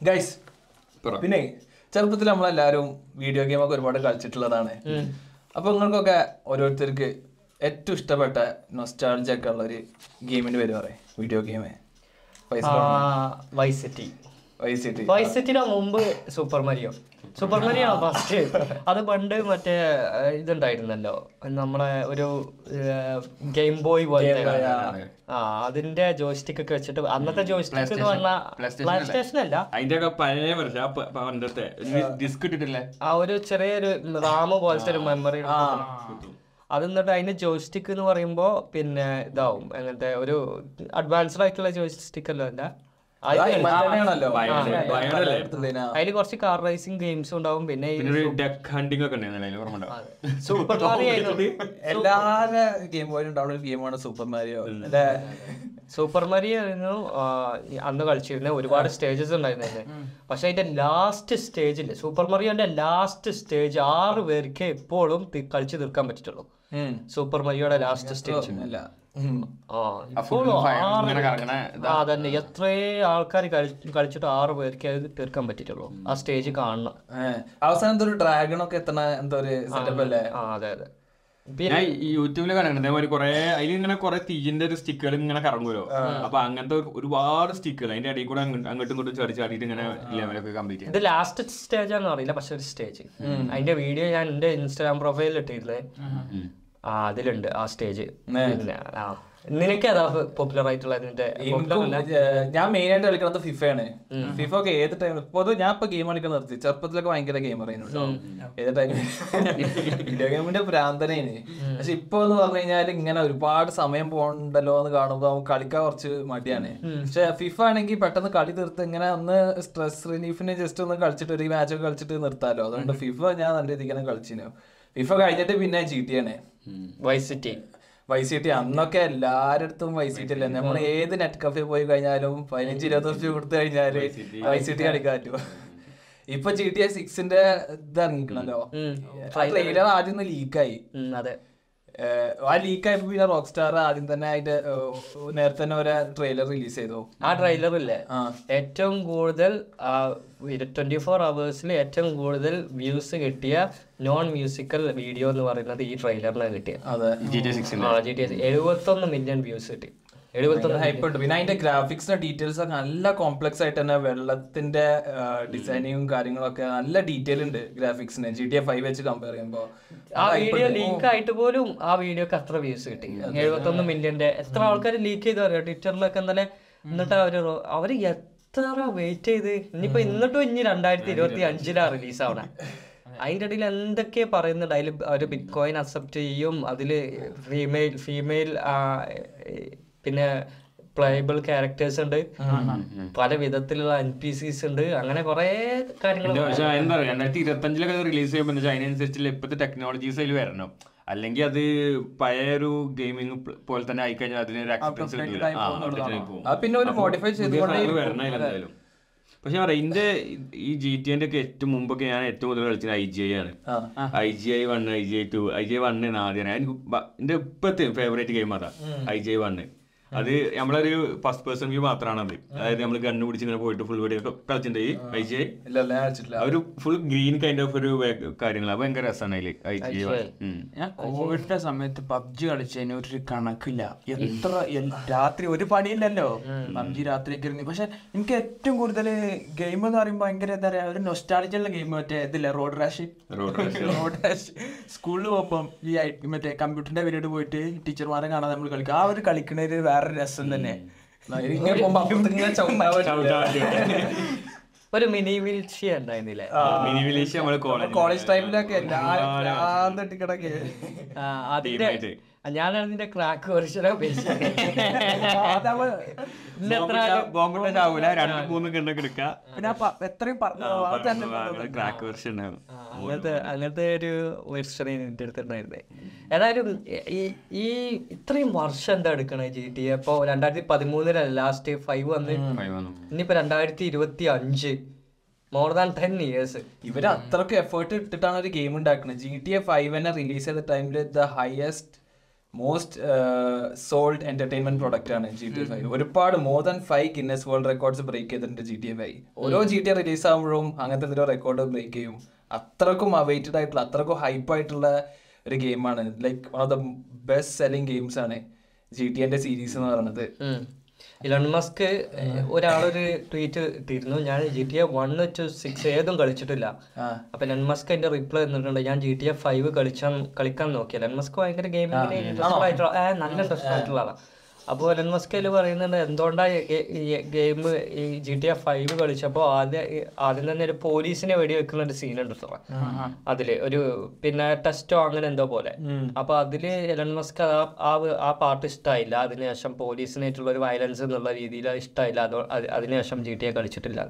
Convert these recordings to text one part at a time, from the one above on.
Guys പിന്നെ ചെറുപ്പത്തിൽ നമ്മളെല്ലാവരും വീഡിയോ ഗെയിം ഒക്കെ ഒരുപാട് കളിച്ചിട്ടുള്ളതാണ്. അപ്പൊ നിങ്ങൾക്കൊക്കെ ഓരോരുത്തർക്ക് ഏറ്റവും ഇഷ്ടപ്പെട്ട നൊസ്റ്റാൾജി ഒക്കെ ഉള്ള ഒരു ഗെയിമിന് പേര് പറയും. Video game Vice City Vice City വൈസെറ്റിന് Vice City Vice മുമ്പ് Super Mario Super Mario first അത് പണ്ട് മറ്റേ ഇതുണ്ടായിരുന്നല്ലോ. നമ്മളെ ഒരു ഗെയിം ബോയ് പോലത്തെ ആ. അതിന്റെ ജോയിസ്റ്റിക് ഒക്കെ വെച്ചിട്ട് അന്നത്തെ ജോയിസ്റ്റിക് എന്ന് പറഞ്ഞാൽ പ്ലേ സ്റ്റേഷൻ അല്ല? അതിന്റെ ഒക്കെ പഴയ പണ്ടത്തെ. ഡിസ്ക് ഇട്ടിട്ടില്ലേ? ആ ഒരു ചെറിയൊരു റാമ് പോലത്തെ ഒരു മെമ്മറി അത് എന്നിട്ട് അതിന്റെ ജോയിസ്റ്റിക് എന്ന് പറയുമ്പോ പിന്നെ ഇതാവും. അങ്ങനത്തെ ഒരു അഡ്വാൻസ്ഡ് ആയിട്ടുള്ള ജോയിസ്റ്റിക് അല്ലോ? അതിൽ കുറച്ച് കാർ റേസിംഗ് ഗെയിംസ് ഉണ്ടാവും പിന്നെ ഡക്ക് ഹണ്ടിങ് ഒക്കെ സൂപ്പർ എല്ലാ ഗെയിം പോലും ഉണ്ടാവുന്ന ഗെയിമാണ് സൂപ്പർ മാരിയോ അല്ലെ? സൂപ്പർ മരിയോ അന്ന് കളിച്ചിരുന്ന ഒരുപാട് സ്റ്റേജസ് ഉണ്ടായിരുന്നു പക്ഷെ അതിന്റെ ലാസ്റ്റ് സ്റ്റേജിൽ സൂപ്പർ മറിയോന്റെ ലാസ്റ്റ് സ്റ്റേജ് ആറ് പേർക്ക് എപ്പോഴും കളിച്ചു കളിച്ച് തീർക്കാൻ പറ്റിയിട്ടുള്ളൂ. സൂപ്പർ മരിയോയുടെ ലാസ്റ്റ് സ്റ്റേജ് അല്ല ആ തന്നെ എത്രേ ആൾക്കാർ കളിച്ചിട്ട് ആറ് പേർക്ക് അത് തീർക്കാൻ പറ്റിയിട്ടുള്ളൂ. ആ സ്റ്റേജ് കാണണം. അവസാനം എന്തോ ഒരു ഡ്രാഗൺ ഒക്കെ എത്തണ എന്തോ ഒരു സെറ്റപ്പ് അല്ലേ? ആ അതെ അതെ. ഞാൻ യൂട്യൂബിൽ കണ്ടിട്ടുണ്ട്. ഇതേമാതിരി കുറെ അതിൽ ഇങ്ങനെ കുറെ തീജിന്റെ ഒരു സ്റ്റിക്കുകൾ ഇങ്ങനെ കറങ്ങുമല്ലോ അപ്പൊ അങ്ങനത്തെ ഒരുപാട് സ്റ്റിക്കുകൾ അതിന്റെ ഇടയിൽ കൂടെ അങ്ങ് അങ്ങോട്ടും ഇങ്ങോട്ടും ചാടി ചാടിയിട്ട് ഇങ്ങനെ ലെവലൊക്കെ കംപ്ലീറ്റ് ചെയ്യും ഇത് ലാസ്റ്റ് സ്റ്റേജ് ആണെന്ന് അറിയില്ല പക്ഷെ ഒരു സ്റ്റേജ് അതിന്റെ വീഡിയോ ഞാൻ എന്റെ ഇൻസ്റ്റാഗ്രാം പ്രൊഫൈലിൽ ഇട്ടിരുന്നേ. ആ അതിലുണ്ട് ആ സ്റ്റേജ് ആ. നിനക്ക് അതാ പോപ്പുലർ ആയിട്ടുള്ള അതിന്റെ ഞാൻ മെയിൻ ആയിട്ട് കളിക്കുന്നത് ഫിഫയാണ്. ഫിഫ ഒക്കെ ഏത് ടൈമിൽ പൊതു ഞാൻ ഇപ്പൊ ഗെയിം കളിക്കാൻ നിർത്തി. ചെറുപ്പത്തിലൊക്കെ ഭയങ്കര ഗെയിം അറിയുന്നുണ്ടോ ഏത് ടൈമിൽ വീഡിയോ ഗെയിമിന്റെ ഭ്രാന്തനേന് പക്ഷെ ഇപ്പൊ എന്ന് പറഞ്ഞു കഴിഞ്ഞാൽ ഇങ്ങനെ ഒരുപാട് സമയം പോകണ്ടല്ലോ എന്ന് കാണുമ്പോൾ നമുക്ക് കളിക്കാൻ കുറച്ച് മടിയാണ്. പക്ഷെ ഫിഫ ആണെങ്കിൽ പെട്ടെന്ന് കളി തീർത്ത് ഇങ്ങനെ ഒന്ന് സ്ട്രെസ് റിലീഫിന് ജസ്റ്റ് ഒന്ന് കളിച്ചിട്ട് ഒരു മാച്ച് ഒക്കെ കളിച്ചിട്ട് നിർത്താലോ. അതുകൊണ്ട് ഫിഫ ഞാൻ നല്ല രീതിക്ക് കളിച്ചിനു. കളിച്ചിരുന്നു ഫിഫ കഴിഞ്ഞിട്ട് പിന്നെ ജി ടി ആണ് വൈസ് സിറ്റി വൈസ് ടി അന്നൊക്കെ എല്ലാരടുത്തും വൈ സി ടി അല്ലേ നമ്മൾ ഏത് നെറ്റ് കഫേ പോയി കഴിഞ്ഞാലും പതിനഞ്ച് ഇരുപത് റുപ്യ കൊടുത്തു കഴിഞ്ഞാൽ വൈസ് സിറ്റി കളിക്കാൻ പറ്റുമോ ഇപ്പൊ ജി ടി എ സിക്സിന്റെ ഇത് ഇറങ്ങിക്കണല്ലോ. ട്രെയിലർ ആദ്യം ഒന്ന് ലീക്കായി അതെ. ആ ലീക്ക് ആയപ്പോ പിന്നെ റോക്ക് സ്റ്റാർ ആദ്യം തന്നെ അതിന്റെ നേരത്തെ തന്നെ ഒരു ട്രെയിലർ റിലീസ് ചെയ്തു. ആ ട്രെയിലർ ഇല്ലേ? ഏറ്റവും കൂടുതൽ ട്വന്റി ഫോർ അവേഴ്സിൽ ഏറ്റവും കൂടുതൽ വ്യൂസ് കിട്ടിയ നോൺ മ്യൂസിക്കൽ വീഡിയോ എന്ന് പറയുന്നത് ഈ ട്രെയിലറിനാണ് കിട്ടിയത്. എഴുപത്തൊന്ന് മില്യൺ വ്യൂസ് കിട്ടി. എഴുപത്തൊന്ന് ഹൈപ്പ് ഉണ്ട്. പിന്നെ അതിന്റെ ഗ്രാഫിക്സിന്റെ ഡീറ്റെയിൽസ് ഒക്കെ നല്ല കോംപ്ലക്സ് ആയിട്ട് തന്നെ വെള്ളത്തിന്റെ ഡിസൈനിങ്ങും കാര്യങ്ങളൊക്കെ നല്ല ഡീറ്റെയിൽ ഉണ്ട് ഗ്രാഫിക്സിന് ജി ടി എ ഫൈവ് വെച്ച് കമ്പയർ ചെയ്യുമ്പോൾ ആ വീഡിയോ ലീക്ക് ആയിട്ട് പോലും ആ വീഡിയോക്ക് അത്ര വ്യൂസ് കിട്ടി. എഴുപത്തൊന്ന് മില്യന്റെ എത്ര ആൾക്കാർ ലീക്ക് ചെയ്ത് പറയാം ട്വിറ്ററിലൊക്കെ ഇന്നലെ എന്നിട്ട് അവർ അവർ എത്ര വെയിറ്റ് ചെയ്ത്? ഇനിയിപ്പോ എന്നിട്ടും ഇനി രണ്ടായിരത്തി ഇരുപത്തി അഞ്ചിലാ റിലീസ് ആവണേ. അതിന്റെ ഇടയിൽ എന്തൊക്കെ പറയുന്നുണ്ട് അതിൽ അവർ ബിറ്റ് കോയിൻ അക്സെപ്റ്റ് ചെയ്യും. അതിൽ ഫീമെയിൽ ഫീമെയിൽ പിന്നെ പ്ലേബിൾ ക്യാരക്ടേഴ്സ് ഉണ്ട്. പല വിധത്തിലുള്ള എൻ പി സിസ് ഉണ്ട്. അങ്ങനെ കുറെ കാര്യങ്ങൾ പക്ഷെ എന്താ പറയുക രണ്ടായിരത്തി ഇരുപത്തി റിലീസ് ചെയ്യുമ്പോൾ എന്താ വെച്ചാൽ അതിനനുസരിച്ചുള്ള ഇപ്പോഴത്തെ ടെക്നോളജീസ് അതിൽ വരണം. അല്ലെങ്കിൽ അത് പഴയ ഒരു ഗെയിമിംഗ് പോലെ തന്നെ ആയിക്കഴിഞ്ഞാൽ അതിനൊരു എക്സ്പെൻസ് കിട്ടില്ല ആ, ആയി കഴിഞ്ഞാൽ അതിന് പിന്നെ ഒരു മോഡിഫൈ ചെയ്ത് പക്ഷെ ഞാൻ പറയാം ഇതിന്റെ ഈ ജി ടി എന്റെ ഒക്കെ ഏറ്റവും മുമ്പൊക്കെ ഞാൻ ഏറ്റവും കൂടുതൽ കളിച്ചത് ഐ ജി ഐ ആണ്. I G I one I G I two I G I one ആദ്യം. എനിക്ക് ബ- എന്റെ ഇപ്പത്തെ ഫേവറേറ്റ് ഗെയിം അതാ ഐ ജി ഐ വണ്ണ് അത് നമ്മളൊരു ഫസ്റ്റ് പേഴ്സൺ വ്യൂ മാത്രമാണ് അത് അതായത് നമ്മൾ കണ്ണു പിടിച്ച് ഇങ്ങനെ പോയിട്ട് ഫുൾ വീഡിയോ കളിച്ചിട്ടുണ്ട് ഈ ഐ ജി ഒരു ഫുൾ ഗ്രീൻ കൈൻഡ് ഓഫ് ഒരു കാര്യങ്ങൾ ഭയങ്കര രസമാണ് ഐ ജി ഞാൻ കോവിഡിന്റെ സമയത്ത് പബ്ജി കളിച്ചതിന് ഒരു കണക്കില്ല. എത്ര രാത്രി ഒരു പണിയില്ലല്ലോ. പബ്ജി രാത്രി ഇരുന്ന്. പക്ഷെ എനിക്ക് ഏറ്റവും കൂടുതൽ ഗെയിം എന്ന് പറയുമ്പോൾ ഭയങ്കര എന്താ പറയാ ഒരു നൊസ്റ്റാളിച്ചുള്ള ഗെയിം മറ്റേ ഇതില്ല റോഡ് റാഷ് റോഡ് റാഷ് സ്കൂളിൽ പോകുമ്പോൾ ഈ മറ്റേ കമ്പ്യൂട്ടറിന്റെ പീരീഡ് പോയിട്ട് ടീച്ചർമാരെ കാണാതെ നമ്മൾ കളിക്കും. ആ ഒരു കളിക്കണ ഒരു വേറെ രസം തന്നെ. ഒരു മിനി വിൽഷ്യ ഉണ്ടായിരുന്നില്ലേ മിനി കോളേജ് കോളേജ് ടൈമിലൊക്കെ അതിന്റെ ഞാനാണ് നിന്റെ ക്രാക്ക് രണ്ട് മൂന്ന് പിന്നെ എത്രയും വെർഷൻ അങ്ങനത്തെ അങ്ങനത്തെ ഒരു വെർഷൻ എന്റെ അടുത്തുണ്ടായിരുന്നേ ഏതായാലും ഈ ഈ ഇത്രയും വർഷം എന്താ എടുക്കണേ ജി ടി ഇപ്പൊ രണ്ടായിരത്തി പതിമൂന്നിലല്ല ലാസ്റ്റ് ഫൈവ് വന്ന്. ഇനിയിപ്പോ രണ്ടായിരത്തി ഇരുപത്തി അഞ്ച് മോർ ദാൻ ടെൻ ഇയേഴ്സ് ഇവർ അത്രക്കും എഫേർട്ട് ഇട്ടിട്ടാണ് ഒരു ഗെയിം ഉണ്ടാക്കുന്നത് ജി ടി എ ഫൈവ് തന്നെ റിലീസ് ചെയ്ത ടൈമിൽ the highest most sold entertainment product ആണ് ജി ടി ഫൈവ് ഒരുപാട് more than five Guinness world records break ചെയ്തിട്ടുണ്ട് ജി ടി ഫൈവ് ഓരോ ജി ടി റിലീസ് ആകുമ്പോഴും അങ്ങനത്തെ എന്തെങ്കിലും റെക്കോർഡ് ബ്രേക്ക് ചെയ്യും. അത്രക്കും അവൈറ്റഡ് ആയിട്ടുള്ള അത്രക്കും ഹൈപ്പ് ആയിട്ടുള്ള ഒരു ഗെയിമാണ് like one of the best selling games ആണ് ജി ടി എന്റെ സീരീസ് എന്ന് പറയുന്നത്. ഇലൺ മസ്ക് ഒരാളൊരു ട്വീറ്റ് ഇട്ടിരുന്നു. ഞാൻ G T A one two six ഏതും കളിച്ചിട്ടില്ല. അപ്പൊ ഇലൺ മസ്ക് അതിന്റെ റിപ്ലൈ തന്നിട്ടുണ്ട്. ഞാൻ ജി ടി എ ഫൈവ് കളിച്ചാൻ കളിക്കാൻ നോക്കി. ഇലൺ മസ്ക് ഭയങ്കര ആയിട്ടുള്ള നല്ല ഇൻട്രസ്റ്റ് ആയിട്ടുള്ള ആളാണ് അപ്പോൾ എലൻ മസ്ക് അതിൽ പറയുന്നുണ്ട് എന്തുകൊണ്ടാണ് ഗെയിം ഈ ജി ടി എഫ് ഫൈവ് കളിച്ചപ്പോൾ ആദ്യം ആദ്യം തന്നെ ഒരു പോലീസിനെ വെടിവെക്കുന്ന ഒരു സീൻ ഉണ്ട് സാറേ. അതിൽ ഒരു പിന്നെ ടെസ്റ്റോ അങ്ങനെ എന്തോ പോലെ. അപ്പൊ അതിൽ എലൻ മസ്ക് ആ ആ- പാട്ട് ഇഷ്ടമായില്ല അതിനുശേഷം പോലീസിനായിട്ടുള്ള ഒരു വയലൻസ് എന്നുള്ള രീതിയിൽ ഇഷ്ടമായില്ല അതോ അത് അതിനുശേഷം ജി ടി എ കളിച്ചിട്ടില്ല.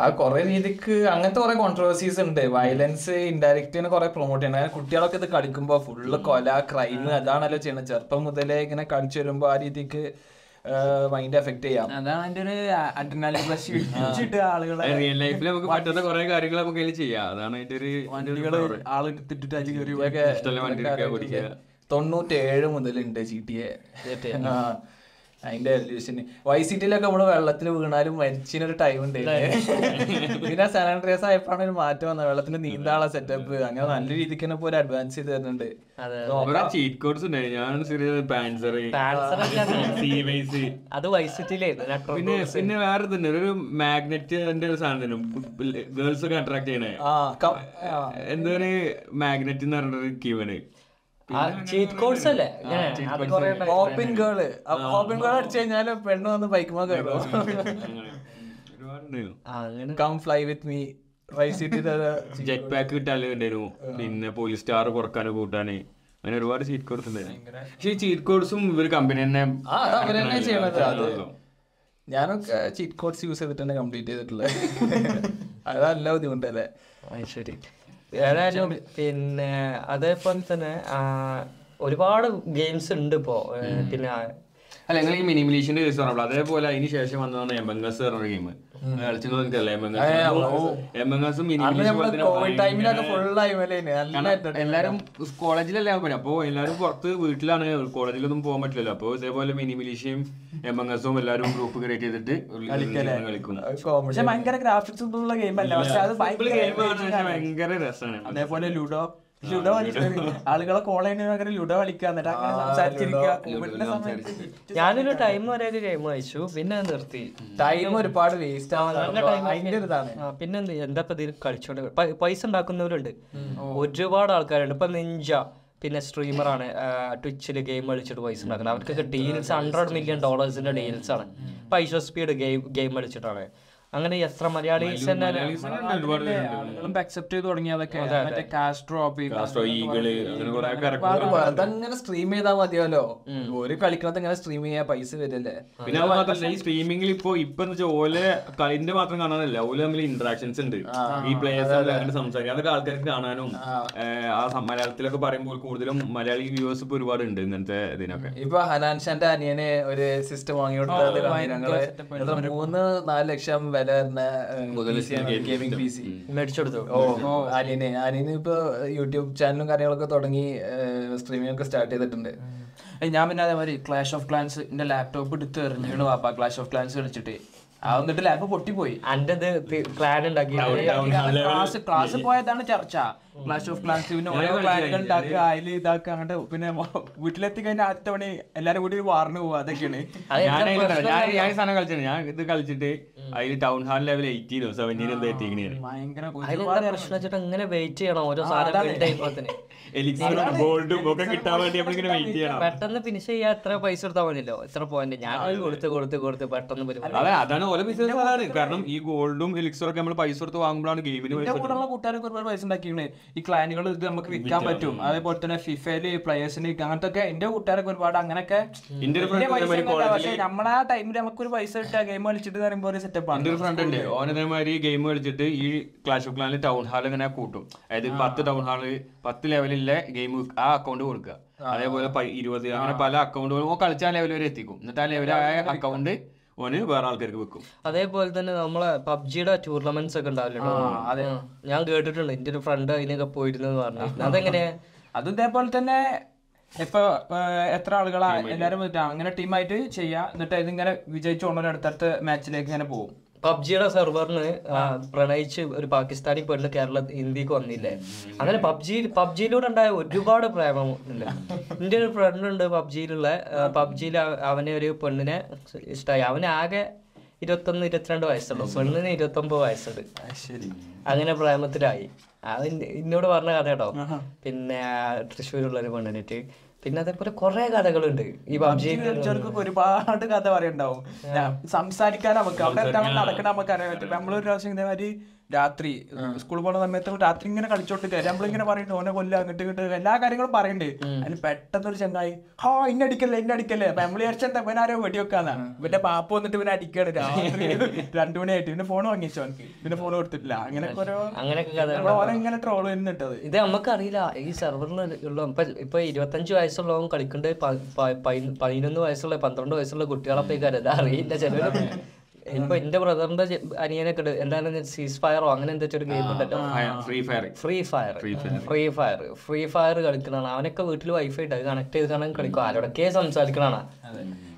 ആ കുറെ രീതിക്ക് അങ്ങനത്തെ കുറെ കോൺട്രവേഴ്സീസ് ഉണ്ട്. വയലൻസ് ഇൻഡയറക്റ്റ് കുറെ പ്രൊമോട്ട് ചെയ്യണം. അങ്ങനെ കുട്ടികളൊക്കെ ഇത് കളിക്കുമ്പോ ഫുള്ള് കൊല ക്രൈം അതാണല്ലോ ചെയ്യണത് ചെറുപ്പം മുതലേ ഇങ്ങനെ കളിച്ചു വരുമ്പോ ആ രീതിക്ക് മൈൻഡ് എഫക്ട് ചെയ്യാം. അതാണ് അതിന്റെ ഒരു അഡ്രിനാലിൻ ആളുകളെ റിയൽ ലൈഫിൽ നമുക്ക് പറ്റുന്ന കുറെ കാര്യങ്ങൾ നമുക്ക് അതിൽ ചെയ്യാം. അതാണ് അതിന്റെ ഒരു വണ്ടികൾ ആളെടുത്തിട്ട് അതിൽ കയറി ഇതൊക്കെ ഇഷ്ടമുള്ള വണ്ടി. തൊണ്ണൂറ്റേഴ് മുതലുണ്ട് ജി ടി എ അതിന്റെ എല്യൂഷന് വൈ സിറ്റിയിലൊക്കെ നമ്മൾ വെള്ളത്തിൽ വീണാലും മരിച്ചിനൊരു ടൈം ഉണ്ട്. പിന്നെ സാനിറ്റൈസ് ആയപ്പോഴാണ് ഒരു മാറ്റം വന്നത്. വെള്ളത്തിൽ നീന്താനുള്ള സെറ്റപ്പ് അങ്ങനെ നല്ല രീതിക്ക് തന്നെ ഇപ്പൊ അഡ്വാൻസ് ചെയ്ത് തരുന്നുണ്ട്. ചീറ്റ് കോഡ്സ് ഉണ്ട് ഞാൻ അത്. വൈസിറ്റിലായിരുന്നു പിന്നെ പിന്നെ വേറെ തന്നെ. ഒരു മാഗ്നറ്റ് ഒരു സാധനം ഗേൾസ് ഒക്കെ അട്രാക്ട് ചെയ്യണേ. എന്താണ് മാഗ്നറ്റ് എന്ന് പറഞ്ഞൊരു കീവന് ചീറ്റ് കോഴ്സ് അല്ലേ. ഓപ്പൻ ഗേൾ ഓപ്പൻ ഗേൾ അടിച്ചു കഴിഞ്ഞാൽ പെണ്ണ് വന്ന് കയറും ഒരുപാടുണ്ടായിരുന്നു ആ, അങ്ങനെ. Come fly with me Vice City jet pack കിട്ടാലും ഉണ്ടായിരുന്നു പിന്നെ പോലീസ് സ്റ്റാർ കുറക്കാനും കൂട്ടാന്. അങ്ങനെ ഒരുപാട് ചീറ്റ് കോഴ്സ് ഉണ്ടായിരുന്നു പക്ഷേ ഈ ചീറ്റ് കോഴ്സും ഇവർ കമ്പനി തന്നെ ഞാനൊക്കെ ചീറ്റ് കോഡ്സ് യൂസ് ചെയ്തിട്ടാണ് കംപ്ലീറ്റ് ചെയ്തിട്ടുള്ളത്. അതല്ല ബുദ്ധിമുട്ടല്ലേ? ശരി. ഏതായാലും പിന്നെ അതേപോലെ തന്നെ ഒരുപാട് ഗെയിംസ് ഉണ്ട് ഇപ്പോ പിന്നെ അല്ല നിങ്ങൾ ഈ മിനിമിലേഷന്റെ കേസ് പറഞ്ഞപ്പോൾ അതേപോലെ അതിന് ശേഷം വന്നതാണ് എംബംഗസ് പറഞ്ഞ ഗെയിം കളിച്ചത് എല്ലാരും കോളേജിലല്ലേ പോയി. അപ്പൊ എല്ലാരും പുറത്ത് വീട്ടിലാണ്. കോളേജിലൊന്നും പോകാൻ പറ്റില്ലല്ലോ. അപ്പൊ ഇതേപോലെ മിനി മിനിമിലേഷയും എസും എല്ലാരും ഗ്രൂപ്പ് ക്രിയേറ്റ് ചെയ്തിട്ട് കളിക്കും പക്ഷെ ഭയങ്കര ഗ്രാഫിക്സ് ഉള്ള ഗെയിം അല്ല. പക്ഷെ അത് ഭയങ്കര രസമാണ് അതേപോലെ ലുഡോ ലുഡോ ആളുകളെ കോൾ ചെയ്യുന്നതിന് പകരം ലുഡോ കളിക്കുക എന്നിട്ട് അങ്ങനെ സംസാരിച്ചിരിക്കുക. കോവിഡിന്റെ സമയത്ത് ഞാനൊരു ടൈം വരെ ഒരു ഗെയിം വായിച്ചു. പിന്നെ നിർത്തി. ടൈം ഒരുപാട് വേസ്റ്റ് ആവുന്ന അതിന്റെ ഒരു ഇതാണ് ആ, പിന്നെ എന്താ ഇതിൽ കളിച്ചോണ്ട് പൈസ ഉണ്ടാക്കുന്നവരുണ്ട്. ഒരുപാട് ആൾക്കാരുണ്ട്. ഇപ്പൊ നിഞ്ച പിന്നെ സ്ട്രീമറാണ് ട്വിച്ചിൽ ഗെയിം കളിച്ചിട്ട് പൈസ ഉണ്ടാക്കുന്നത്. അവർക്കൊക്കെ ഡീൽസ് ഹൺഡ്രഡ് മില്യൺ ഡോളേഴ്സിന്റെ ഡീൽസ് ആണ്. പൈസ സ്പീഡ് ഗെയിം ഗെയിം കളിച്ചിട്ടാണ്. അങ്ങനെ എത്ര മലയാളീസ് അക്സെപ്റ്റ് ചെയ്ത് മറ്റേ കാസ്ട്രോ കുറെ ഒക്കെ അതങ്ങനെ സ്ട്രീം ചെയ്താൽ മതിയല്ലോ. ഒരു കളിക്കണത് ഇങ്ങനെ സ്ട്രീം ചെയ്യാൻ പൈസ വരില്ലേ? പിന്നെ അത് മാത്രമല്ല ഈ സ്ട്രീമിംഗിൽ ഇപ്പൊ ഇപ്പൊ ഓലെ കളിന്റെ മാത്രം കാണാനല്ല ഓൽ തമ്മിൽ ഇന്ററാക്ഷൻസ് ഉണ്ട്. ഈ പ്ലേയേഴ്സ് അങ്ങനെ സംസാരിക്കും. അതൊക്കെ ആൾക്കാർക്ക് കാണാനും ആ. മലയാളത്തിലൊക്കെ പറയുമ്പോൾ കൂടുതലും മലയാളി വ്യൂവേഴ്സ് ഇപ്പൊ ഒരുപാട് ഉണ്ട് ഇന്നത്തെ ഇതിനൊക്കെ. ഇപ്പൊ ഹനാൻ ഷാന്റെ അനിയനെ ഒരു സിസ്റ്റം വാങ്ങി കൊടുത്തത് എത്ര മൂന്ന് നാല് ലക്ഷം വില ഗെയിമിംഗ് പി സി മേടിച്ചെടുത്തു. ഓ അനിയന് ഇപ്പൊ യൂട്യൂബ് ചാനലും കാര്യങ്ങളൊക്കെ തുടങ്ങി സ്ട്രീമിംഗ് ഒക്കെ സ്റ്റാർട്ട് ചെയ്തിട്ടുണ്ട്. ഞാൻ പിന്നെ അതേമാതിരി ക്ലാഷ് ഓഫ് ക്ലാൻസിന്റെ ലാപ്ടോപ്പ് എടുത്ത് എറിഞ്ഞാണ് വാപ്പ. ക്ലാഷ് ഓഫ് ക്ലാൻസ് കളിച്ചിട്ട്. എന്നിട്ട് ലാപ്പ് പൊട്ടിപ്പോയി. അന്റെ ക്ലാൻ ഉണ്ടാക്കി ക്ലാസ് ക്ലാസ് പോയതാണ് ചർച്ച. ക്ലാഷ് ഓഫ് ക്ലാൻസ് പിന്നെ ഓരോ പ്ലാനുകൾ ഉണ്ടാക്കുക അതിൽ ഇതാക്കുക അങ്ങോട്ട് പിന്നെ വീട്ടിലെത്തി കഴിഞ്ഞാൽ ആദ്യത്തെ പണി എല്ലാരും കൂടി വാറിന് പോവുക അതൊക്കെയാണ്. ഞാൻ ഞാൻ സാധനം കളിച്ചത് ഞാൻ ഇത് കളിച്ചിട്ട് അതിൽ ടൗൺ ഹാൾ ലെവൽ എയ്റ്റീനോ സെവന്റീനോ ഭയങ്കര പ്രശ്നം വെച്ചിട്ട് ഇങ്ങനെ വെയിറ്റ് ചെയ്യണം ഓരോ സാധനം എലിക്സറും ഗോൾഡും ഒക്കെ കിട്ടാൻ വേണ്ടി നമ്മളിങ്ങനെ വെയിറ്റ് ചെയ്യണം. പെട്ടെന്ന് ഫിനിഷ് ചെയ്യാൻ എത്ര പൈസ കൊടുത്താൽ മതിയല്ലോ? എത്ര പോയിന്റ് ഞാൻ കൊടുത്ത് കൊടുത്ത് കൊടുത്ത് പെട്ടെന്ന് അതെ അതാണ് ഓരോ ബിസിനസ് അതാണ് കാരണം ഈ ഗോൾഡും എലിക്സറും ഒക്കെ നമ്മൾ പൈസ കൊടുത്ത് വാങ്ങുമ്പോഴാണ് ഗെയിമിന് കൂടെയുള്ള കൂട്ടുകാരൊക്കെ ഒരുപാട് പൈസ ഉണ്ടാക്കിയാണ് ഈ ക്ലാനുകൾ ഇത് നമുക്ക് വിൽക്കാൻ പറ്റും. അതേപോലെ തന്നെ ഫിഫയിൽ പ്ലേയേഴ്സിന് അങ്ങനത്തെ ഒക്കെ എന്റെ കൂട്ടുകാരൊക്കെ ഒരുപാട് അങ്ങനെയൊക്കെ പക്ഷെ നമ്മളെ ആ ടൈമിൽ നമുക്ക് ഒരു പൈസ കിട്ടുക ഗെയിം കളിച്ചിട്ട് പറയുമ്പോൾ ഒരു സെറ്റപ്പ് ആണ്. ഒരു ഫ്രണ്ട് ഉണ്ട്. ഓൻ ഗെയിം കളിച്ചിട്ട് ഈ ക്ലാഷ് ഓഫ് ക്ലാനിൽ ടൗൺ ഹാൾ ഇങ്ങനെ കൂട്ടും. അതായത് പത്ത് ടൗൺ ഹാൾ പത്ത് ലെവലിലെ ഗെയിം ആ അക്കൗണ്ട് കൊടുക്കുക. അതേപോലെ ഇരുപത് അങ്ങനെ പല അക്കൗണ്ടുകളും കളിച്ച ലെവൽ വരെ എത്തിക്കും. എന്നിട്ട് ആ ലെവൽ അക്കൗണ്ട് ഓന് വേറെ ആൾക്കാർക്ക് വെക്കും. അതേപോലെ തന്നെ നമ്മളെ പബ്ജിയുടെ ടൂർണമെന്റ്സ് ഒക്കെ ഉണ്ടാവില്ലോ? ഞാൻ കേട്ടിട്ടുണ്ട്. എന്റെ ഒരു ഫ്രണ്ട് അതിനൊക്കെ പോയിരുന്നു പറഞ്ഞു. അതെങ്ങനെയാ അതും ഇതേപോലെ തന്നെ ഇപ്പൊ എത്ര ആളുകളാ എല്ലാരും വന്നിട്ട്? അങ്ങനെ ടീമായിട്ട് ചെയ്യാ. എന്നിട്ട് ഇതിങ്ങനെ വിജയിച്ചോണ്ടോ അടുത്തടുത്ത മാച്ചിലേക്ക് ഇങ്ങനെ പോകും. പബ്ജിയുടെ സെർവറിന് പ്രണയിച്ച് ഒരു പാകിസ്ഥാനി പെണ്ണ് കേരള ഇന്ത്യയ്ക്ക് വന്നില്ലേ? അങ്ങനെ പബ്ജി പബ്ജിയിലൂടെ ഉണ്ടായ ഒരുപാട് പ്രേമം ഉണ്ട്. എന്റെ ഒരു ഫ്രണ്ട് ഉണ്ട് പബ്ജിയിലുള്ള പബ്ജിയിൽ അവനെ ഒരു പെണ്ണിനെ ഇഷ്ടമായി അവന് ആകെ ഇരുപത്തൊന്ന് ഇരുപത്തിരണ്ട് വയസ്സുള്ളൂ. പെണ്ണിന് ഇരുപത്തൊമ്പത് വയസ്സുണ്ട്. അങ്ങനെ പ്രേമത്തിലായി. അത് ഇന്നോട് എന്നോട് പറഞ്ഞ കഥ കേട്ടോ. പിന്നെ തൃശ്ശൂരുള്ള ഒരു പെണ്ണിനിട്ട് പിന്നെ അതേപോലെ കുറെ കഥകളുണ്ട്. ഈ പബ്ജി കളിച്ചവർക്കൊക്കെ ഒരുപാട് കഥ പറയണ്ടാവും സംസാരിക്കാൻ നമുക്ക് അവിടെ നടക്കണ നമുക്ക് അറിയാൻ പറ്റും. നമ്മളൊരു പ്രാവശ്യം ഇതേമാതിരി രാത്രി. സ്കൂളിൽ പോകുന്ന സമയത്ത് രാത്രി ഇങ്ങനെ കളിച്ചോട്ട് നമ്മളിങ്ങനെ പറയുന്നുണ്ട് ഓനെ കൊല്ല അങ്ങോട്ട് ഇങ്ങോട്ട് എല്ലാ കാര്യങ്ങളും പറയണ്ടേ. അതിന് പെട്ടെന്ന് ഒരു ചെന്നായി ഹാ ഇന്ന അടിക്കല്ലേ ഇന്ന അടിക്കല്ലേ. അപ്പൊ നമ്മൾ വിചാരിച്ചാ ഇവൻ ആരോ വെടിവെക്കാന്നാ. ഇവന്റെ പാപ്പ വന്നിട്ട് ഇവനെ അടിക്കാണ്. രാത്രി രണ്ടു മണിയായിട്ട് പിന്നെ ഫോൺ വാങ്ങിച്ചു അവനക്ക് പിന്നെ ഫോൺ കൊടുത്തിട്ടില്ല. അങ്ങനെയൊക്കെ ഓരോ അങ്ങനെയൊക്കെ കഥ ഓനെ ഇങ്ങനെ ട്രോൾ ചെയ്യുന്നിട്ടത് ഇത് നമുക്കറിയില്ല ഈ സെർവറിൽ ഉള്ള ഇപ്പൊ ഇരുപത്തഞ്ചു വയസ്സുള്ളവൻ കളിക്കേണ്ടത് പതിനൊന്ന് വയസ്സുള്ള പന്ത്രണ്ട് വയസ്സുള്ള കുട്ടികളെ പോയി കാര്യം അറിയില്ല. ചിലവര് ഇപ്പൊ എന്റെ ബ്രദറിന്റെ അനിയനൊക്കെ ഉണ്ട്. എന്താണ് സീസ് ഫയറോ അങ്ങനെ എന്താ ഒരു ഗെയിം ഉണ്ടല്ലോ. Free fire free fire free fire free fire കളിക്കണാണ് അവനൊക്കെ വീട്ടിൽ വൈഫൈ ഉണ്ട്. അത് കണക്ട് ചെയ്ത് കാണാൻ കളിക്കും. ആരോടൊക്കെ സംസാരിക്കണാണ്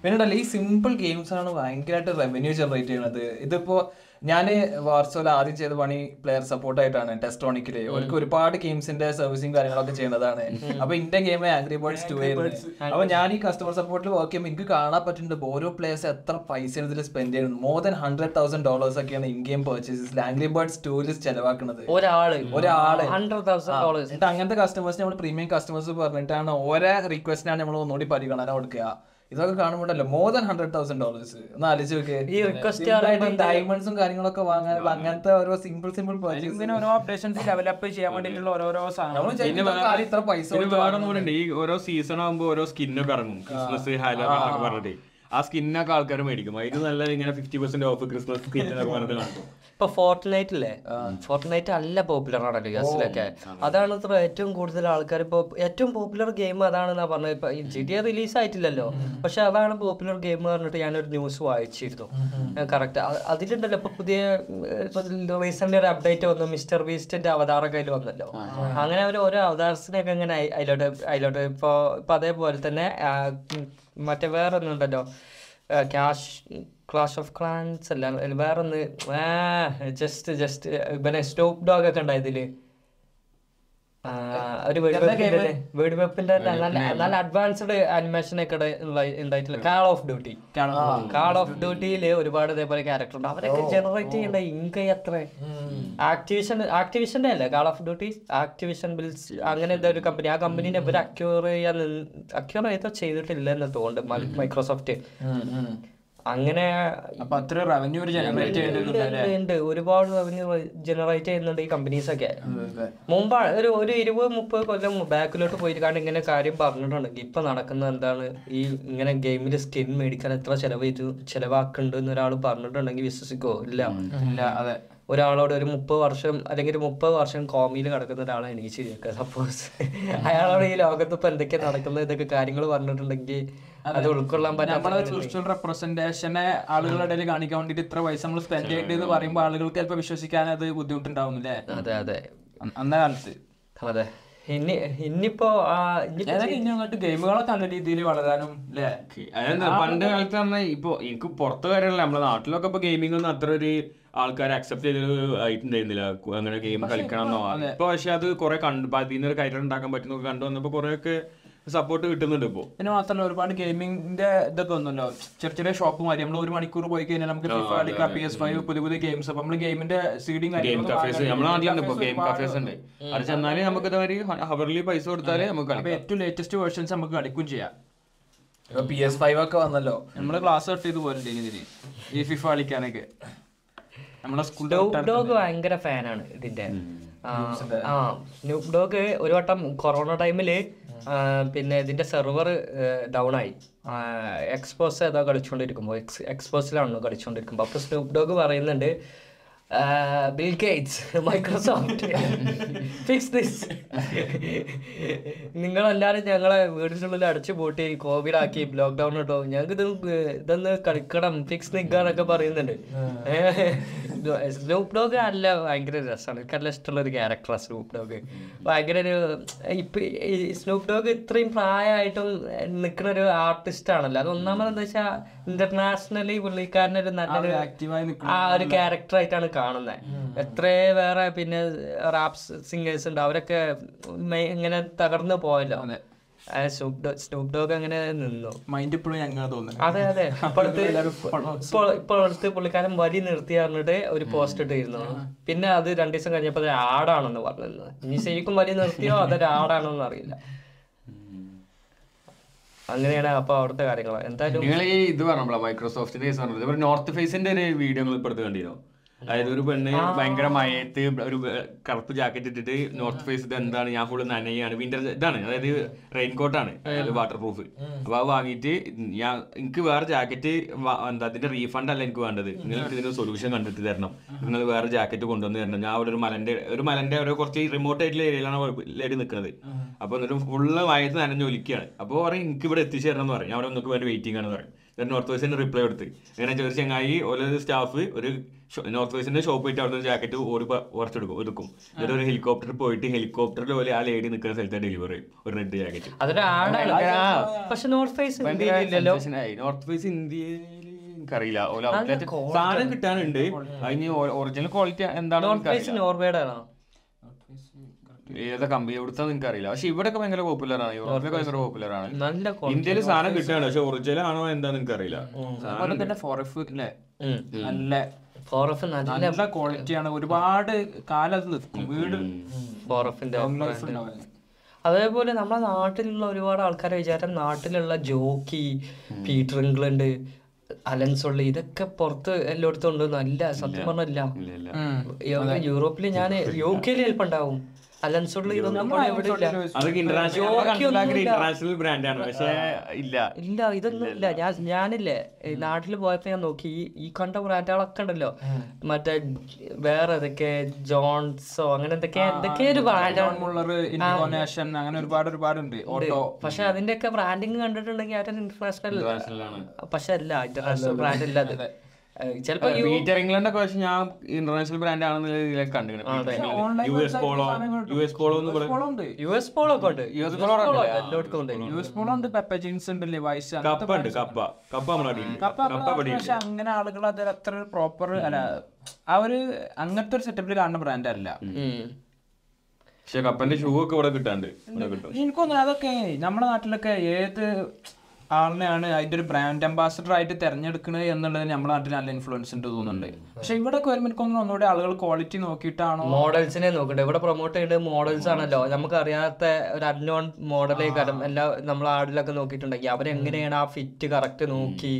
പിന്നെ ഈ സിമ്പിൾ ഗെയിംസ് ആണ് ഭയങ്കരമായിട്ട് റവന്യൂ ജനറേറ്റ് ചെയ്യണത്. ഇതിപ്പോ ഞാൻ വാർസോൽ ആദ്യം ചെയ്ത പണി പ്ലെയർ സപ്പോർട്ട് ആയിട്ടാണ് ടെസ്ട്രോണിക്കിൽ അവർക്ക് ഒരുപാട് ഗെയിംസിന്റെ സർവീസിങ് കാര്യങ്ങളൊക്കെ ചെയ്യുന്നതാണ്. അപ്പൊ ഇന്റെ ഗെയിം ആംഗ്രി ബേർഡ്സ് ടു ആയിരുന്നു. അപ്പൊ ഞാൻ ഈ കസ്റ്റമർ സപ്പോർട്ടിൽ വർക്ക് ചെയ്യുമ്പോൾ എനിക്ക് കാണാൻ പറ്റുന്നുണ്ട് ഓരോ പ്ലേയേഴ്സ് എത്ര പൈസ ഇതിൽ സ്പെൻഡ് ചെയ്യുന്നു. More than hundred thousand dollars ഒക്കെയാണ് in game purchases Angry Birds ടൂവിൽ ചെലവാക്കുന്നത്. ഒരാൾ. ഒരാൾ. എന്നിട്ട് അങ്ങനത്തെ കസ്റ്റമേഴ്സ് നമ്മൾ പ്രീമിയം കസ്റ്റമേഴ്സ് പറഞ്ഞിട്ടാണ് ഓരോ റിക്വസ്റ്റിനാണ് നമ്മൾ ഒന്നുകൂടി പരിഗണന കൊടുക്കുക. ഇതൊക്കെ കാണുമ്പോണ്ടല്ലോ more than hundred thousand dollars ഒന്ന് ആലോചിച്ച് ഈ റിക്വസ്റ്റ് ഡയമണ്ട്സും കാര്യങ്ങളൊക്കെ വാങ്ങാൻ അങ്ങനത്തെ ഓരോ സിമ്പിൾ സിമ്പിൾ ഇങ്ങനെ ഓരോ അപ്ഡേഷൻസ് ഡെവലപ്പ് ചെയ്യാൻ വേണ്ടിയിട്ടുള്ള ഓരോരോ ഇത്ര പൈസ വേറെ ഈ ഓരോ സീസൺ ആകുമ്പോ ഓരോ സ്കിന്നൊക്കെ ഇറങ്ങും. ക്രിസ്മസ് ഹാലോക്കെ പറഞ്ഞിട്ട്. ആ സ്കിന്നൊക്കെ ആൾക്കാർ മേടിക്കും. അതിന് നല്ല ഇങ്ങനെ ഫിഫ്റ്റി പെർസെന്റ് ഓഫ് ക്രിസ്മസ് സ്കിന്നൊക്കെ പറഞ്ഞിട്ട് ഇപ്പൊ ഫോർട്ട്നൈറ്റ് ഇല്ലേ ഫോർട്ട്നൈറ്റ് അല്ല പോപ്പുലർ ആണല്ലോ യു എസിലൊക്കെ അതാണ്. ഇത്ര ഏറ്റവും കൂടുതൽ ആൾക്കാർ ഇപ്പൊ ഏറ്റവും പോപ്പുലർ ഗെയിം അതാണെന്നാ പറഞ്ഞത്. ഇപ്പൊ ജി ടി എ റിലീസ് ആയിട്ടില്ലല്ലോ. പക്ഷെ അതാണ് പോപ്പുലർ ഗെയിം പറഞ്ഞിട്ട് ഞാനൊരു ന്യൂസ് വായിച്ചിരുന്നു. കറക്റ്റ്. അതിലുണ്ടല്ലോ. ഇപ്പൊ പുതിയ റീസെന്റ് ഒരു അപ്ഡേറ്റ് വന്നു. മിസ്റ്റർ ബീസ്റ്റിന്റെ അവതാര കയ്യിൽ വന്നല്ലോ. അങ്ങനെ അവർ ഓരോ അവതാരത്തിനൊക്കെ ഇങ്ങനെ അതിലോട്ട് അതിലോട്ട് ഇപ്പൊ ഇപ്പൊ അതേപോലെ തന്നെ മറ്റേ വേറെ ഒന്നുണ്ടല്ലോ ക്യാഷ് ക്ലാഷ് ഓഫ് ക്ലാൻസ് അല്ല വേറെ ഒന്ന് ജസ്റ്റ് ജസ്റ്റ് പിന്നെ സ്റ്റോപ്പ് ഡോഗ് ഒക്കെ ഉണ്ടായതിൽ ഒരു വേർഡ് വെപ്പിന്റെ നല്ല അഡ്വാൻസ്ഡ് അനിമേഷൻ ഒക്കെ ഉണ്ടായിട്ടില്ല call of duty call of ഡ്യൂട്ടിയിൽ ഒരുപാട് ഇതേപോലെ ക്യാരക്ടർ ഉണ്ട്. അവരൊക്കെ ജനറേറ്റ് ചെയ്യേണ്ട? ഇൻകം എത്ര ആക്ടിവിഷൻ ആക്ടിവിഷന്റെ അല്ലേ? Call of duty Activision bills അങ്ങനെ എന്തോ ഒരു കമ്പനി ആ കമ്പനീനെ ഇവർ അക്യൂർ ചെയ്യാൻ അക്യൂർ ചെയ്തോ ചെയ്തിട്ടില്ല എന്ന് തോന്നുന്നുണ്ട് മൈക്രോസോഫ്റ്റ് അങ്ങനെ റവന്യൂ ഉണ്ട്. ഒരുപാട് റവന്യൂ ജനറേറ്റ് ചെയ്യുന്നുണ്ട് ഈ കമ്പനീസ് ഒക്കെ. മുമ്പ് ഒരു ഒരു ഇരുപത് മുപ്പത് കൊല്ലം ബാക്കിലോട്ട് പോയിട്ട് കാരണം ഇങ്ങനെ കാര്യം പറഞ്ഞിട്ടുണ്ടെങ്കിൽ ഇപ്പൊ നടക്കുന്ന എന്താണ് ഈ ഇങ്ങനെ ഗെയിമിൽ സ്കിൻ മേടിക്കാൻ എത്ര ചെലവ് ചെയ്തു ചെലവാക്കുന്നുണ്ട് എന്ന് ഒരാൾ പറഞ്ഞിട്ടുണ്ടെങ്കിൽ വിശ്വസിക്കോ? ഇല്ല. ഇല്ല അതെ. ഒരാളോട് ഒരു മുപ്പത് വർഷം അല്ലെങ്കിൽ ഒരു മുപ്പത് വർഷം കോമിയിൽ കിടക്കുന്ന ഒരാളെ എനിക്ക് കേൾക്കുക സപ്പോസ് അയാളോട് ഈ ലോകത്ത് ഇപ്പൊ എന്തൊക്കെ നടക്കുന്നത് ഇതൊക്കെ കാര്യങ്ങൾ പറഞ്ഞിട്ടുണ്ടെങ്കിൽ അത് ഉൾക്കൊള്ളാൻ പറ്റും റെപ്രസെന്റേഷനെ ആളുകളുടെ ഇടയിൽ കാണിക്കാൻ വേണ്ടിട്ട് ഇത്ര പൈസ നമ്മൾ സ്പെൻഡ് ചെയ്യേണ്ടത് പറയുമ്പോൾ ആളുകൾക്ക് ചിലപ്പോൾ വിശ്വസിക്കാൻ അത് ബുദ്ധിമുട്ടുണ്ടാവുന്നില്ലേ? അതെ അതെ. അന്ന കാലത്ത്. അതെ. ഇനി ഇനിയിപ്പോ ആ, ഇനിയിപ്പോ ഏതായാലും അങ്ങോട്ട് ഗെയിമുകളൊക്കെ നല്ല രീതിയിൽ വളരാനും അല്ലേ അതെന്താ പണ്ട് കാലത്ത് പറഞ്ഞാൽ ഇപ്പൊ എനിക്ക് പുറത്ത് കാര്യമല്ല നമ്മുടെ നാട്ടിലൊക്കെ ഇപ്പൊ ഗെയിമിംഗ് ഒന്നും അത്ര ഒരു ആൾക്കാർ അക്സെപ്റ്റ് ചെയ്ത് ആയിട്ടുണ്ടായിരുന്നില്ല. അങ്ങനെ ഗെയിം കളിക്കണം എന്നോ ഇപ്പൊ പക്ഷെ അത് കുറെ കണ്ടു അതിൽ നിന്ന് ഒരു കരിയർ ഉണ്ടാക്കാൻ പറ്റുന്ന കണ്ടു വന്നപ്പോ കുറെ ഒക്കെ സപ്പോർട്ട് കിട്ടുന്നുണ്ട് ഇപ്പോ. പിന്നെ മാത്രമല്ല ഒരുപാട് ഗെയിമിംഗിന്റെ ഇതൊക്കെ ഒന്നുമല്ലോ ചെറിയ ചെറിയ ഷോപ്പ് മാറി നമ്മൾ ഒരു മണിക്കൂർ പോയി കഴിഞ്ഞാൽ നമുക്ക് ഫിഫ കളിക്കാം പി എസ് ഫൈവ് പുതിയ പുതിയ ഗെയിംസ് അപ്പൊ നമ്മൾ ഗെയിമിന്റെ സീഡിങ് ഗെയിം കഫേസ് നമ്മുടെ നാട്ടിലുണ്ട് ഇപ്പൊ ഗെയിം കഫേസ് ഉണ്ട്. അത് ചെന്നാൽ നമുക്ക് ഹവർലി പൈസ കൊടുത്താലേ നമുക്ക് അപ്പൊ ഏറ്റവും ലേറ്റസ്റ്റ് വേർഷൻസ് നമുക്ക് കളിക്കും ചെയ്യാം. പി എസ് ഫൈവ് ഒക്കെ വന്നല്ലോ. നമ്മൾ ക്ലാസ് കട്ട് ചെയ്ത് പോലുണ്ട് ഇതിന് ഈ ഫിഫ കളിക്കാനൊക്കെ. നമ്മുടെ ഡോഗ് ഭയങ്കര ഫാനാണ് ഇതിന്റെ. ആ, ഡോഗ് ഒരു വട്ടം കൊറോണ ടൈമിൽ പിന്നെ ഇതിന്റെ സെർവർ ഡൗൺ ആയി. എക്സ്പോസ് ഏതോ കളിച്ചുകൊണ്ടിരിക്കുമ്പോൾ എക്സ് എക്സ്പോസിലാണല്ലോ കളിച്ചുകൊണ്ടിരിക്കുമ്പോൾ അപ്പൊ സ്നൂപ് ഡോഗ് പറയുന്നുണ്ട് Bill Gates Microsoft fix this നിങ്ങളെല്ലാവരും ഞങ്ങളെ വീടിനുള്ളിൽ അടച്ചു പൂട്ടി കോവിഡ് ആക്കി ലോക്ക്ഡൌൺ ഇട്ടോ. ഞങ്ങൾക്ക് ഇത് ഇതൊന്ന് കളിക്കണം ഫിക്സ് നിൽക്കാന്നൊക്കെ പറയുന്നുണ്ട്. സ്നൂപ്പ് ഡോഗ് അല്ല ഭയങ്കര രസമാണ്. എനിക്ക് നല്ല ഇഷ്ടമുള്ള ഒരു ക്യാരക്ടറാണ് സ്നൂപ്പ് ഡോഗ് ഭയങ്കര ഒരു ഇപ്പൊ സ്നൂപ്പ് ഡോഗ് ഇത്രയും പ്രായമായിട്ടും നിൽക്കുന്ന ഒരു ആർട്ടിസ്റ്റ് ആണല്ലോ. അത് ഒന്നാമത് എന്താ വെച്ചാൽ ഇന്റർനാഷണലി പുള്ളിക്കാരനൊരു നല്ലൊരു ആ ഒരു ക്യാരക്ടർ ആയിട്ടാണ് കാണുന്നത് എത്രയോ വേറെ പിന്നെ റാപ്സ് സിംഗേഴ്സ് ഉണ്ട്. അവരൊക്കെ ഇങ്ങനെ തകർന്നു പോയല്ലോ. സ്നൂപ്പ് ഡോഗ് ഡോഗ് അങ്ങനെ നിന്നു. മൈൻഡ് ഇപ്പോഴും ഞങ്ങൾ തോന്നുന്നു. അതെ അതെ. ഇപ്പോഴത്തെ പുള്ളിക്കാരൻ വരി നിർത്തി പറഞ്ഞിട്ട് ഒരു പോസ്റ്റ് ഇട്ടിരുന്നു. പിന്നെ അത് രണ്ടു ദിവസം കഴിഞ്ഞപ്പോൾ അത് ആടാണെന്ന് പറഞ്ഞിരുന്നു. ഇനി ശരിക്കും വരി നിർത്തിയോ അതൊരു ആടാണോന്ന് അറിയില്ല. അങ്ങനെയാണ് അപ്പൊ അവിടുത്തെ കാര്യങ്ങൾ എന്തായാലും നിങ്ങൾ ഈ ഇത് പറഞ്ഞോ മൈക്രോസോഫ്റ്റിന്റെ കേസ് പറഞ്ഞത്. ഇവർ നോർത്ത് ഫേസിന്റെ ഒരു വീഡിയോ നിങ്ങൾ ഇപ്പുറത്ത് കണ്ടിരുന്നോ? അതായത് ഒരു പെണ്ണ് ഭയങ്കര മയത്ത് ഒരു കറുപ്പ് ജാക്കറ്റ് ഇട്ടിട്ട് നോർത്ത് ഫേസ് ഇത് എന്താണ് ഞാൻ ഫുള്ള് നനയാണ്. വിന്റർ ഇതാണ്. അതായത് റെയിൻ ആണ്. വാട്ടർ പ്രൂഫ് അപ്പൊ അത് വാങ്ങിയിട്ട് ഞാൻ എനിക്ക് വേറെ ജാക്കറ്റ് എന്താ അതിന്റെ റീഫണ്ട് അല്ല എനിക്ക് വേണ്ടത്. നിങ്ങൾക്ക് ഇതിന്റെ സൊല്യൂഷൻ കണ്ടിട്ട് തരണം. നിങ്ങൾ വേറെ ജാക്കറ്റ് കൊണ്ടുവന്ന് തരണം. ഞാൻ അവിടെ ഒരു മലന്റെ ഒരു മലന്റെ ഒരു കുറച്ച് റിമോട്ട് ആയിട്ടുള്ള ഏരിയയിലാണ് ലേഡി നിൽക്കുന്നത് അപ്പൊ എന്നിട്ട് ഫുള്ള് മയത്ത് നനഞ്ഞ് ഒലിക്കുകയാണ് അപ്പോൾ പറയും എനിക്ക് ഇവിടെ എത്തിച്ചു തരണം എന്ന് പറയും. ഞാൻ അവിടെ നിങ്ങൾക്ക് വേണ്ടി വെയിറ്റിംഗ് ആണെന്ന് പറയും. നോർത്ത് വെസ്റ്റിന് റിപ്ലൈ കൊടുത്ത്. അങ്ങനെ ഒരു ചങ്ങായി ഒരു സ്റ്റാഫ് ഒരു നോർത്ത് വെസ്റ്റിന്റെ ഷോപ്പ് പോയിട്ട് അവിടെ നിന്ന് ജാക്കറ്റ് ഓടി കുറച്ചെടുക്കും എടുക്കും എന്നിട്ട് ഒരു ഹെലികോപ്റ്റർ പോയിട്ട് ഹെലികോപ്റ്ററിൽ പോലെ ആ ലേഡി നിൽക്കുന്ന സ്ഥലത്ത് ഡെലിവറി ചെയ്യും ഒരു റെഡ് ജാക്കറ്റ് പക്ഷെ നോർത്ത് ഫേസ് ഇന്ത്യയിലില്ലല്ലോ നോർത്ത് ഫേസ് ഇന്ത്യയിൽ എനിക്കറിയില്ല. സാധനം കിട്ടാനുണ്ട്. അതിന് ഒറിജിനൽ ക്വാളിറ്റി എന്താണ് നോർത്ത് ഫേസ് എനിക്കറിയില്ല. നോർവേയുടെ ആണോ? ഏതാ കമ്പനി എവിടുത്തെ അറിയില്ല പക്ഷെ ഇവിടെയൊക്കെ ഭയങ്കര പോപ്പുലർ ആണ്. യൂറോപ്പിലൊക്കെ ഭയങ്കര പോപ്പുലർ ആണ്. നല്ല. ഇന്ത്യയിൽ സാധനം കിട്ടുകയാണ്. പക്ഷെ ഒറിജിനൽ ആണോ എന്താ നിങ്ങൾക്ക് അറിയില്ല അതുപോലെ തന്നെ ഫോറഫ് അല്ലേ. നല്ല ഫോറഫ് നല്ല നല്ല ക്വാളിറ്റിയാണ് ഒരുപാട് കാലം അത് നിൽക്കും. വീട് ഫോർ എഫിന്റെ. അതേപോലെ നമ്മുടെ നാട്ടിലുള്ള ഒരുപാട് ആൾക്കാരെ വിചാരം നാട്ടിലുള്ള ജോക്കി പീറ്റർ ഇംഗ്ലണ്ട് അലൻസൊള്ളി ഇതൊക്കെ പുറത്ത് എല്ലായിടത്തും ഉണ്ട്. നല്ല സത്യം പറഞ്ഞല്ല ഇല്ല. ഇല്ല യൂറോപ്പിൽ ഞാൻ യു കെയിൽ ചിലപ്പോൾ ഉണ്ടാവും. അതൊക്കെ ഇന്റർനാഷണൽ ഇന്റർനാഷണൽ ബ്രാൻഡാണ് പക്ഷേ ഇല്ല. ഇല്ല ഇതൊന്നും ഇല്ല ഞാൻ ഞാനില്ലേ നാട്ടിൽ പോയപ്പോ ഞാൻ നോക്കി ഈ ഈ കണ്ട ബ്രാൻഡുകളൊക്കെ ഉണ്ടല്ലോ. മറ്റേ വേറെ ഏതൊക്കെ ജോൺസോ അങ്ങനെ എന്തൊക്കെ എന്തൊക്കെ ഒരു ബ്രാൻഡ് ജോൺ മുള്ളർ അങ്ങനെ ഒരുപാട് ഒരുപാട് ഉണ്ട്. ഓട്ടോ പക്ഷെ അതിന്റെ ഒക്കെ ബ്രാൻഡിങ് കണ്ടിട്ടുണ്ടെങ്കിൽ അവരുടെ ഇന്റർനാഷണൽ പക്ഷെ അല്ല ഇന്റർനാഷണൽ ബ്രാൻഡ് ഇല്ല അത്. ചിലപ്പോ പീറ്റർ ഇംഗ്ലണ്ട് ഒക്കെ പക്ഷെ ഞാൻ ഇന്റർനാഷണൽ ബ്രാൻഡ് ആണെന്ന് ഇതിലേക്ക് കണ്ടിട്ടുണ്ട്. U S Polo U S Polo ഉണ്ട്? യു എസ് പോളോ ഒക്കെ ഉണ്ട്. U S Polo U S Polo ഉണ്ട്. പെപ്പ ജീൻസ് ഉണ്ട്. ലിവൈസ് കപ്പ ഉണ്ട്. കപ്പ കപ്പ കപ്പ കപ്പ പടി പക്ഷെ അങ്ങനെ ആളുകൾ അത് അത്ര പ്രോപ്പർ അല്ല ആ ഒരു അങ്ങനത്തെ ഒരു സെറ്റപ്പിൽ കാണുന്ന ബ്രാൻഡ് അല്ല. പക്ഷെ കപ്പന്റെ ഷൂ ഒക്കെ ഇവിടെ കിട്ടാണ്ട്. എനിക്കൊന്നും അതൊക്കെ നമ്മുടെ നാട്ടിലൊക്കെ ഏത് ആളിനെയാണ് അതിന്റെ ഒരു ബ്രാൻഡ് അംബാസഡർ ആയിട്ട് തിരഞ്ഞെടുക്കുന്നത് എന്നുള്ളത് നമ്മുടെ നാട്ടിൽ നല്ല ഇൻഫ്ലുവൻസ് ഉണ്ട് തോന്നുന്നുണ്ട്. പക്ഷെ ഇവിടെ എനിക്കൊന്നും ഒന്നുകൂടി ആളുകൾ ക്വാളിറ്റി നോക്കിയിട്ടാണോ? മോഡൽസിനെ നോക്കണ്ട? ഇവിടെ പ്രൊമോട്ട് ചെയ്യുന്നത് മോഡൽസ് ആണല്ലോ. നമുക്ക് അറിയാത്ത ഒരു അൺനോൺ മോഡലേ എല്ലാം എല്ലാ നമ്മൾ ആടിലൊക്കെ നോക്കിയിട്ടുണ്ടെങ്കിൽ അവരെങ്ങനെയാണ് ആ ഫിറ്റ് കറക്റ്റ് നോക്കി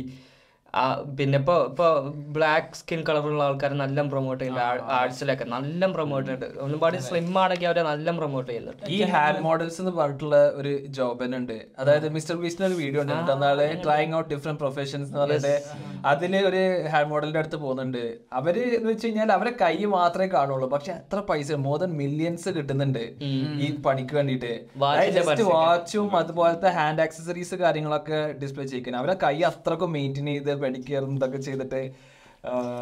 പിന്നെ ഇപ്പൊ ഇപ്പൊ ബ്ലാക്ക് സ്കിൻ കളറുള്ള ആൾക്കാർ നല്ല പ്രൊമോട്ട് ചെയ്യുന്നുണ്ട്. ആർട്സിലൊക്കെ നല്ല പ്രൊമോട്ട് ചെയ്യുന്നുണ്ട്. ഒരുപാട് സ്ലിം ആണെങ്കിൽ അവരെ നല്ല പ്രൊമോട്ട് ചെയ്യുന്നുണ്ട്. ഈ ഹാൻഡ് മോഡൽസ് എന്ന് പറഞ്ഞിട്ടുള്ള ഒരു ജോബ് തന്നെ ഉണ്ട്. അതായത് മിസ്റ്റർ ബീസ്റ്റിന് ഒരു വീഡിയോ ഉണ്ട്. അതായത് ട്രൈങ് ഔട്ട് ഡിഫറെന്റ് പ്രൊഫഷൻസ് എന്ന് പറഞ്ഞിട്ട് അതിന് ഒരു ഹാൻഡ് മോഡലിന്റെ അടുത്ത് പോകുന്നുണ്ട്. അവർ എന്ന് വെച്ച് കഴിഞ്ഞാൽ അവരെ കൈ മാത്രമേ കാണുള്ളൂ. പക്ഷെ എത്ര പൈസ മോർ ദൻ മില്യൺസ് കിട്ടുന്നുണ്ട് ഈ പണിക്ക് വേണ്ടിയിട്ട്. ജസ്റ്റ് വാച്ചും അതുപോലത്തെ ഹാൻഡ് ആക്സസറീസ് കാര്യങ്ങളൊക്കെ ഡിസ്പ്ലേ ചെയ്യിക്കുന്നത്. അവരെ കൈ അത്രക്കും മെയിന്റെയിൻ ചെയ്ത് പെഡിക്കറും ഇതൊക്കെ ചെയ്തിട്ട്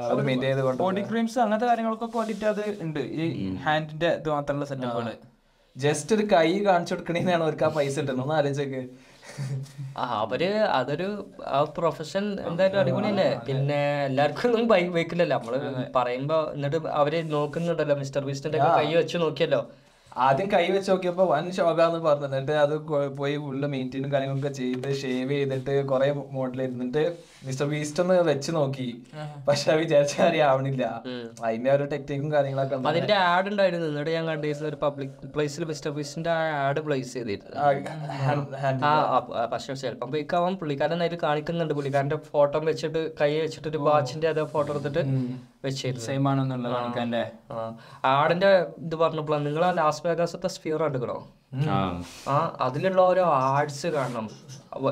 അത് മെയിന്റെയിൻ ചെയ്ത് കൊണ്ട് ബോഡി ക്രീംസ് അങ്ങനത്തെ കാര്യങ്ങൾക്കൊക്കെ വേണ്ടിയിട്ട് അത് ഉണ്ട്. ഈ ഹാൻഡിന്റെ ഇത് മാത്രമുള്ള സെറ്റപ്പുകൾ ജസ്റ്റ് ഒരു കൈ കാണിച്ചു കൊടുക്കണേന്നാണ് അവർക്ക് ആ പൈസ കിട്ടുന്നത്. ആലോചിച്ചൊക്കെ. അവർ അതൊരു ആ പ്രൊഫഷൻ എന്തായാലും അടിപൊളിയല്ലേ? പിന്നെ എല്ലാവർക്കും ഒന്നും ബൈക്ക് വെക്കില്ലല്ലോ. നമ്മൾ പറയുമ്പോ എന്നിട്ട് അവർ നോക്കുന്നുണ്ടല്ലോ മിസ്റ്റർ ബീസ്റ്റിന്റെ കൈ വെച്ച് നോക്കിയല്ലോ. ആദ്യം കൈ വെച്ച് നോക്കിയപ്പോ വൻ ഷോക്കാന്ന് പറഞ്ഞു. എന്നിട്ട് അത് പോയി ഫുള്ള് മെയിന്റെയിനും കാര്യങ്ങളൊക്കെ ചെയ്ത് ഷേവ് ചെയ്തിട്ട് കുറെ മോഡൽ ഇരുന്നിട്ട് മിസ്റ്റർ ബീസ്റ്റ് ഒന്ന് വെച്ച് നോക്കി. പക്ഷെ വിചാരിച്ച കാര്യം ആവണില്ല. അതിന്റെ ഒരു ടെക്നിക്കും കാര്യങ്ങളൊക്കെ അതിന്റെ ആഡ് ഉണ്ടായിരുന്നു. എന്നിട്ട് ഞാൻ കണ്ടിരുന്ന ഒരു പബ്ലിക് പ്ലേസിൽ മിസ്റ്റർ ബീസ്റ്റിന്റെ ആഡ് പ്ലേസ് ചെയ്തിരുന്നു. പക്ഷെ ചിലപ്പം പുള്ളിക്കാരൻ അതിൽ കാണിക്കുന്നുണ്ട്. പുള്ളിക്കാരന്റെ ഫോട്ടോ വെച്ചിട്ട് കൈ വെച്ചിട്ട് ഒരു വാച്ചിന്റെ അതേ ഫോട്ടോ എടുത്തിട്ട് വെച്ചിരുന്നു സെയിം ആണെന്നുള്ള കാണിക്കാന്റെ ആടിന്റെ ഇത് പറഞ്ഞപ്പോഴാണ് നിങ്ങൾ ആ ലാസ് വേഗാസത്തെ സ്ഫിയർ എടുക്കണോ ആ. ആ അതിലുള്ള ഓരോ ആർട്സ് കാണണം.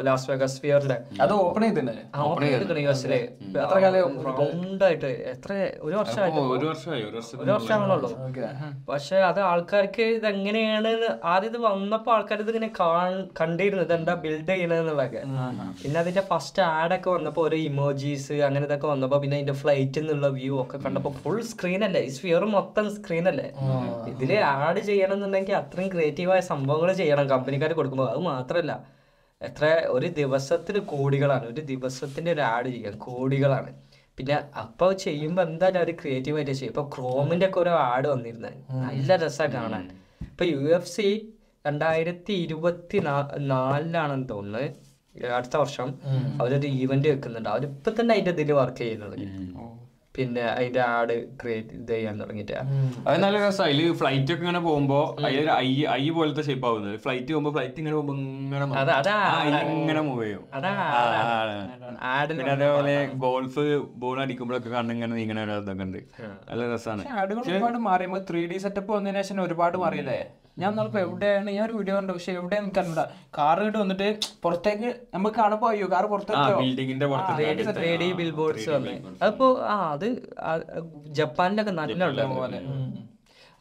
ലാസ് വെഗസ് ഫിയറിന്റെ അത് ഓപ്പൺ ചെയ്തിട്ടുണ്ട് യു എസിലെ എത്ര കാലം റൗണ്ടായിട്ട് എത്ര ഒരു വർഷമായിട്ട്? ഒരു ഒരു ഒരു വർഷമാണല്ലോ പക്ഷെ അത് ആൾക്കാർക്ക് ഇത് എങ്ങനെയാണ് ആദ്യം ഇത് വന്നപ്പോ ആൾക്കാർ ഇത് ഇങ്ങനെ കണ്ടിരുന്നത് കണ്ടിരുന്നു ഇതെന്താ ബിൽഡ് ചെയ്യണെന്നുള്ളതൊക്കെ പിന്നെ അതിന്റെ ഫസ്റ്റ് ആഡൊക്കെ വന്നപ്പോ ഓരോ ഇമോജീസ് അങ്ങനെ ഇതൊക്കെ വന്നപ്പോ പിന്നെ അതിന്റെ ഫ്ലൈറ്റിൽ നിന്നുള്ള വ്യൂ ഒക്കെ കണ്ടപ്പോ ഫുൾ സ്ക്രീൻ അല്ലേ? ഈ സ്ഫിയർ മൊത്തം സ്ക്രീൻ അല്ലേ? ഇതിൽ ആഡ് ചെയ്യണം എന്നുണ്ടെങ്കിൽ അത്രയും ക്രിയേറ്റീവായ സംഭവങ്ങൾ ചെയ്യണം. കമ്പനിക്കാർ കൊടുക്കുമ്പോൾ അത് മാത്രല്ല. എത്ര? ഒരു ദിവസത്തിന് കോടികളാണ്. ഒരു ദിവസത്തിന്റെ ഒരു ആഡ് ചെയ്യാം കോടികളാണ്. പിന്നെ അപ്പൊ ചെയ്യുമ്പോ എന്തായാലും അവർ ക്രിയേറ്റീവ് ആയിട്ട് ചെയ്യും ഇപ്പൊ ക്രോമിന്റെ ഒക്കെ ഓരോ ആഡ് വന്നിരുന്നത് നല്ല രസമാണ് കാണാൻ. ഇപ്പൊ യു എഫ് സി രണ്ടായിരത്തി ഇരുപത്തി നാലിലാണെന്ന് തോന്നുന്നത് അടുത്ത വർഷം അവരൊരു ഈവന്റ് വെക്കുന്നുണ്ട്. അവരിപ്പൊ തന്നെ അതിന്റെ ഇതിൽ വർക്ക് ചെയ്യുന്നത്. പിന്നെ അതിന്റെ ആഡ് ക്രിയേറ്റ് ഇത് ചെയ്യാൻ തുടങ്ങിയിട്ട് അത് നല്ല രസമാണ് അതിൽ ഫ്ലൈറ്റ് ഒക്കെ ഇങ്ങനെ പോകുമ്പോ അതിലൊരു ഐ ഐ പോലത്തെ ഷേപ്പ് ആവുന്നത് ഫ്ലൈറ്റ് പോകുമ്പോ ഫ്ലൈറ്റ് ഇങ്ങനെ പോകുമ്പോ ഇങ്ങനെ ഇങ്ങനെ മൂവ് ചെയ്യും. പിന്നെ അതേപോലെ ഗോൾഫ് ബോൾ അടിക്കുമ്പോഴൊക്കെ കണ്ണിങ്ങനെ ഇങ്ങനെ ഇതൊക്കെ ഉണ്ട്. നല്ല രസമാണ് ആടുകൾ ഒരുപാട് മാറി. നമുക്ക് ത്രീ ഡി സെറ്റപ്പ് വന്നതിന് ശേഷം ഒരുപാട് മാറിയല്ലേ? ഞാൻ നാളിപ്പോ എവിടെയാണ്? ഞാൻ ഒരു വീഡിയോ കണ്ടു പക്ഷെ എവിടെ എനിക്ക് അറിഞ്ഞൂടാ കാർ ഇട്ട് വന്നിട്ട് പുറത്തേക്ക് നമുക്ക് കാണുമ്പോ അയ്യോ കാർ പുറത്തേക്ക് ബിൽ ബോർഡ്സ് വന്ന്. ആ അത് ജപ്പാനിലൊക്കെ നല്ല പോലെ.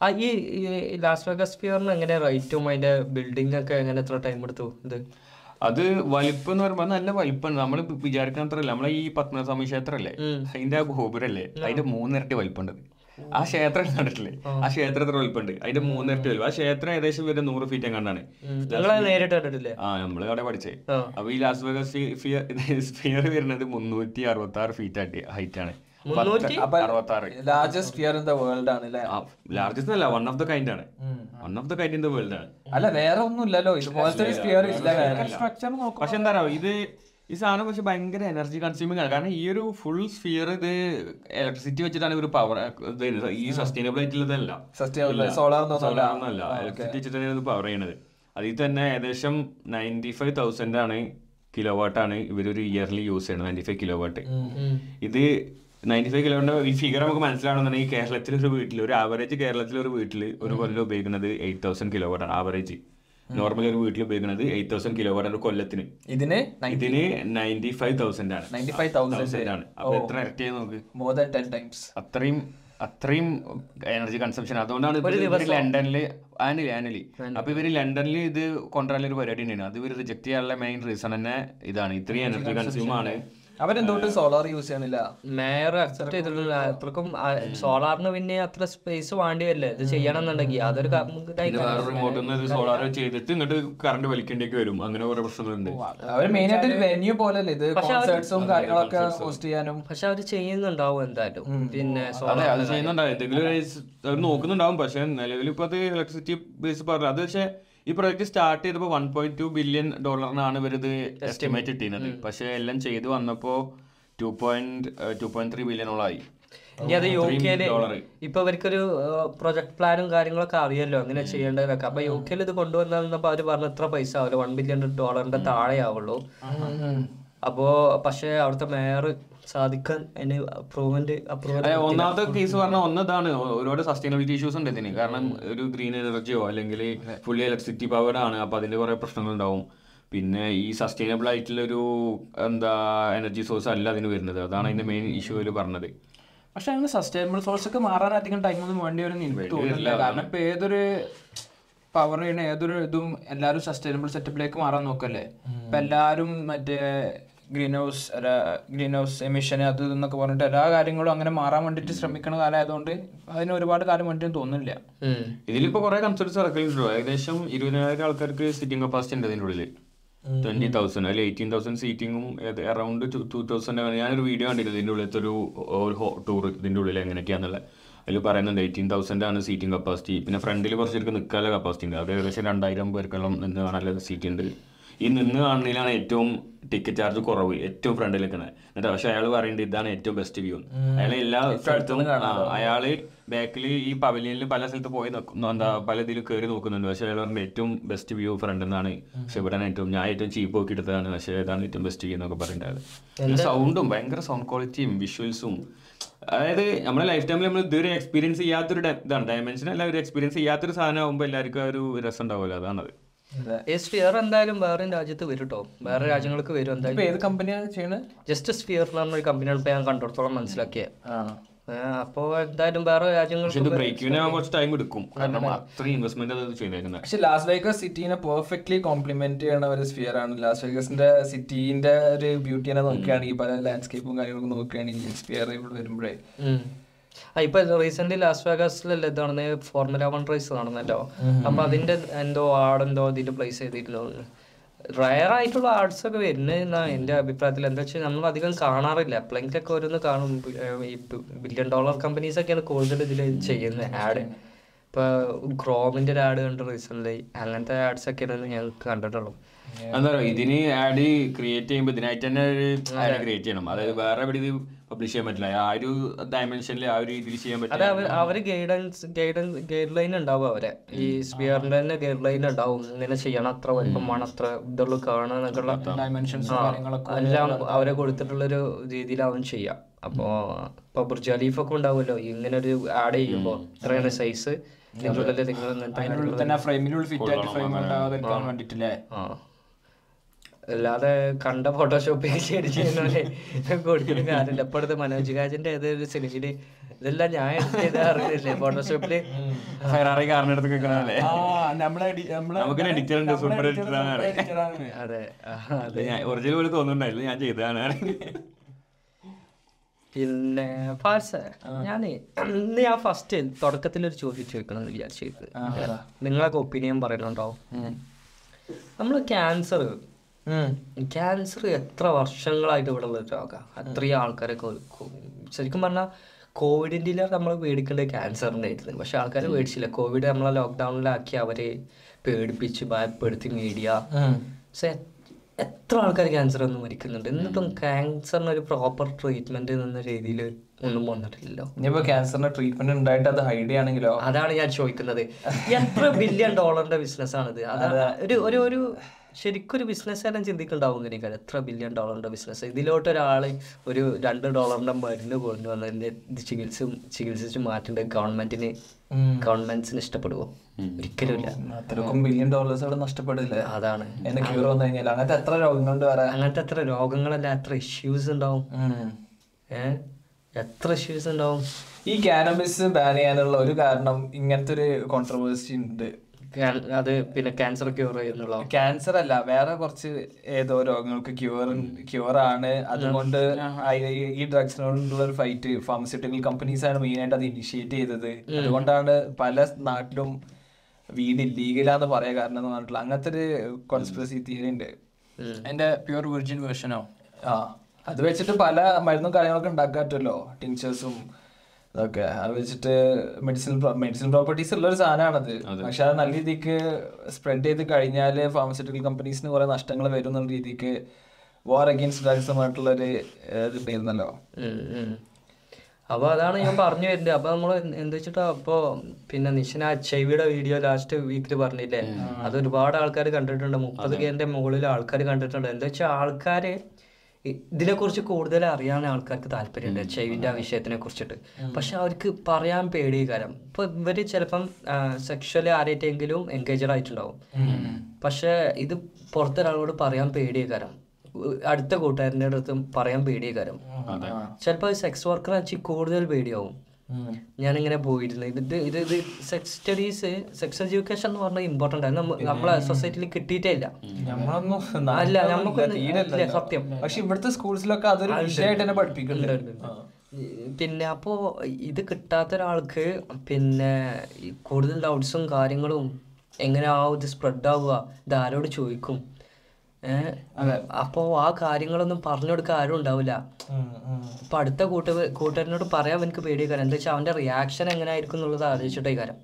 ആ ഈ ലാസ്റ്റ് ലാസ് വെഗസ് ഫിയറിന് എങ്ങനെ റൈറ്റും അതിന്റെ ബിൽഡിംഗ് ഒക്കെ എങ്ങനെ എത്ര ടൈം എടുത്തു ഇത്? അത് വലിപ്പം എന്ന് പറയുമ്പോൾ നല്ല വലിപ്പമാണ്. നമ്മൾ വിചാരിക്കുന്ന അത്രല്ല നമ്മളെ ഈ പത്മനാഭസ്വാമി ക്ഷേത്രമല്ലേ അതിന്റെ ആ ഗോപുരല്ലേ? അതിന്റെ മൂന്നിരട്ടി വലിപ്പമുണ്ട് ആ ക്ഷേത്രം കണ്ടിട്ടില്ലേ? ആ ക്ഷേത്രത്തിൽ വലിപ്പമുണ്ട് അതിന്റെ മൂന്നിരട്ടി വലിപ്പം. ആ ക്ഷേത്രം ഏകദേശം വരെ നൂറ് ഫീറ്റ് കണ്ടാണ് നേരിട്ട് കണ്ടിട്ടില്ലേ? ആ നമ്മൾ അവിടെ പഠിച്ചേ. അപ്പൊ ഈ ലാസ് വേഗസ് സ്ഫിയർ വരുന്നത് മുന്നൂറ്റി അറുപത്തി ആറ് ഫീറ്റ് ആയിട്ട് ഹൈറ്റ് ആണ് largest sphere in the world ആണ് ലാർജസ്റ്റ് അല്ല വൺ ഓഫ് ദ കൈൻഡ് ആണ്. One of the kind in the world ആണ്. അല്ല വേറെ ഒന്നും ഇല്ലല്ലോ ഇതുപോലത്തെ സ്ട്രക്ചർ നോക്കും പക്ഷെ എന്താ പറയുക ഇത് ഈ സാധനം പക്ഷെ ഭയങ്കര എനർജി കൺസ്യൂമിങ് ആണ്. കാരണം ഈ ഒരു ഫുൾ സ്ഫിയർ ഇത് ഇലക്ട്രിസിറ്റി വെച്ചിട്ടാണ് ഒരു പവർ ഈ സസ്റ്റൈനബിൾ ആയിട്ടുള്ളതല്ല അല്ല. ഇലക്ട്രിസിറ്റി വെച്ചിട്ടാണ് ഇത് പവർ ചെയ്യണത്. അതിൽ തന്നെ ഏകദേശം നയന്റി ഫൈവ് തൗസൻഡ് ആണ് കിലോ വാട്ട് ആണ് ഇവരൊരു ഇയർലി യൂസ് ചെയ്യണത് നയന്റി ഫൈവ് കിലോ വാട്ട് ഇത് നയന്റി ഫൈവ് കിലോന്റെ ഈ ഫിഗർ നമുക്ക് മനസ്സിലാവണമെന്നുണ്ടെങ്കിൽ കേരളത്തിലെ ഒരു വീട്ടിൽ ഒരു ആവറേജ് കേരളത്തിലെ ഒരു വീട്ടിൽ ഒരു കൊല്ലം ഉപയോഗിക്കുന്നത് എയ്റ്റ് തൗസൻഡ് കിലോ വാട്ടാണ് ആവറേജ് നോർമലി ഒരു വീട്ടിൽ ഉപയോഗിക്കുന്നത് എയ്റ്റ് തൗസൻഡ് കിലോ വാട്ട് ഒരു കൊല്ലത്തിന്. ഇതിന് ഇതിന് നയന്റി ഫൈവ് തൗസൻഡ് ആണ്. 95,000 Thousand ആണ്. അപ്പൊ എത്ര ഇരട്ടിയായി നോക്ക്? മോർ ദാൻ ടെൻ ടൈംസ് അത്രയും അത്രയും എനർജി കൺസംഷൻ അതുകൊണ്ടാണ് ലണ്ടനിൽ ആനലി ആനലി അപ്പൊ ഇവർ ലണ്ടനിൽ ഇത് കൊണ്ടുവരാനുള്ള ഒരു പരിപാടി ഉണ്ടായിരുന്നു അത് ഇവർ റിജക്ട് ചെയ്യാനുള്ള മെയിൻ റീസൺ തന്നെ ഇതാണ്. ഇത്രയും എനർജി കൺസ്യൂം ആണ്. അവരെന്തുകൊണ്ട് സോളാർ യൂസ് ചെയ്യണില്ല? മേയർ അക്സെപ്റ്റ് ചെയ്തിട്ടുള്ള അത്രക്കും സോളാറിന് പിന്നെ അത്ര സ്പേസ് വേണ്ടി വരില്ല. ഇത് ചെയ്യണം എന്നുണ്ടെങ്കിൽ അതൊരു റിമോട്ടിൽ നിന്ന് സോളാർ ചെയ്തിട്ട് ഇങ്ങോട്ട് കറണ്ട് വലിക്കേണ്ടിയൊക്കെ വരും. അങ്ങനെ കുറെ പ്രശ്നങ്ങളുണ്ട്. അവർ മെയിൻ ആയിട്ട് ഒരു വെന്യൂ പോലല്ലേ ഇത്? കോൺസേർട്സും കാര്യങ്ങളൊക്കെ ഹോസ്റ്റ് ചെയ്യാനും. പക്ഷെ അവർ ചെയ്യുന്നുണ്ടാവും എന്തായാലും. പിന്നെ സോളാർ അത് ചെയ്യുന്നുണ്ടാവും. എന്തെങ്കിലും അവർ നോക്കുന്നുണ്ടാവും. പക്ഷെ നിലവിൽ ഇപ്പൊ അത് ഇലക്ട്രിസിറ്റി ബേസ് പറഞ്ഞു അത് പക്ഷെ ഈ പ്രൊജക്ട് സ്റ്റാർട്ട് ചെയ്തപ്പോൾ വൺ പോയിന്റ് ടു ബില്യൺ ഡോളറിനാണ് ഇവരിത് എസ്റ്റിമേറ്റ് ഇട്ടിരുന്നത് പക്ഷേ എല്ലാം ചെയ്തു വന്നപ്പോൾ two point two point three ബില്യണോളായി ഇനി അത് യു കെയിൽ ഡോളർ ഇപ്പൊ ഇവർക്കൊരു പ്രൊജക്ട് പ്ലാനും കാര്യങ്ങളൊക്കെ അറിയാലോ അങ്ങനെ ചെയ്യേണ്ടതൊക്കെ അപ്പൊ യു കെയിൽ ഇത് കൊണ്ടുവന്നപ്പോ അവർ പറഞ്ഞു ഇത്ര പൈസ ആവില്ല വൺ ബില്യൺ ഡോളറിന്റെ താഴെ ആവുള്ളൂ അപ്പോ പക്ഷെ അവിടുത്തെ മേയർ സാധിക്കാൻ അതിന് അപ്രൂവ്മെന്റ് അപ്രൂവൽ ഒന്നാമത്തെ കേസ് പറഞ്ഞ ഒന്നതാണ്. ഒരുപാട് സസ്റ്റൈനബിലിറ്റി ഇഷ്യൂസ് ഉണ്ട് ഇതിന്. കാരണം ഒരു ഗ്രീൻ എനർജിയോ അല്ലെങ്കിൽ ഫുള്ളി ഇലക്ട്രിസിറ്റി പവർ ആണ്. അപ്പൊ അതിന്റെ കുറെ പ്രശ്നങ്ങൾ ഉണ്ടാവും പിന്നെ ഈ സസ്റ്റൈനബിൾ ആയിട്ടുള്ള ഒരു എന്താ എനർജി സോഴ്സ് അല്ല അതിന് വരുന്നത്. അതാണ് അതിന്റെ മെയിൻ ഇഷ്യൂ അതിൽ പറഞ്ഞത്. പക്ഷെ അങ്ങനെ സസ്റ്റൈനബിൾ സോഴ്സ് ഒക്കെ മാറാൻ അധികം ടൈം ഒന്നും വേണ്ടി വരും കാരണം ഇപ്പൊ ഏതൊരു പവർ ചെയ്യണ ഏതൊരു ഇതും എല്ലാവരും സസ്റ്റൈനബിൾ സെറ്റപ്പിലേക്ക് മാറാൻ നോക്കല്ലേ? ഇപ്പൊ എല്ലാവരും മറ്റേ ഗ്രീൻ ഹൗസ് അല്ല ഗ്രീൻ ഹൗസ് എമിഷൻ അത് ഇതെന്നൊക്കെ പറഞ്ഞിട്ട് എല്ലാ കാര്യങ്ങളും അങ്ങനെ മാറാൻ വേണ്ടിയിട്ട് ശ്രമിക്കുന്ന കാലമായതുകൊണ്ട് അതിന് ഒരുപാട് കാലം വേണ്ടിയും തോന്നുന്നില്ല. ഇതിലിപ്പോ കുറെ കൺസൾട്ട്സ് ഇറക്കുന്നുണ്ടോ ഏകദേശം ഇരുപതിനായിരം ആൾക്കാർക്ക് സിറ്റിംഗ് കപ്പാസിറ്റി ഉണ്ട് ഇതിന്റെ ഉള്ളിൽ ട്വന്റി തൗസൻഡ് അതിൽ എയ്റ്റീൻ തൗസൻഡ് സീറ്റിംഗും അറൌണ്ട് ടു തൗസൻഡ് ഞാനൊരു വീഡിയോ കണ്ടിരുന്നു ഇതിന്റെ ഉള്ളിലത്തെ ഒരു ടൂർ ഇതിന്റെ ഉള്ളിൽ എങ്ങനെയൊക്കെയാന്നുള്ളത്. അതിൽ പറയുന്നുണ്ട് എയ്റ്റീൻ തൗസൻഡ് ആണ് സീറ്റിംഗ് കപ്പാസിറ്റി പിന്നെ ഫ്രണ്ടിൽ കുറച്ച് പേർക്ക് നിൽക്കാനുള്ള കപ്പാസിറ്റി ഉണ്ട്. അത് ഏകദേശം രണ്ടായിരം പേർക്കെല്ലാം നിന്ന് കാണാനുള്ള സീറ്റ് ഉണ്ട്. ഈ നിന്ന് കാണുന്നതിലാണ് ഏറ്റവും ടിക്കറ്റ് ചാർജ് കുറവ് ഏറ്റവും ഫ്രണ്ടിൽ നിൽക്കുന്നത് എന്നിട്ട് പക്ഷെ അയാൾ പറയുന്നത് ഇതാണ് ഏറ്റവും ബെസ്റ്റ് വ്യൂ അയാൾ എല്ലാ സ്ഥലത്തും അയാൾ ബാക്കിൽ ഈ പവലിയനിൽ പല സ്ഥലത്ത് പോയി നോക്കുന്നു എന്താ പല ഇതിൽ കയറി നോക്കുന്നുണ്ട്. പക്ഷെ അയാൾ പറഞ്ഞ ഏറ്റവും ബെസ്റ്റ് വ്യൂ ഫ്രണ്ട് എന്നാണ് പക്ഷെ ഇവിടെ ഏറ്റവും ഞാൻ ഏറ്റവും ചീപ്പ് നോക്കി എടുത്തതാണ്. പക്ഷെ ഇതാണ് ഏറ്റവും ബെസ്റ്റ് വ്യൂ എന്നൊക്കെ പറയുന്നത് സൗണ്ടും ഭയങ്കര സൗണ്ട് ക്വാളിറ്റിയും വിഷ്വൽസും അതായത് നമ്മുടെ ലൈഫ് ടൈമിൽ നമ്മൾ ഇതുവരെ എക്സ്പീരിയൻസ് ചെയ്യാത്തൊരു ഇതാണ്. ഡയമെൻഷൻ അല്ല ഒരു എക്സ്പീരിയൻസ് ചെയ്യാത്തൊരു സാധനം ആകുമ്പോൾ എല്ലാവർക്കും ഒരു രസം ഉണ്ടാവുമല്ലോ. അതാണത് സ്ഫിയർ എന്തായാലും വേറെ രാജ്യത്ത് വരും കേട്ടോ വേറെ രാജ്യങ്ങൾക്ക് വരും ഇപ്പൊ എന്തായാലും ഏത് കമ്പനിയാണ് ചെയ്യണത് ജസ്റ്റ് സ്ഫിയർ എന്ന് പറഞ്ഞ ഇപ്പൊ ഞാൻ കണ്ടിടത്തോളം മനസ്സിലാക്കിയത് അപ്പോ എന്തായാലും വേറെ രാജ്യങ്ങൾ പക്ഷെ ലാസ് വേഗസ് സിറ്റീനെ പെർഫെക്റ്റ്ലി കോംപ്ലിമെന്റ് ചെയ്യണ ഒരു സ്ഫിയർ ആണ്. ലാസ് വേഗസിന്റെ സിറ്റീന്റെ ഒരു ബ്യൂട്ടിനെ നോക്കുകയാണെങ്കിൽ പല ലാൻഡ്സ്കേപ്പും കാര്യങ്ങളൊക്കെ നോക്കുകയാണെങ്കിൽ സ്ഫിയർ ഇവിടെ വരുമ്പോഴേ ഇപ്പൊ റീസെന്റ് ലാസ് വേഗാസിലല്ലേ നടന്ന? ഫോർമുല വൺ റേസ് നടന്നല്ലോ. അപ്പൊ അതിന്റെ എന്തോ ആടെന്തോ ഇതിന്റെ പ്ലേസ് ചെയ്തിരുന്നു. റയർ ആയിട്ടുള്ള ആർട്സ് ഒക്കെ വരുന്ന എന്റെ അഭിപ്രായത്തിൽ എന്താ വെച്ചാൽ നമ്മൾ അധികം കാണാറില്ല. എപ്പോഴെങ്കിലൊക്കെ ഓരോന്ന് കാണും. ഈ ബില്യൺ ഡോളർ കമ്പനീസ് ഒക്കെയാണ് കൂടുതൽ ഇതിൽ ചെയ്യുന്നത് ആഡ് ഇപ്പൊ ക്രോമിന്റെ ഒരു ആഡ് കണ്ട് റീസെന്റ് അങ്ങനത്തെ ആഡ്സ് ഒക്കെയാണ് ഞങ്ങൾക്ക് കണ്ടിട്ടുള്ളൂ. എന്താ പറയുക ഇതിന് ആഡ് ക്രിയേറ്റ് ചെയ്യുമ്പോൾ ഇതിനായിട്ട് തന്നെ ഒരു ആഡ് ക്രിയേറ്റ് ചെയ്യണം. അതായത് വേറെ എവിടെ പബ്ലിഷ് ചെയ്യാൻ പറ്റില്ല. ആ ഒരു ഡയമെൻഷനിൽ ആ ഒരു രീതിയിൽ ചെയ്യാൻ പറ്റില്ല. അവർ അവർ ഗൈഡൻസ് ഗൈഡൻസ് ഗൈഡ് ലൈൻ ഉണ്ടാവും അവരെ. ഈ സ്പിയറിന്റെ തന്നെ ഗൈഡ് ലൈൻ ഉണ്ടാവും. ഇങ്ങനെ ചെയ്യണം അത്ര വലിപ്പം വേണം അത്ര ഇതുള്ളൂ എന്നൊക്കെയുള്ള ഡയമെൻഷൻസ് എല്ലാം അവരെ കൊടുത്തിട്ടുള്ളൊരു രീതിയിലാവും ചെയ്യാം. അപ്പോ ഇപ്പൊ ബുർജ് ഖലീഫ് ഒക്കെ ഉണ്ടാവുമല്ലോ ഇങ്ങനെ ഒരു ആഡ് ചെയ്യുമ്പോ ഇത്രയാണ് സൈസ് നിങ്ങൾ തന്നെ ഫ്രെയിമിനുള്ളിൽ ഫിറ്റ് ആയിട്ട് ഫ്രെയിം ഉണ്ടാകാതിരിക്കാൻ വേണ്ടിട്ടില്ലേ ആ. അല്ലാതെ കണ്ട ഫോട്ടോഷോപ്പ് ശരി ചെയ്യുന്നവരെ കൊടുക്കുന്ന കാര്യമില്ല. ഇപ്പോഴത്തെ മനോജ് രാജിന്റെ ഏതൊരു സിനിമയിൽ ഇതെല്ലാം ഞാൻ ചെയ്ത അറിയില്ലേ ഫോട്ടോഷോപ്പിൽ ഫെറാറി കാറിന് എടുത്ത് വെക്കണല്ലേ ആ നമ്മളെ എഡി- നമ്മളെ ഉണ്ട്, ആണ്. അതെ. ഞാൻ ഒറിജിനൽ പോലെ തോന്നുന്നുണ്ടായില്ല. ഞാൻ ചെയ്തതാണ്. പിന്നെ ഫാൽസ ഞാൻ ഇന്ന് ഞാൻ ഫസ്റ്റ് തുടക്കത്തിൽ ഒരു ചോദ്യം ചോദിക്കണം എന്ന് വിചാരിച്ചത് നിങ്ങളൊക്കെ ഒപ്പീനിയൻ പറയുന്നുണ്ടാവും നമ്മൾ ക്യാൻസർ ക്യാൻസർ എത്ര വർഷങ്ങളായിട്ട് ഇവിടെ ഉള്ള രോഗം. അത്രയും ആൾക്കാരൊക്കെ ശരിക്കും പറഞ്ഞാൽ കോവിഡിന്റെ നമ്മൾ പേടിക്കേണ്ടത് ക്യാൻസറിന്റെ ആയിരുന്നു പക്ഷെ ആൾക്കാർ പേടിച്ചില്ല. കോവിഡ് നമ്മളെ ലോക്ക്ഡൗണിലാക്കി അവരെ പേടിപ്പിച്ച് ഭയപ്പെടുത്തി മീഡിയ പക്ഷെ എത്ര ആൾക്കാർ ക്യാൻസർ ഒന്നും മരിക്കുന്നുണ്ട്. എന്നിട്ടും ക്യാൻസറിന് ഒരു പ്രോപ്പർ ട്രീറ്റ്മെന്റ് എന്ന രീതിയിൽ ഒന്നും വന്നിട്ടില്ലല്ലോ. ഇനിയിപ്പോ ക്യാൻസറിന്റെ ട്രീറ്റ്മെന്റ് ഉണ്ടായിട്ട് അത് ഹൈഡ് ചെയ്യണമെങ്കിലോ അതാണ് ഞാൻ ചോദിക്കുന്നത്. എത്ര ബില്യൺ ഡോളറിന്റെ ബിസിനസ് ആണിത് ഒരു ഒരു ശരിക്കൊരു ബിസിനസ് തന്നെ ചിന്തിക്കുന്നുണ്ടാവും ഇങ്ങനെ എത്ര ബില്യൺ ഡോളറിന്റെ ബിസിനസ് ഇതിലോട്ട് ഒരാൾ ഒരു രണ്ട് ഡോളറിന്റെ മരുന്ന് കൊണ്ടു കൊണ്ടുവന്നതിന്റെ ചികിത്സ ചികിത്സിച്ച് മാറ്റേണ്ടത് ഗവൺമെന്റിന് ഗവൺമെന്റ്സിന് ഇഷ്ടപ്പെടുവോ? ഒരിക്കലും ഇല്ല അത്രക്കും ബില്യൺ ഡോളേഴ്സ് അവിടെ നഷ്ടപ്പെടില്ലേ. അതാണ്. എന്നെ ക്യൂർ വന്നു കഴിഞ്ഞാൽ അങ്ങനത്തെ എത്ര രോഗങ്ങളുണ്ട് വരാൻ അങ്ങനത്തെ എത്ര രോഗങ്ങളല്ല എത്ര ഇഷ്യൂസ് ഉണ്ടാവും. എത്ര ഇഷ്യൂസ് ഉണ്ടാവും. ഈ കാനബിസ് ബാൻ ചെയ്യാനുള്ള ഒരു കാരണം ഇങ്ങനത്തെ ഒരു കോൺട്രവേഴ്സി ഉണ്ട്. അത് പിന്നെ ക്യാൻസർ ക്യൂർ ചെയ്യുന്നുള്ള ക്യാൻസർ അല്ല വേറെ കുറച്ച് ഏതോ രോഗങ്ങൾക്ക് ക്യൂർ ക്യൂർ ആണ്. അതുകൊണ്ട് ഈ- ഡ്രഗ്സിനോടുള്ള ഒരു ഫൈറ്റ് ഫാർമസ്യൂട്ടിക്കൽ കമ്പനീസ് ആണ് മെയിൻ ആയിട്ട് അത് ഇനിഷ്യേറ്റ് ചെയ്തത്. അതുകൊണ്ടാണ് പല നാട്ടിലും വീട് ഇല്ലീഗലാന്ന് പറയാ കാരണം എന്ന് പറഞ്ഞിട്ടുള്ള അങ്ങനത്തെ ഒരു കോൺസ്പിറസി തിയറി ഉണ്ട്. എന്റെ പ്യൂർ വെർജിൻ വേർഷനോ ആ അത് വെച്ചിട്ട് പല മരുന്നും കാര്യങ്ങളൊക്കെ ഉണ്ടാക്കാറ്റല്ലോ ടിങ്ചേഴ്സും അതൊക്കെ അത് വെച്ചിട്ട് മെഡിസിൻ മെഡിസിൻ പ്രോപ്പർട്ടീസ് ഉള്ള ഒരു സാധനമാണത് പക്ഷെ അത് നല്ല രീതിക്ക് സ്പ്രെഡ് ചെയ്ത് കഴിഞ്ഞാൽ ഫാർമസ്യൂട്ടിക്കൽ കമ്പനീസിന് കുറെ നഷ്ടങ്ങൾ വരും എന്നുള്ള രീതിക്ക് വാർ അഗെയിൻസ്റ്റ് ഡ്രഗ്സ് പറഞ്ഞിട്ടുള്ള ഒരു ഇതുണ്ടായിരുന്നല്ലോ അപ്പൊ അതാണ് ഞാൻ പറഞ്ഞു വരുന്നത്. അപ്പോൾ നമ്മൾ എന്താ വെച്ചിട്ടാ അപ്പോൾ പിന്നെ എച്ച് ഐ വിയുടെ വീഡിയോ ലാസ്റ്റ് വീക്കിൽ പറഞ്ഞില്ലേ? അത് ഒരുപാട് ആൾക്കാർ കണ്ടിട്ടുണ്ട്. മുപ്പത് കേന്റെ മുകളിൽ ആൾക്കാർ കണ്ടിട്ടുണ്ട്. എന്താ വെച്ചാൽ ആൾക്കാര് ഇ- ഇതിനെക്കുറിച്ച് കൂടുതൽ അറിയാൻ ആൾക്കാർക്ക് താല്പര്യമുണ്ട് എച്ച് ഐ വിന്റെ ആ വിഷയത്തിനെ കുറിച്ചിട്ട് പക്ഷെ അവർക്ക് പറയാൻ പേടി കാരണം ഇപ്പൊ ഇവർ ചിലപ്പം സെക്ഷലി ആരായിട്ടെങ്കിലും എൻഗേജഡ് ആയിട്ടുണ്ടാവും. പക്ഷെ ഇത് പുറത്തൊരാളോട് പറയാൻ പേടിയ കാരണം അടുത്ത കൂട്ടുകാരന്റെ അടുത്തും പറയാൻ പേടിയ കാരം ചിലപ്പോൾ സെക്സ് വർക്കർ വെച്ച് കൂടുതൽ പേടിയാവും. ഞാനിങ്ങനെ പോയിരുന്നു ഇത് ഇത് ഇത് സെക്സ് സ്റ്റഡീസ് സെക്സ് എഡ്യൂക്കേഷൻ എന്ന് പറഞ്ഞാൽ ഇമ്പോർട്ടന്റ് ആണ്. നമ്മ- നമ്മളെ സൊസൈറ്റിയിൽ കിട്ടിയിട്ടേ ഇല്ല. അല്ല നമുക്ക് ഇല്ല, സത്യം. പക്ഷെ ഇവിടുത്തെ സ്കൂൾസിലൊക്കെ അതൊരു വിഷയമായിട്ട് തന്നെ പഠിപ്പിക്കുന്നുണ്ട്. പിന്നെ അപ്പോ ഇത് കിട്ടാത്ത ഒരാൾക്ക് പിന്നെ കൂടുതൽ ഡൗട്ട്സും കാര്യങ്ങളും എങ്ങനെയാവും ഇത് സ്പ്രെഡ് ആവുക ഇത് ആരോട് ചോദിക്കും? അപ്പോ ആ കാര്യങ്ങളൊന്നും പറഞ്ഞു കൊടുക്കാൻ ആരും ഉണ്ടാവില്ല. ഇപ്പൊ അടുത്ത കൂട്ട കൂട്ടുകാരനോട് പറയാൻ എനിക്ക് പേടിയ. കാര്യം എന്താ വെച്ചാൽ അവന്റെ റിയാക്ഷൻ എങ്ങനെ ആയിരിക്കും എന്നുള്ളത് ആലോചിച്ചിട്ടേ പറയുക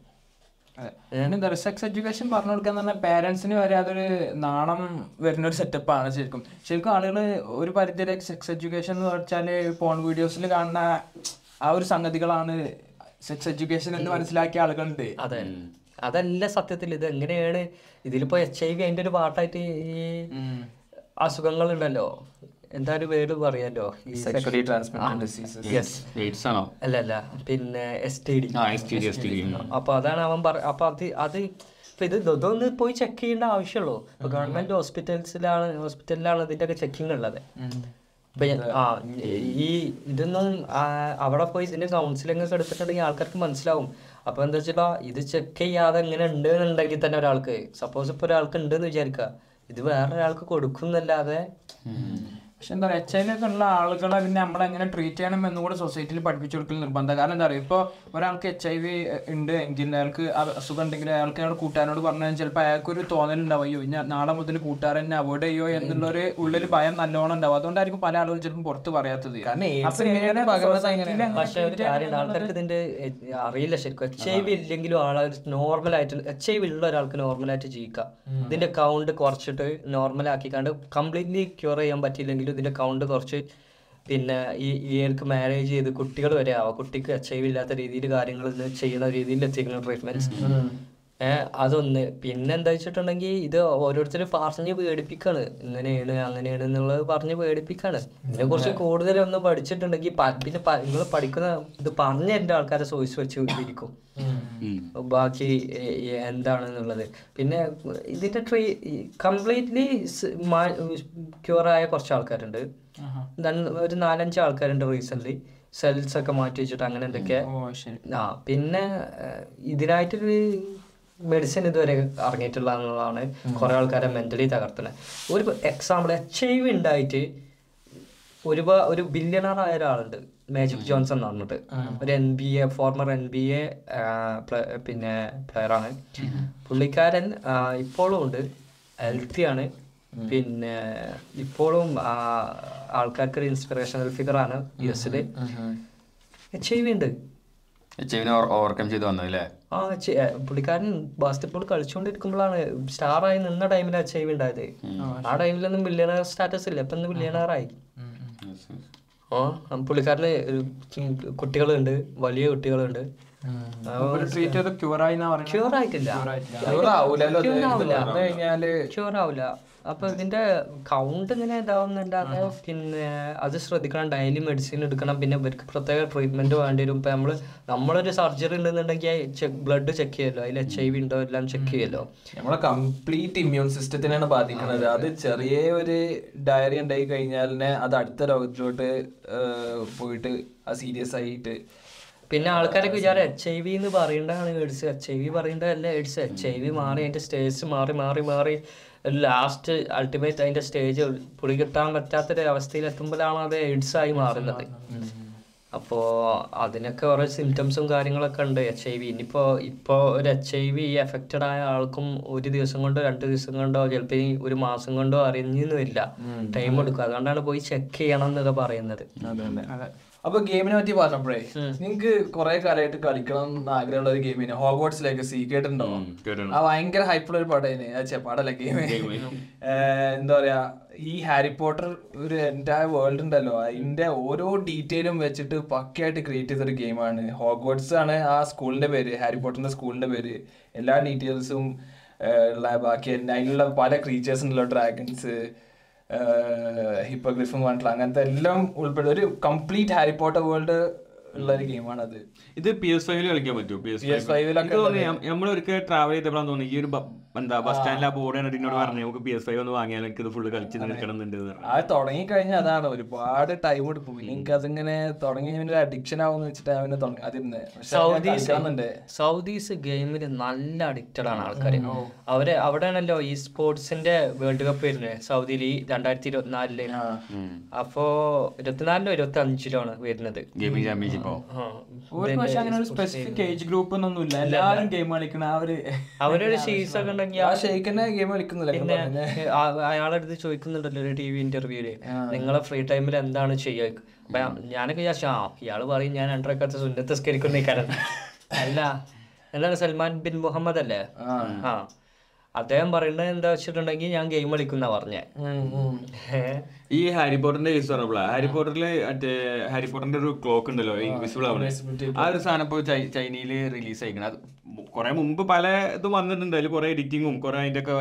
സെക്സ് എഡ്യൂക്കേഷൻ പറഞ്ഞു കൊടുക്കാൻ തന്നെ പേരൻസിന് വരെ അതൊരു നാണം വരുന്ന ഒരു സെറ്റപ്പാണ് ശരിക്കും. ശരിക്കും ആളുകൾ ഒരു പരിധിയിലേക്ക് സെക്സ് എഡ്യൂക്കേഷൻ എന്ന് വെച്ചാൽ ഫോൺ വീഡിയോസിൽ കാണുന്ന ആ ഒരു സംഗതികളാണ് സെക്സ് എഡ്യൂക്കേഷൻ എന്ന് മനസ്സിലാക്കിയ ആളുകളുണ്ട്. അതെ. അതല്ല സത്യത്തിൽ ഇത് എങ്ങനെയാണ്? ഇതിലിപ്പോ എച്ച് ഐ വി അതിന്റെ ഒരു പാർട്ടായിട്ട് ഈ അസുഖങ്ങൾ ഉണ്ടല്ലോ എന്താ ഒരു പേര് പറയാലോ? അല്ല അല്ല. പിന്നെ എസ് ടി ഡി അപ്പൊ അതാണ് അവൻ പറ അപ്പൊ അത് അത് ഇപ്പൊ ഇത് ഇതൊന്ന് പോയി ചെക്ക് ചെയ്യേണ്ട ആവശ്യമുള്ളൂ. ഇപ്പൊ ഗവൺമെന്റ് ഹോസ്പിറ്റൽസിലാണ് ഹോസ്പിറ്റലിലാണ് ഇതിന്റെ ഒക്കെ ചെക്കിംഗ് ഉള്ളത്. ഇപ്പൊ ആ ഈ ഇതൊന്നും അവിടെ പോയി ഇതിന്റെ കൗൺസിലിംഗ് ഒക്കെ എടുത്തിട്ടുണ്ടെങ്കിൽ ആൾക്കാർക്ക് മനസ്സിലാവും. അപ്പൊ എന്താ വെച്ചാ ഇത് ചെക്ക് ചെയ്യാതെ എങ്ങനെ ഉണ്ട് എന്നുണ്ടെങ്കിൽ തന്നെ ഒരാൾക്ക് സപ്പോസ് ഇപ്പൊ ഒരാൾക്ക് ഉണ്ട് എന്ന് വിചാരിക്കുക ഇത് വേറെ ഒരാൾക്ക് കൊടുക്കുന്നല്ലാതെ പക്ഷെ എന്താ പറയുക എച്ച് ഐ വി ഒക്കെ ഉള്ള ആളുകളെ പിന്നെ നമ്മളെങ്ങനെ ട്രീറ്റ് ചെയ്യണം എന്നുകൂടെ സൊസൈറ്റിയിൽ പഠിപ്പിച്ചു കൊടുക്കൽ നിർബന്ധം. കാരണം എന്താ പറയുക ഇപ്പോൾ ഒരാൾക്ക് എച്ച് ഐ വി ഉണ്ട് എങ്കിൽ അയാൾക്ക് ആ അസുഖം ഉണ്ടെങ്കിൽ അയാൾക്ക് അയാൾ കൂട്ടുകാരനോട് പറഞ്ഞാൽ ചിലപ്പോൾ അയാൾക്കൊരു തോന്നലുണ്ടാവും അയ്യോ ഞാൻ നാളെ മുതൽ കൂട്ടുകാരനെ അവോയ്ഡ് ചെയ്യോ എന്നുള്ളൊരു ഉള്ളിൽ ഭയം നല്ലോണം ഉണ്ടാവും. അതുകൊണ്ടായിരിക്കും പല ആളുകളും ചിലപ്പോൾ പുറത്ത് പറയാത്തത്. ഇതിന്റെ അറിയില്ല ശരിക്കും. എച്ച് ഐ വി ഇല്ലെങ്കിലും ആളെ നോർമൽ ആയിട്ട് എച്ച് ഐ വി ഉള്ള ഒരാൾക്ക് നോർമൽ ആയിട്ട് ജീവിക്കാം. ഇതിന്റെ കൗണ്ട് കുറച്ചിട്ട് നോർമൽ ആക്കിക്കാണ്ട് കംപ്ലീറ്റ്ലി ക്യൂർ ചെയ്യാൻ ഇതിന്റെ കൗണ്ട് കുറച്ച് പിന്നെ ഈ ഇയർക്ക് മാരേജ് ചെയ്ത് കുട്ടികൾ വരെ ആവാം. കുട്ടിക്ക് ഇല്ലാത്ത രീതിയിൽ കാര്യങ്ങൾ ചെയ്യുന്ന രീതിയിൽ ട്രീറ്റ്മെന്റ്സ് അതൊന്ന്. പിന്നെ എന്താ വെച്ചിട്ടുണ്ടെങ്കിൽ ഇത് ഓരോരുത്തർ പറഞ്ഞ് പേടിപ്പിക്കാണ്. ഇങ്ങനെയാണ് അങ്ങനെയാണ് എന്നുള്ളത് പറഞ്ഞ് പേടിപ്പിക്കാണ്. ഇതിനെ കുറിച്ച് കൂടുതൽ ഒന്ന് പഠിച്ചിട്ടുണ്ടെങ്കിൽ പിന്നെ നിങ്ങൾ പഠിക്കുന്ന ഇത് പറഞ്ഞു തരേണ്ട ആൾക്കാരെ സോയിസ് വെച്ച് ഇരിക്കും. ബാക്കി എന്താണ് എന്നുള്ളത് എന്താണെന്നുള്ളത്. പിന്നെ ഇതിന്റെ ട്രീ കംപ്ലീറ്റ്ലി ക്യൂറായ കുറച്ച് ആൾക്കാരുണ്ട്. ഒരു നാലഞ്ച് ആൾക്കാരുണ്ട് റീസെന്റ് സെൽസ് ഒക്കെ മാറ്റി വെച്ചിട്ട് അങ്ങനെ എന്തൊക്കെ. ആ പിന്നെ ഇതിനായിട്ടൊരു മെഡിസിൻ ഇതുവരെ ഇറങ്ങിയിട്ടുള്ള എന്നുള്ളതാണ് കുറെ ആൾക്കാരെ മെന്റലി തകർത്തുന്നത് ഒരു എക്സാമ്പിൾ എച്ച് ഐ വി ഉണ്ടായിട്ട് ഒരുപാട് ഒരു ബില്യണർ ആയ ഒരാളുണ്ട്. മാജിക് ജോൺസൺ എന്ന് പറഞ്ഞിട്ട്. ഒരു N B A former N B A പിന്നെ പ്ലെയറാണ് പുള്ളിക്കാരൻ ഇപ്പോഴും ഉണ്ട്. ഹെൽത്തി ആണ്. പിന്നെ ഇപ്പോഴും ആൾക്കാർക്ക് ഒരു ഇൻസ്പിറേഷണൽ ഫിഗർ ആണ് യു എസിൽ. എച്ച് ഐ വി ഉണ്ട് ഐ ഓവർകം ചെയ്ത് വന്നതല്ലേ ആ ചെ- ഏ, പുള്ളിക്കാരൻ ബാസ്കറ്റ്ബോൾ കളിച്ചുകൊണ്ടിരിക്കുമ്പോഴാണ് സ്റ്റാറായി നിന്ന ടൈമിൽ എച്ച് ഐ വി ഉണ്ടായത് ആ ടൈമിലൊന്നും ബില്യണർ സ്റ്റാറ്റസ് ഇല്ല. ഇപ്പൊ ബില്യണറായി ആ പുള്ളിക്കാരന് കുട്ടികളുണ്ട്. വലിയ കുട്ടികളുണ്ട്. ക്യൂർ ആയിട്ടില്ല. ക്യൂർ ആവില്ല അപ്പൊ ഇതിന്റെ കൗണ്ട് ഇങ്ങനെ ഇതാവുന്നുണ്ടാകെ പിന്നെ അത് ശ്രദ്ധിക്കണം. ഡെയിലി മെഡിസിൻ എടുക്കണം. പിന്നെ ഇവർക്ക് പ്രത്യേക ട്രീറ്റ്മെന്റ് വേണ്ടി വരും ഇപ്പൊ നമ്മൾ നമ്മളൊരു സർജറി ഉണ്ടെന്നുണ്ടെങ്കിൽ ബ്ലഡ് ചെക്ക് ചെയ്യല്ലോ അതിൽ എച്ച് ഐ വി ഉണ്ടോ എല്ലാം ചെക്ക് ചെയ്യല്ലോ നമ്മളെ കംപ്ലീറ്റ് ഇമ്മ്യൂൺ സിസ്റ്റത്തിനാണ് ബാധിക്കുന്നത്. അത്. ചെറിയ ഒരു ഡയറി ഉണ്ടായി കഴിഞ്ഞാൽ അത് അടുത്ത രോഗത്തിലോട്ട് പോയിട്ട് അത് സീരിയസ് ആയിട്ട് പിന്നെ ആൾക്കാരൊക്കെ വിചാരം എച്ച് ഐ വി എന്ന് പറയേണ്ടതാണ് എയ്ഡ്സ് എച്ച് ഐ വി പറയേണ്ടതല്ല എയ്ഡ്സ് എച്ച് ഐ വി മാറി അതിന്റെ സ്റ്റേജ് മാറി മാറി മാറി. ലാസ്റ്റ് അൾട്ടിമേറ്റ് അതിന്റെ സ്റ്റേജ് പുളി കിട്ടാൻ പറ്റാത്തൊരു അവസ്ഥയിൽ എത്തുമ്പോഴാണ് അത് എയ്ഡ്സ് ആയി മാറുന്നത്. അപ്പോ അതിനൊക്കെ കുറേ സിംറ്റംസും കാര്യങ്ങളൊക്കെ ഉണ്ട്. എച്ച് ഐ വി ഇനിയിപ്പോ ഇപ്പോ ഒരു എച്ച് ഐ വി എഫക്റ്റഡ് ആയ ആൾക്കും ഒരു ദിവസം കൊണ്ടോ രണ്ട് ദിവസം കൊണ്ടോ ചിലപ്പോൾ ഒരു മാസം കൊണ്ടോ അറിയുന്നില്ല ടൈം എടുക്കും. അതുകൊണ്ടാണ് പോയി ചെക്ക് ചെയ്യണം എന്നൊക്കെ പറയുന്നത്. അപ്പൊ ഗെയിമിനെ പറ്റി പറഞ്ഞപ്പോഴേ നിങ്ങക്ക് കുറെ കാലമായിട്ട് കളിക്കണം എന്ന് ആഗ്രഹമുള്ള ഒരു ഗെയിമിന് ഹോഗോട്സ് ലെഗസി കേട്ടിട്ടുണ്ടോ? കേട്ടിട്ടുണ്ട്. ആ ഭയങ്കര ഹൈപ്പുള്ള ഒരു പടേന് ചേ പടല്ല ഗെയിം? എന്താ പറയാ ഈ ഹാരി പോട്ടർ ഒരു എന്റയർ വേൾഡ് ഉണ്ടല്ലോ. അതിന്റെ ഓരോ ഡീറ്റെയിലും വെച്ചിട്ട് പക്കയായിട്ട് ക്രിയേറ്റ് ചെയ്തൊരു ഗെയിമാണ്. ഹോഗോട്സ് ആണ് ആ സ്കൂളിന്റെ പേര് ഹാരി പോട്ടറിന്റെ സ്കൂളിന്റെ പേര്. എല്ലാ ഡീറ്റെയിൽസും ഉള്ള ബാക്കി അതിനുള്ള പല ക്രീച്ചേഴ്സ് ഉണ്ടല്ലോ ഡ്രാഗൺസ് ഹിപ്പോഗ്രിഫും പറഞ്ഞിട്ടുള്ള അങ്ങനത്തെ എല്ലാം ഉൾപ്പെടെ ഒരു കംപ്ലീറ്റ് ഹാരി പോട്ടർ വേൾഡ് ഉള്ള ഒരു ഗെയിമാണ് അത് ഇത് പി എസ് ഫൈവിൽ കളിക്കാൻ പറ്റുമോ? പി എസ് PS5 ലൊക്കെ നമ്മൾ ഒരിക്കൽ ട്രാവൽ ചെയ്തപ്പോഴാണ് തോന്നി ഈ ഒരു എന്താ ബസ് സ്റ്റാൻഡിൽ ആ ബോർഡ് കണ്ടിട്ട് എന്നോട് പറഞ്ഞു നമുക്ക് പി എസ് ഫൈവ് ഒന്ന് വാങ്ങിയാൽ എനിക്ക് ഇത് ഫുള്ള് കളിച്ച് നിൽക്കണമെന്നുണ്ട് പറഞ്ഞു. ആ തുടങ്ങി കഴിഞ്ഞാൽ അതാണ് ഒരുപാട് ടൈം എടുക്കും. എനിക്ക് അതിങ്ങനെ തുടങ്ങി ഒരു അഡിക്ഷൻ ആവുമെന്ന് വെച്ചിട്ട് അവന് തുടങ്ങി അതിരുന്ന്. സൗദീസ് സൗദീസ് ഗെയിമിൽ നല്ല അഡിക്റ്റഡ് ആണ് ആൾക്കാർ അവർ അവിടെയാണല്ലോ ഈ സ്പോർട്സിന്റെ വേൾഡ് കപ്പ് വരുന്നത് സൗദിയിൽ ഈ രണ്ടായിരത്തി ഇരുപത്തിനാലിൽ. അപ്പോ ഇരുപത്തിനാലിലോ ഇരുപത്തി അഞ്ചിലോ ആണ് വരുന്നത്. ഗെയിമിംഗ് ചാമ്പ്യൻഷിപ്പോ പക്ഷെ അങ്ങനെ ഒരു സ്പെസിഫിക് ഏജ് ഗ്രൂപ്പ് ഒന്നുമില്ല എല്ലാവരും ഗെയിം കളിക്കണ ആ ഒരു അവരൊരു സീസ് ഒക്കെ ഉണ്ടെങ്കിൽ ആ ഷെയ്ക്കന്നെ ഗെയിം കളിക്കുന്നില്ല അയാളടുത്ത് ചോദിക്കുന്നുണ്ടല്ലോ ഒരു ടി വി ഇന്റർവ്യൂൽ നിങ്ങളെ ഫ്രീ ടൈമിൽ എന്താണ് ചെയ്യുക? ഞാനൊക്കെ വിചാരിച്ചു ആ ഇയാൾ പറയും ഞാൻ രണ്ടരക്കാലത്ത് സുന്നത്ത് സ്കരിക്കുന്ന കാരണം അല്ല എന്താണ് സൽമാൻ ബിൻ മുഹമ്മദ് അല്ലേ? ആ. അദ്ദേഹം പറയുന്നത് എന്താ വെച്ചിട്ടുണ്ടെങ്കിൽ ഞാൻ ഗെയിം കളിക്കുന്ന പറഞ്ഞേ. ഈ ഹാരി പോട്ടറിന്റെ കേസ് പറഞ്ഞപ്പോഴാ ഹാരി പോട്ടറിൽ മറ്റേ ഹാരി പോട്ടറിന്റെ ഒരു ക്ലോക്ക് ഉണ്ടല്ലോ ഇൻവിസിബിൾ ആവുന്നത് ആ ഒരു സാധനം ഇപ്പോൾ ചൈനയിൽ റിലീസ് ആയിക്കണം. അത് കുറെ മുമ്പ് പല ഇത് വന്നിട്ടുണ്ട്. അതിൽ കുറെ എഡിറ്റിങ്ങും കുറെ അതിന്റെ ഒക്കെ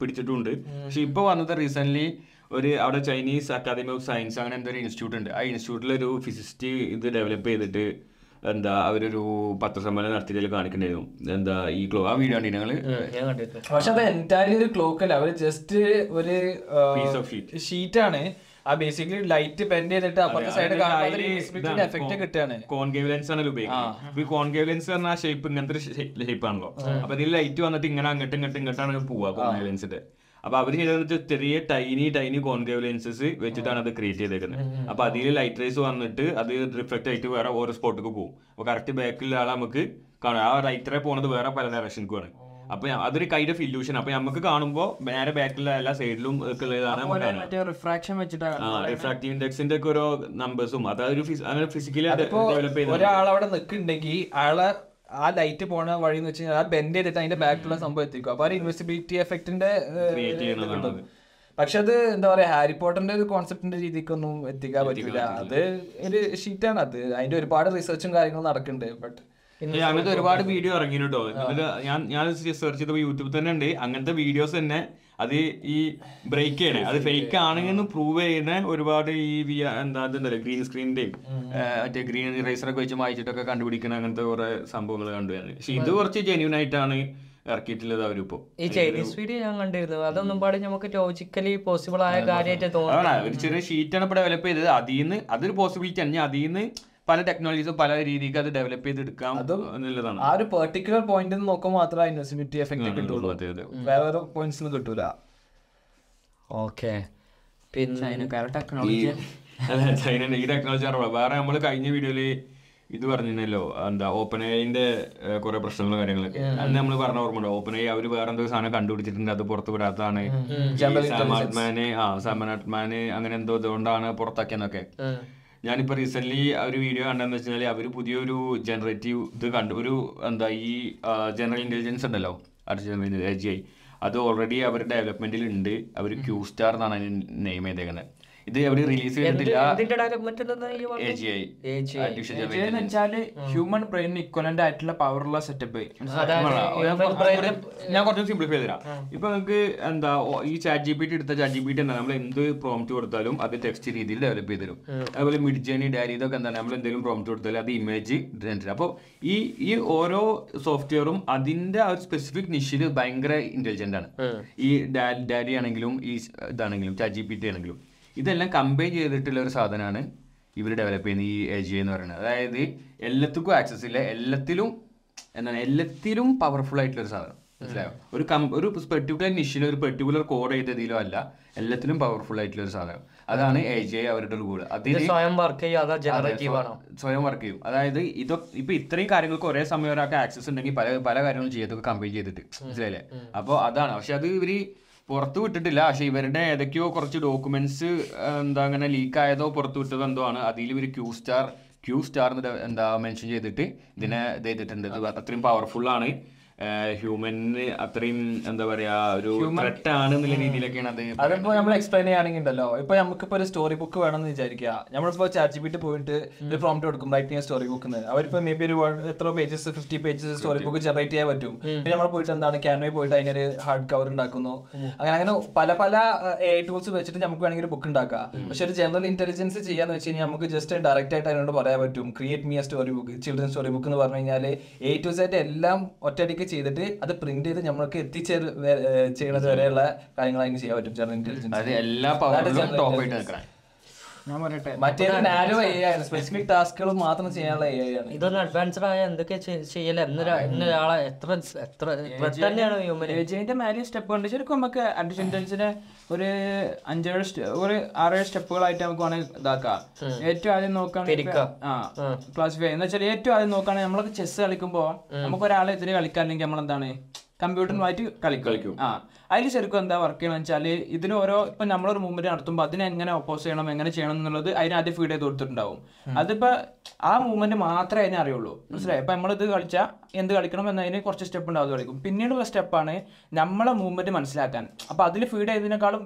പിടിച്ചിട്ടുണ്ട്. പക്ഷെ ഇപ്പൊ വന്നത് റീസെന്റ് ഒരു അവിടെ ചൈനീസ് അക്കാദമി ഓഫ് സയൻസ് അങ്ങനെ എന്തൊരു ഇൻസ്റ്റിറ്റ്യൂട്ട് ഉണ്ട്. ആ ഇൻസ്റ്റിറ്റ്യൂട്ടിൽ ഒരു ഫിസിസ്റ്റ് ഇത് ഡെവലപ്പ് ചെയ്തിട്ട് എന്താ അവരൊരു പത്രസമ്മേളനം നടത്തിയതിൽ കാണിക്കണ്ടായിരുന്നു. എന്താ ഈ ക്ലോ ആ വീഡിയോ ഞാൻ കണ്ടിരുന്നു പക്ഷെ അത് എന്റയർലി ഒരു ക്ലോക്ക് അല്ല. അവർ ജസ്റ്റ് ഒരു ഷീറ്റ് ആണ്. ഷീറ്റാണ് ആ ബേസിക്കലി ലൈറ്റ് ബെൻഡ് ചെയ്തിട്ട് അപ്പുറത്തെ സൈഡ് എഫക്റ്റ് കിട്ടുകയാണ്. കോൺകേവ് ലെൻസ് ആണ് ഉപയോഗിക്കുന്നത് ഈ കോൺകേവ് ലെൻസ് പറഞ്ഞ ആ ഷേപ്പ് ഇങ്ങനത്തെ ഷേപ്പ് ആണല്ലോ. അപ്പൊ ഇതിൽ ലൈറ്റ് വന്നിട്ട് ഇങ്ങനെ അങ്ങോട്ടും ഇങ്ങോട്ടും ഇങ്ങോട്ടാണ് പോവുക കോൺകേവ് ലെൻസിന്റെ അപ്പൊ അവർ ചെയ്തത് ചെറിയ ടൈനി ടൈനി കോൺകേവ് ലെൻസസ് വെച്ചിട്ടാണ് അത് ക്രിയേറ്റ് ചെയ്തേക്കുന്നത് അപ്പൊ അതിൽ ലൈറ്റ് റേസ് വന്നിട്ട് അത് റിഫ്ലക്ട് ആയിട്ട് വേറെ ഓരോ സ്പോട്ടിലേക്ക് പോകും അപ്പൊ കറക്റ്റ് ബാക്കിലുള്ള ആളെ നമുക്ക് കാണാം. ആ ലൈറ്റ് റേ പോണത് വേറെ പല ഡയറക്ഷനിക്കുമാണ് അപ്പൊ അതൊരു കൈൻഡ് ഓഫ് ഇല്യൂഷൻ അപ്പൊ നമുക്ക് കാണുമ്പോൾ നേരെ ബാക്കിലുള്ള എല്ലാ സൈഡിലും ഉള്ളതാണ് മറ്റേ റിഫ്രാക്ഷൻ വെച്ചിട്ടാണ് റിഫ്രാക്റ്റീവ് ഇൻഡെക്സിന്റെ ഒക്കെ ഓരോ നമ്പേഴ്സും അതൊരു ഫിസിക്കലി ഡെവലപ്പ് ചെയ്ത ഒരാൾ അവിടെ നിൽക്കുന്നുണ്ടെങ്കിൽ അയാളെ ആ ലൈറ്റ് പോണ വഴി എന്ന് വെച്ച് കഴിഞ്ഞാൽ ആ ബെൻഡ് ചെയ്തിട്ട് അതിന്റെ ബാക്കിലുള്ള സംഭവം എത്തിക്കും. അപ്പൊ ആ ഇൻവെസിബിലിറ്റി എഫക്റ്റിന്റെ പക്ഷെ അത് എന്താ പറയാ ഹാരി പോട്ടറിന്റെ ഒരു കോൺസെപ്റ്റിന്റെ രീതിക്കൊന്നും എത്തിക്കാൻ പറ്റില്ല അത് ഒരു ഷീറ്റാണ് അത്. അതിന്റെ ഒരുപാട് റിസർച്ചും കാര്യങ്ങളും നടക്കുന്നുണ്ട് ബട്ട് അങ്ങനത്തെ ഒരുപാട് വീഡിയോ ഇറങ്ങിയിട്ടോ ഞാൻ ഞാൻ സെർച്ച് ചെയ്തപ്പോൾ യൂട്യൂബിൽ തന്നെ ഉണ്ട്. അങ്ങനത്തെ വീഡിയോസ് തന്നെ അത് ഈ ബ്രേക്ക് ചെയ്യണേ. അത് ഫേക്ക് ആണെന്ന് പ്രൂവ് ചെയ്യുന്ന ഒരുപാട് ഈ വി എന്താ അതുണ്ടല്ലോ ഗ്രീൻ സ്ക്രീനിന്റെയും മറ്റേ ഗ്രീൻ റേസറൊക്കെ വെച്ച് വായിച്ചിട്ടൊക്കെ കണ്ടുപിടിക്കണ അങ്ങനത്തെ കുറെ സംഭവങ്ങൾ കണ്ടുവരുന്നത് പക്ഷെ ഇത് കുറച്ച് ജെന്യൂൻ ആയിട്ടാണ് ഇറക്കിയിട്ടുള്ളത് അവരിപ്പോ ഈ ചൈനീസ് വീഡിയോ ഞാൻ കണ്ടിരുന്നു. അതൊന്നും പാടി നമുക്ക് ലോജിക്കലി പോസിബിൾ ആയ കാര്യമായിട്ട് തോന്നുന്നു ഒരു ചെറിയ ഷീറ്റാണ് ഇപ്പൊ ഡെവലപ്പ് ചെയ്തത്. അതിൽ നിന്ന് അതൊരു പോസിബിലിറ്റി ആണ്. അതിൽ നിന്ന് പല ടെക്നോളജീസും പല രീതിക്ക് അത് ഡെവലപ്പ് ചെയ്തെടുക്കാം എന്നുള്ളതാണ്. ആ ഒരു പെർട്ടിക്കുലർ പോയിന്റ് നോക്കുമ്പോൾ മാത്രമേ ഇൻവെസ്റ്റിബിലിറ്റി എഫക്റ്റ് കിട്ടുള്ളൂ. വേറെ വേറെ പോയിന്റ്സ് കിട്ടൂല. ഓക്കെ. പിന്നെ ടെക്നോളജി അല്ല ചൈനന്റെ ഈ ടെക്നോളജി അറിയാം വേറെ നമ്മൾ കഴിഞ്ഞ വീഡിയോയിൽ ഇത് പറഞ്ഞിരുന്നല്ലോ എന്താ ഓപ്പൺ ഐന്റെ കുറെ പ്രശ്നങ്ങളും കാര്യങ്ങളൊക്കെ. അന്ന് നമ്മൾ പറഞ്ഞ ഓർമ്മ ഓപ്പൺ ഐ അവർ വേറെ എന്തോ സാധനം കണ്ടുപിടിച്ചിട്ടുണ്ട് അത് പുറത്ത് വിടാത്തതാണ്. സമനാട്ട്മാന് ആ സാമാനാത്മാന് അങ്ങനെ എന്തോ ഇതുകൊണ്ടാണ് പുറത്താക്കിയെന്നൊക്കെ. ഞാനിപ്പോ റീസെന്റ് ഒരു വീഡിയോ കണ്ടെന്ന് വെച്ചാൽ അവർ പുതിയൊരു ജനറേറ്റീവ് ഇത് കണ്ടു ഒരു എന്താ ഈ ജനറൽ ഇന്റലിജൻസ് ഉണ്ടല്ലോ ആർട്ടിഫിഷ്യൽ ജി ഐ അത് ഓൾറെഡി അവർ ഡെവലപ്മെന്റിൽ ഉണ്ട്. അവർ ക്യൂ സ്റ്റാർ എന്നാണ് അതിന് നെയിം ചെയ്തേക്കുന്നത് ഇത് അവർ റിലീസ് ചെയ്തിട്ടില്ല. ഹ്യൂമൻ ബ്രെയിനിന് ഇക്വലന്റ് ആയിട്ടുള്ള പവറുള്ള സെറ്റപ്പ് ഞാൻ കുറച്ച് സിംപ്ലിഫൈ തരാം ഇപ്പൊ നമുക്ക് എന്താ ഈ ചാറ്റ് ജി പി ടി എടുത്ത ചാറ്റ് ജി പി ടി എന്താ? നമ്മൾ എന്ത് പ്രോംപ്റ്റ് കൊടുത്താലും അത് ടെക്സ്റ്റ് രീതിയിൽ ഡെവലപ്പ് ചെയ്ത് തരും അതുപോലെ മിഡ് ജേണി ഡയറി ഇതൊക്കെ എന്താണ്? നമ്മൾ എന്തെങ്കിലും പ്രോംപ്റ്റ് കൊടുത്താലും അത് ഇമേജ് അപ്പോൾ ഈ ഈ ഓരോ സോഫ്റ്റ്വെയറും അതിന്റെ ആ ഒരു സ്പെസിഫിക് നിഷിൽ ഭയങ്കര ഇന്റലിജന്റ് ആണ്. ഈ ഡാരി ആണെങ്കിലും ഈ ഇതാണെങ്കിലും ചാറ്റ് ജി പി ടി ആണെങ്കിലും. ഇതെല്ലാം കമ്പൈൻ ചെയ്തിട്ടുള്ള ഒരു സാധനമാണ് ഇവർ ഡെവലപ്പ് ചെയ്യുന്ന ഈ എ ജി എന്ന് പറയുന്നത്. അതായത് എല്ലാത്തിക്കും ആക്സസ് ഇല്ല. എല്ലാത്തിലും എന്താണ് എല്ലാത്തിലും പവർഫുൾ ആയിട്ടുള്ള ഒരു സാധനം. മനസ്സിലായോ? ഒരു കം ഒരു പെർട്ടിക്കുലർ നിഷിലോ ഒരു പെർട്ടിക്കുലർ കോഡ് ചെയ്തതിലോ അല്ല. എല്ലാത്തിലും പവർഫുൾ ആയിട്ടുള്ള ഒരു സാധനം. അതാണ് എ ജെ അവരുടെ ഒരു ഇത് അതിന് സ്വയം വർക്ക് ആണോ? സ്വയം വർക്ക് ചെയ്യും. അതായത് ഇതൊക്കെ ഇപ്പൊ ഇത്രയും കാര്യങ്ങൾക്ക് ഒരേ സമയം ഒരാൾക്ക് ആക്സസ് ഉണ്ടെങ്കിൽ പല പല കാര്യങ്ങളും ചെയ്തൊക്കെ കമ്പൈൻ ചെയ്തിട്ട്. മനസ്സിലായില്ലേ? അപ്പോൾ അതാണ്. പക്ഷെ അത് ഇവർ പുറത്ത് വിട്ടിട്ടില്ല. പക്ഷെ ഇവരുടെ ഏതൊക്കെയോ കുറച്ച് ഡോക്യുമെന്റ്സ് എന്താ അങ്ങനെ ലീക്ക് ആയതോ പുറത്ത് വിട്ടതോ എന്തോ ആണ്. അതിൽ ഇവർ ക്യൂ സ്റ്റാർ ക്യൂ സ്റ്റാർ എന്താ മെൻഷൻ ചെയ്തിട്ട് ഇതിനെ ഇത് ചെയ്തിട്ടുണ്ട്. അത്രയും പവർഫുൾ ആണ്. ഹ്യൂമന് അത്രയും എന്താ പറയാ ഒരു ത്രെറ്റ് ആണ് എന്നുള്ള രീതിയിലൊക്കെയാണ് അത് അതിപ്പോ നമ്മൾ എക്സ്പ്ലെയിൻ ചെയ്യുകയാണെങ്കിൽ ഉണ്ടല്ലോ ഇപ്പൊ നമുക്കിപ്പോ ഒരു സ്റ്റോറി ബുക്ക് വേണമെന്ന് വിചാരിക്കുക. നമ്മളിപ്പോ ചാറ്റ് ജിപിട്ട് പോയിട്ട് ഒരു പ്രോംപ്റ്റ് കൊടുക്കും റൈറ്റിംഗ് സ്റ്റോറി ബുക്ക് അവരിപ്പോ മേ ബി ഒരു എത്ര pages fifty pages story book generate ചെയ്യാൻ പറ്റും. പിന്നെ നമ്മൾ പോയിട്ട് എന്താണ് ക്യാൻവേ പോയിട്ട് അതിനൊരു ഹാർഡ് കവർ ഉണ്ടാക്കുന്നു. അങ്ങനെ അങ്ങനെ പല പല എ ടൂൾസ് വെച്ചിട്ട് നമുക്ക് വേണമെങ്കിൽ ഒരു ബുക്ക് ഉണ്ടാക്കാം. പക്ഷെ ഒരു ജനറൽ ഇന്റലിജൻസ് ചെയ്യാന്ന് വെച്ച് കഴിഞ്ഞാൽ നമുക്ക് ജസ്റ്റ് ഡയറക്റ്റ് ആയിട്ട് അതിനോട് പറയാൻ പറ്റും. Create me story book children story book എന്ന് പറഞ്ഞു കഴിഞ്ഞാൽ എ ടു സെറ്റ് എല്ലാം ഒറ്റയടിക്ക് ചെയ്തിട്ട് അത് പ്രിന്റ് ചെയ്ത് നമ്മൾക്ക് എത്തിച്ചേർ ചെയ്യുന്നത് വരെയുള്ള കാര്യങ്ങൾ അതിന് ചെയ്യാൻ പറ്റും. ജനറൽ ഇന്റലിജൻസ് എല്ലാ പവറിലും ടോപ്പ് ആയിട്ട് നിൽക്കണം. ഞാൻ പറയട്ടെ. മറ്റേ നാരോ ആണ്. സ്പെസിഫിക് ടാസ്കുകൾ മാത്രം ചെയ്യാനുള്ള എ ആണ്. ഇതൊന്ന് അഡ്വാൻസ്ഡ് ആയ എന്തൊക്കെ ചെയ്യല? എന്നൊരാളെ എത്ര എത്ര തന്നെയാണ് ഹ്യൂമൻ ഏജിന്റെ മേലെ സ്റ്റെപ്പ് ഉണ്ട് ശരിക്കും നമുക്ക് ഇന്റലിജൻസിനെ ഒരു അഞ്ചേഴ് ഒരു ആറേഴ് സ്റ്റെപ്പുകളായിട്ട് നമുക്ക് വേണമെങ്കിൽ ഇതാക്കാം. ഏറ്റവും ആദ്യം നോക്കുകയാണെങ്കിൽ ക്ലാസിഫൈ എന്ന് വെച്ചാൽ ഏറ്റവും ആദ്യം നോക്കുകയാണെങ്കിൽ നമ്മളൊക്കെ ചെസ് കളിക്കുമ്പോൾ നമുക്ക് ഒരാളെ എതിരെ കളിക്കാനെങ്കിൽ നമ്മൾ എന്താണ് കമ്പ്യൂട്ടറുമായിട്ട് കളിക്കും. ആ. അതിൽ ശരിക്കും എന്താ വർക്ക് ചെയ്യണം വെച്ചാൽ ഇതിന് ഓരോ ഇപ്പൊ നമ്മളൊരു മൂവ്മെന്റ് നടത്തുമ്പോൾ അതിനെ എങ്ങനെ ഓപ്പോസ് ചെയ്യണം എങ്ങനെ ചെയ്യണം എന്നുള്ളത് അതിന് ആദ്യം ഫീഡ് ചെയ്ത് കൊടുത്തിട്ടുണ്ടാവും. അതിപ്പോൾ ആ മൂവ്മെന്റ് മാത്രമേ അതിനെ അറിയുള്ളൂ. മനസ്സിലായി? ഇപ്പൊ നമ്മളിത് കളിച്ചാൽ എന്ത് കളിക്കണം എന്നതിന് കുറച്ച് സ്റ്റെപ്പ് ഉണ്ടാവും അത് കളിക്കും. പിന്നീടുള്ള സ്റ്റെപ്പാണ് നമ്മളെ മൂവ്മെന്റ് മനസ്സിലാക്കാൻ. അപ്പൊ അതിൽ ഫീഡ് ചെയ്തതിനേക്കാളും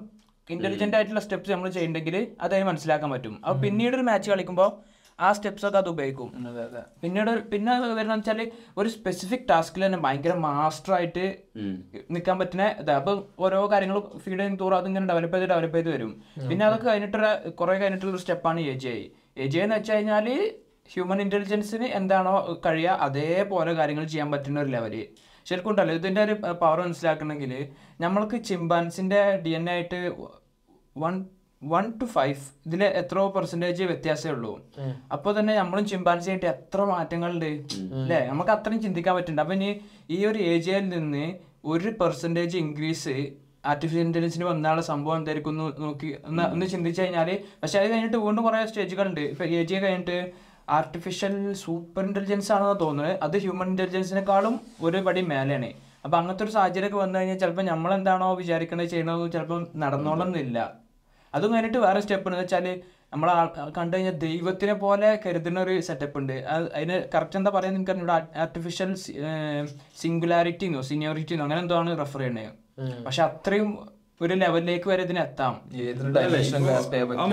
ഇന്റലിജന്റ് ആയിട്ടുള്ള സ്റ്റെപ്സ് നമ്മൾ ചെയ്യണ്ടെങ്കിൽ അത് അതിന് മനസ്സിലാക്കാൻ പറ്റും. അപ്പൊ പിന്നീട് ഒരു മാച്ച് കളിക്കുമ്പോൾ ആ സ്റ്റെപ്സ് ഒക്കെ അത് ഉപയോഗിക്കും. പിന്നീട് പിന്നെ വരുന്ന വെച്ചാൽ ഒരു സ്പെസിഫിക് ടാസ്കിൽ തന്നെ ഭയങ്കര മാസ്റ്റർ ആയിട്ട് നിൽക്കാൻ പറ്റുന്ന ഇതാ. അപ്പൊ ഓരോ കാര്യങ്ങളും ഫീഡ് ചെയ്യുന്ന തോറും അതിങ്ങനെ ഡെവലപ്പ് ചെയ്ത് ഡെവലപ്പ് ചെയ്ത് വരും. പിന്നെ അതൊക്കെ കഴിഞ്ഞിട്ടുള്ള കുറെ കഴിഞ്ഞിട്ടുള്ള ഒരു സ്റ്റെപ്പാണ് A G I A G I എന്ന് വെച്ച് കഴിഞ്ഞാൽ ഹ്യൂമൻ ഇന്റലിജൻസിന് എന്താണോ കഴിയുക അതേപോലെ കാര്യങ്ങൾ ചെയ്യാൻ പറ്റുന്ന ഒരു ലെവൽ ശരിക്കും ഉണ്ടല്ലോ ഇതിന്റെ ഒരു പവർ മനസ്സിലാക്കണമെങ്കിൽ നമ്മൾക്ക് ചിമ്പാൻസിന്റെ ഡി എൻ എ ആയിട്ട് വൺ വൺ ടു ഫൈവ് ഇതിൽ എത്രയോ പെർസെന്റേജ് വ്യത്യാസമേ ഉള്ളൂ. അപ്പോൾ തന്നെ നമ്മളും ചിമ്പാൻസി ആയിട്ട് എത്ര മാറ്റങ്ങളുണ്ട്? അല്ലേ? നമുക്ക് അത്രയും ചിന്തിക്കാൻ പറ്റുന്നുണ്ട്. അപ്പം ഇനി ഈ ഒരു ഏജിയയിൽ നിന്ന് ഒരു പെർസെന്റേജ് ഇൻക്രീസ് ആർട്ടിഫിഷ്യൽ ഇന്റലിജൻസിന് വന്നാലുള്ള സംഭവം എന്തായിരിക്കും എന്ന് നോക്കി ഒന്ന് ഒന്ന് ചിന്തിച്ചു കഴിഞ്ഞാൽ പക്ഷെ അത് കഴിഞ്ഞിട്ട് വീണ്ടും കുറേ സ്റ്റേജുകളുണ്ട് ഇപ്പൊ എ ജി കഴിഞ്ഞിട്ട് ആർട്ടിഫിഷ്യൽ സൂപ്പർ ഇന്റലിജൻസ് ആണെന്ന് തോന്നുന്നത്. അത് ഹ്യൂമൻ ഇന്റലിജൻസിനെക്കാളും ഒരു പടി മേലെയാണ്. അപ്പൊ അങ്ങനത്തെ ഒരു സാഹചര്യമൊക്കെ വന്നു കഴിഞ്ഞാൽ ചിലപ്പോൾ നമ്മൾ എന്താണോ വിചാരിക്കണത് ചെയ്യണമെന്ന് ചിലപ്പോൾ നടന്നോളന്നില്ല. അതും കഴിഞ്ഞിട്ട് വേറെ സ്റ്റെപ്പ് എന്ന് വെച്ചാൽ നമ്മൾ കണ്ടു കഴിഞ്ഞാൽ ദൈവത്തിനെ പോലെ കരുതുന്ന ഒരു സെറ്റപ്പ് ഉണ്ട്. അത് അതിന് കറക്റ്റ് എന്താ പറയുക നിങ്ങൾക്ക് ഇവിടെ ആർട്ടിഫിഷ്യൽ സിംഗുലാരിറ്റിന്നോ സീനിയോറിറ്റിന്നോ അങ്ങനെ എന്തോ ആണ് റെഫർ ചെയ്യണത് പക്ഷെ അത്രയും ഒരു ലെവലിലേക്ക് വരെ ഇതിന് എത്താം.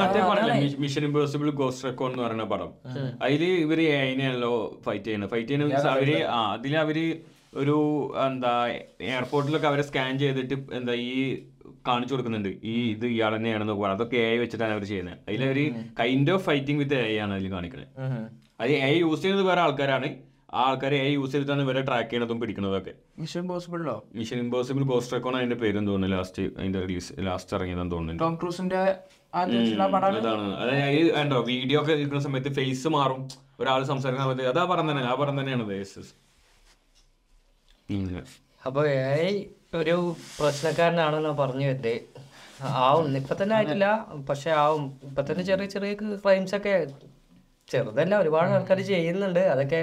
മറ്റേ മിഷൻ ഇമ്പോസിബിൾ ഗോസ്റ്റ് റെക്കോർഡ് എന്ന് പറയുന്ന പടം. അതിൽ ഇവർ അതിനെയാണല്ലോ ഫൈറ്റ് ചെയ്യുന്നത്. ഫൈറ്റ് ചെയ്യുന്ന അവർ ആ അതിൽ അവർ ഒരു എന്താ എയർപോർട്ടിലൊക്കെ അവരെ സ്കാൻ ചെയ്തിട്ട് എന്താ ഈ കാണിച്ചു കൊടുക്കുന്നുണ്ട്. ഈ ഇത് ഇയാൾ തന്നെയാണെന്ന് പറയുന്നത് അതൊക്കെ എ വെച്ചിട്ടാണ് അവർ ചെയ്യുന്നത്. അതിലൊരു kind of fighting with A ആണ് അതിൽ കാണിക്കുന്നത് അത് എ യൂസ് ചെയ്യുന്നത് വേറെ ആൾക്കാരാണ്. ആ ആൾക്കാരെ എ യൂസ് ചെയ്തിട്ടാണ് ഇവരെ ട്രാക്ക് ചെയ്യണതും പിടിക്കുന്നതൊക്കെ മിഷൻ ഇമ്പോസിബിളോ മിഷൻ ഇമ്പോസിബിൾ ഗോസ്റ്റ് റെക്കോർഡ് അതിന്റെ പേരും തോന്നുന്നു? ലാസ്റ്റ് അതിന്റെ റിലീസ് ലാസ്റ്റ് ഇറങ്ങിയതെന്ന് തോന്നുന്നു. ടോം ക്രൂസിന്റെ അതാണ്. അതായത് കണ്ടോ വീഡിയോ ഒക്കെ നിൽക്കുന്ന സമയത്ത് ഫേസ് മാറും. ഒരാൾ സംസാരിക്കുന്ന സമയത്ത് അതാ പറഞ്ഞ തന്നെ ആ പറഞ്ഞ തന്നെയാണ് അപ്പൊ ഒരു പ്രശ്നക്കാരനാണെന്നാ പറഞ്ഞു വരുന്നത് ആവും ഇപ്പൊ തന്നെ ആയിട്ടില്ല. പക്ഷെ ആവും. ഇപ്പൊ തന്നെ ചെറിയ ചെറിയ ക്രൈംസ് ഒക്കെ ചെറുതല്ല ഒരുപാട് ആൾക്കാർ ചെയ്യുന്നുണ്ട്. അതൊക്കെ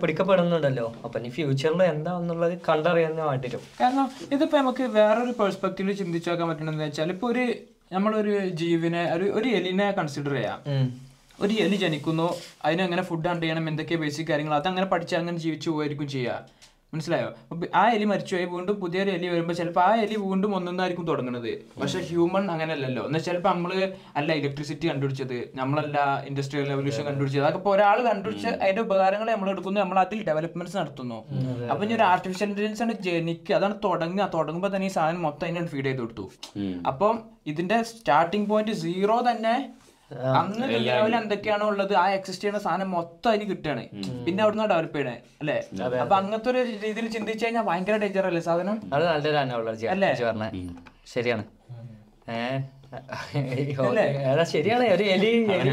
പിടിക്കപ്പെടുന്നുണ്ടല്ലോ. അപ്പൊ ഇനി ഫ്യൂച്ചറിൽ എന്താന്നുള്ളത് കണ്ടറിയാൻ വേണ്ടിരും കാരണം ഇതിപ്പോ നമുക്ക് വേറൊരു പെർസ്പെക്റ്റീവിൽ ചിന്തിച്ചു നോക്കാൻ പറ്റണെന്ന് വെച്ചാൽ ഇപ്പൊ ഒരു നമ്മളൊരു ജീവിനെ ഒരു ഒരു എലിനെ കൺസിഡർ ചെയ്യാം. ഒരു എലി ജനിക്കുന്നു അതിനെങ്ങനെ ഫുഡ് ഹണ്ട് ചെയ്യണം എന്തൊക്കെ ബേസിക് കാര്യങ്ങൾ അതങ്ങനെ പഠിച്ച് അങ്ങനെ ജീവിച്ചു പോയിരിക്കും ചെയ്യുക മനസ്സിലായോ? അപ്പൊ ആ എലി മരിച്ചുപോയി വീണ്ടും പുതിയൊരു എലി വരുമ്പോൾ ചിലപ്പോൾ ആ എലി വീണ്ടും ഒന്നൊന്നായിരിക്കും തുടങ്ങുന്നത് പക്ഷെ ഹ്യൂമൺ അങ്ങനെയല്ലല്ലോ. എന്നാൽ ചിലപ്പോൾ നമ്മൾ അല്ല ഇലക്ട്രിസിറ്റി കണ്ടുപിടിച്ചത് നമ്മളല്ല ഇൻഡസ്ട്രിയൽ റെവല്യൂഷൻ കണ്ടുപിടിച്ചത്. അതൊക്കെ ഇപ്പോൾ ഒരാൾ കണ്ടുപിടിച്ച് അതിന്റെ ഉപകാരങ്ങൾ നമ്മൾ എടുക്കുന്നു നമ്മൾ അതിൽ ഡെവലപ്മെന്റ്സ് നടത്തുന്നു. അപ്പൊ ഇനി ഒരു ആർട്ടിഫിഷ്യൽ ഇന്റലിജൻസ് ആണ് ജനിക്കുക അതാണ് തുടങ്ങുക. തുടങ്ങുമ്പോൾ തന്നെ ഈ സാധനം മൊത്തം അതിനാണ് ഫീഡ് ചെയ്ത് കൊടുത്തു. അപ്പം ഇതിന്റെ സ്റ്റാർട്ടിംഗ് പോയിന്റ് സീറോ തന്നെ അന്ന് ലെവൽ എന്തൊക്കെയാണോ ഉള്ളത് ആ എക്സിസ്റ്റ് ചെയ്യുന്ന സാധനം മൊത്തം അതിന് കിട്ടുകയാണ്. പിന്നെ അവിടുന്ന് ഡെവലപ്പ് ചെയ്യണേ അല്ലേ? അപ്പൊ അങ്ങനത്തെ ഒരു രീതിയിൽ ചിന്തിച്ചു കഴിഞ്ഞാൽ ഭയങ്കര ഡേഞ്ചർ അല്ലേ സാധനം? അത് നല്ലൊരു അനോളജി അല്ലേ? പറഞ്ഞ ശരിയാണ്. ഏഹ് ശരിയാണ്. ഒരു എലി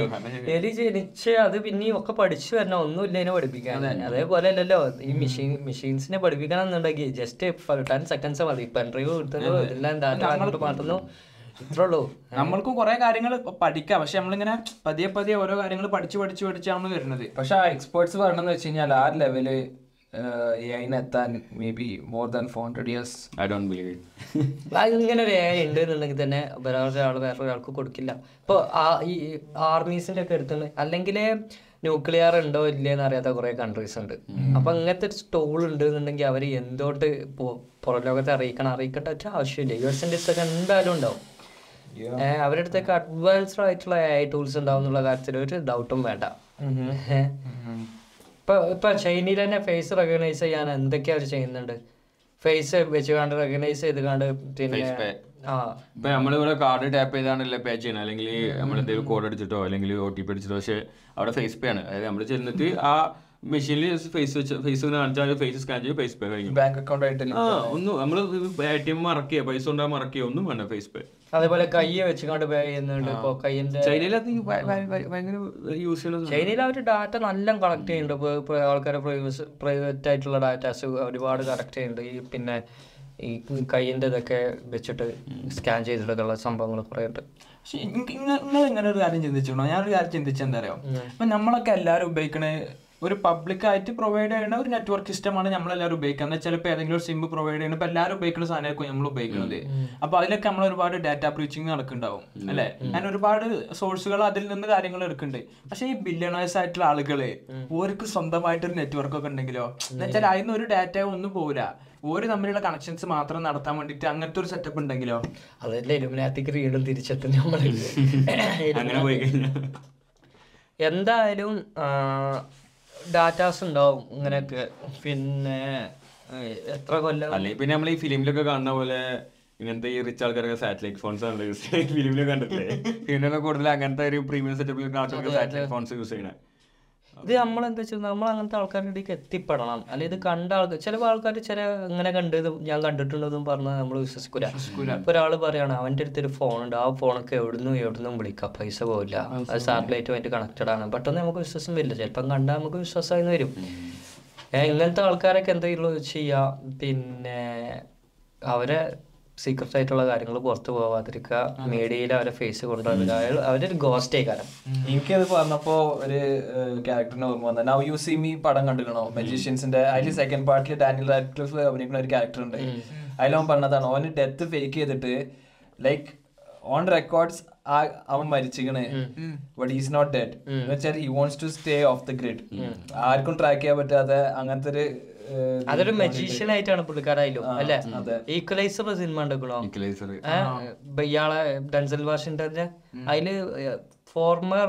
എലി ജനിച്ച് അത് പിന്നെ ഒക്കെ പഠിച്ചു വരണം. ഒന്നുമില്ല ഇതിനെ പഠിപ്പിക്കാൻ. അതേപോലെ അല്ലല്ലോ ഈ മെഷീൻ മെഷീൻസിനെ പഠിപ്പിക്കണം എന്നുണ്ടെങ്കിൽ ജസ്റ്റ് ടെൻ സെക്കൻഡ്സ് മതി. പെൻഡ്രൈവ് കൊടുത്തല്ലോ എല്ലാം ഡാറ്റ അങ്ങോട്ട് മാറ്റുന്നു ഇത്രേ ഉള്ളൂ. നമ്മൾക്കും കുറെ കാര്യങ്ങൾ പഠിക്കാം. പക്ഷെ നമ്മളിങ്ങനെ പതിയെ പതിയെ ഓരോ കാര്യങ്ങൾ പഠിച്ചു പഠിച്ച് പഠിച്ചാണ് വരുന്നത്. പക്ഷെ ആ എക്സ്പേർട്സ് പറഞ്ഞെന്ന് വെച്ച് കഴിഞ്ഞാൽ ആ ലെവൽ എത്താൻ maybe more than four hundred years I don't believe ഇങ്ങനെ ഒരു AI ഉണ്ട് എന്നുണ്ടെങ്കിൽ തന്നെ വേറൊരാൾ വേറൊരാൾക്ക് കൊടുക്കില്ല. ഇപ്പോൾ ഈ ആർമീസിന്റെ ഒക്കെ എടുത്തുണ്ട് അല്ലെങ്കിൽ ന്യൂക്ലിയർ ഉണ്ടോ ഇല്ലേന്ന് അറിയാത്ത കുറെ കൺട്രീസ് ഉണ്ട്. അപ്പൊ അങ്ങനത്തെ ഒരു സ്റ്റോൾ ഉണ്ട് എന്നുണ്ടെങ്കിൽ അവർ എന്തോട്ട് പുറം ലോകത്തെ അറിയിക്കണം? അറിയിക്കട്ടെ ഒറ്റ ആവശ്യമില്ല. യു എസ് ഒക്കെ എന്തായാലും ഉണ്ടാവും. അവരുടെ അടുത്തേക്ക് അഡ്വാൻസ്ഡ് ആയിട്ടുള്ള എ ടൂൾസ് ഉണ്ടാവും എന്നുള്ള കാര്യത്തിൽ ഒരു ഡൗട്ടും വേണ്ട. ഏഹ് ഇപ്പൊ ഇപ്പൊ ചൈനയിൽ തന്നെ ഫേസ് റെക്കഗ്നൈസ് ചെയ്യാൻ എന്തൊക്കെയാ അവർ ചെയ്യുന്നുണ്ട്? ഫേസ് വെച്ച് കണ്ട് റെക്കഗ്നൈസ് ചെയ്ത് കണ്ട് പിന്നെ ഇപ്പൊ നമ്മളിവിടെ കാർഡ് ടാപ്പ് ചെയ്താണല്ലേ പേ ചെയ്യണം അല്ലെങ്കിൽ നമ്മൾ എന്തെങ്കിലും കോഡ് അടിച്ചിട്ടോ അല്ലെങ്കിൽ ഒ ടി പി അടിച്ചിട്ടോ പക്ഷെ അവിടെ ഫേസ് പേ ആണ്. അതായത് നമ്മൾ ചെന്നിട്ട് ആ മെഷീനിൽ ഫേസ് വെച്ച് ഫേസ് കാണിച്ചാൽ ഫേസ് സ്കാൻ ചെയ്ത് ഫേസ് പേ കഴിഞ്ഞു. ബാങ്ക് അക്കൗണ്ട് ആയിട്ട് ആ ഒന്നും നമ്മൾ എ ടി എം മറക്കുക പൈസ ഉണ്ടാ മറക്കുക ഒന്നും വേണ്ട ഫേസ് പേ അതേപോലെ കൈ വെച്ച് കണ്ട് പേ ചെയ്യുന്നുണ്ട് ഇപ്പൊ കൈയിന്റെ ചൈനയിൽ അത് ഭയങ്കര യൂസ് അവർ ഡാറ്റ നല്ല കളക്ട് ചെയ്യുന്നുണ്ട്. ആൾക്കാരെ പ്രൈവസ് പ്രൈവറ്റ് ആയിട്ടുള്ള ഡാറ്റാസ് ഒരുപാട് കളക്ട് ചെയ്യുന്നുണ്ട്. ഈ പിന്നെ ഈ കൈയിന്റെ ഇതൊക്കെ വെച്ചിട്ട് സ്കാൻ ചെയ്തിട്ടുള്ള സംഭവങ്ങൾ കുറേ ഉണ്ട്. പക്ഷെ നിങ്ങൾ ഇങ്ങനെ ഒരു കാര്യം ചിന്തിച്ചിട്ടുണ്ടോ ഞാനൊരു കാര്യം ചിന്തിച്ചെന്താ അറിയാം ഇപ്പൊ നമ്മളൊക്കെ എല്ലാവരും ഉപയോഗിക്കണ ഒരു പബ്ലിക് ആയിട്ട് പ്രൊവൈഡ് ചെയ്യുന്ന ഒരു നെറ്റ്വർക്ക് സിസ്റ്റമാണ് നമ്മളെല്ലാവരും ഉപയോഗിക്കുക. എന്നാൽ ചിലപ്പോൾ ഏതെങ്കിലും ഒരു സിം പ്രൊവൈഡ് ചെയ്യുന്ന ഇപ്പൊ എല്ലാവരും ഉപയോഗിക്കുന്ന സാധനമായിരിക്കും നമ്മൾ ഉപയോഗിക്കുന്നത്. അപ്പൊ അതിലൊക്കെ നമ്മൾ ഒരുപാട് ഡാറ്റ ബ്രീച്ചിങ് നടക്കുന്നുണ്ടാവും അല്ലെ? ഞാൻ ഒരുപാട് സോഴ്സുകൾ അതിൽ നിന്ന് കാര്യങ്ങൾ എടുക്കുന്നുണ്ട്. പക്ഷെ ഈ ബില്യണേഴ്സ് ആയിട്ടുള്ള ആളുകൾ ഓർക്ക് സ്വന്തമായിട്ടൊരു നെറ്റ്വർക്ക് ഒക്കെ ഉണ്ടെങ്കിലോ? എന്നുവെച്ചാൽ അതിന് ഒരു ഡാറ്റ ഒന്നും പോരാ ഓര് തമ്മിലുള്ള കണക്ഷൻസ് മാത്രം നടത്താൻ വേണ്ടിട്ട് അങ്ങനത്തെ ഒരു സെറ്റപ്പ് ഉണ്ടെങ്കിലോ? അതല്ലേ ഇലുമിനാത്തിക്ക് വീണ്ടും തിരിച്ചെത്തും നമ്മൾ അങ്ങനെ എന്തായാലും ഡാറ്റാസ് ഉണ്ടാവും ഇങ്ങനെയൊക്കെ. പിന്നെ എത്ര കൊല്ലം? അല്ലെങ്കിൽ പിന്നെ നമ്മൾ ഈ ഫിലിമിലൊക്കെ കാണുന്ന പോലെ ഇങ്ങനത്തെ ഈ റിച്ച് ആൾക്കാരൊക്കെ സാറ്റലൈറ്റ് ഫോൺസ് ആണ് യൂസ് ചെയ്യുന്നത്. ഫിലിമിൽ കണ്ടിട്ടില്ലേ? ഫിലിമിലൊക്കെ കൂടുതൽ അങ്ങനത്തെ ഒരു പ്രീമിയം സെറ്റപ്പിൽ ആൾക്കാർക്ക് സാറ്റലൈറ്റ് ഫോൺസ് യൂസ് ചെയ്യണേ. ഇത് നമ്മൾ എന്താ വെച്ചാൽ നമ്മൾ അങ്ങനത്തെ ആൾക്കാരുടെ ഇടയ്ക്ക് എത്തിപ്പെടണം. അല്ലെങ്കിൽ ഇത് കണ്ട ആൾക്കാർ ചില ആൾക്കാർ ചില ഇങ്ങനെ കണ്ടത് ഞാൻ കണ്ടിട്ടുള്ളതും പറഞ്ഞാൽ നമ്മൾ വിശ്വസിക്കൂല. ഇപ്പൊ ഒരാൾ പറയാണ് അവന്റെ അടുത്ത് ഒരു ഫോൺ ഉണ്ട് ആ ഫോണൊക്കെ എവിടുന്നും എവിടുന്നും വിളിക്കാം. പൈസ പോകില്ല അത് സാറ്റലൈറ്റുമായിട്ട് കണക്റ്റഡ് ആണ്. പെട്ടെന്ന് നമുക്ക് വിശ്വാസം വരില്ല. ചിലപ്പം കണ്ടാൽ നമുക്ക് വിശ്വാസമായി വരും. ഇങ്ങനത്തെ ആൾക്കാരൊക്കെ എന്തെങ്കിലും ചെയ്യാം? പിന്നെ അവരെ സീക്രട്ട് ആയിട്ടുള്ള കാര്യങ്ങൾ പുറത്തു പോവാതിരിക്കുക. മീഡിയയിൽ അവരെ ഫേസ് കൊണ്ടുവരിക അവരൊരു ഗോസ്റ്റ് ആയിക്കാരം എനിക്കത് പറഞ്ഞപ്പോ ഒരു ക്യാരക്ടറിന് ഓർമ്മ വന്നത്. നൗ യു സി മീ പടം കണ്ടിരിക്കണോ മെജീഷ്യൻസിന്റെ അതിൽ സെക്കൻഡ് പാർട്ടിൽ ഡാനിയൽ റാഡ്ക്ലിഫ് അഭിനയിക്കുന്ന ഒരു ക്യാരക്ടർ ഉണ്ട്. അതിലവൻ പറഞ്ഞതാണ് ഓന് ഡെത്ത് ഫേക്ക് ചെയ്തിട്ട് ലൈക്ക് ഓൺ റെക്കോർഡ്സ് അവൻ മരിച്ചിരിക്കണേ. ബട്ട് ഈസ് നോട്ട് ഡെഡ് വെച്ചാൽ he wants to stay off the grid ആർക്കും ട്രാക്ക് ചെയ്യാൻ പറ്റാതെ അങ്ങനത്തെ ഒരു അതൊരു മജീഷ്യൻ ആയിട്ടാണ് പുള്ളിക്കാരായാലും അല്ലെ? അതെ. ഈക്വലൈസർ സിനിമ ഉണ്ടാക്കണോ Equalizer. ഇയാളെ ഡൻസൽ വാഷിന്റെ അതിൽ ഫോർമർ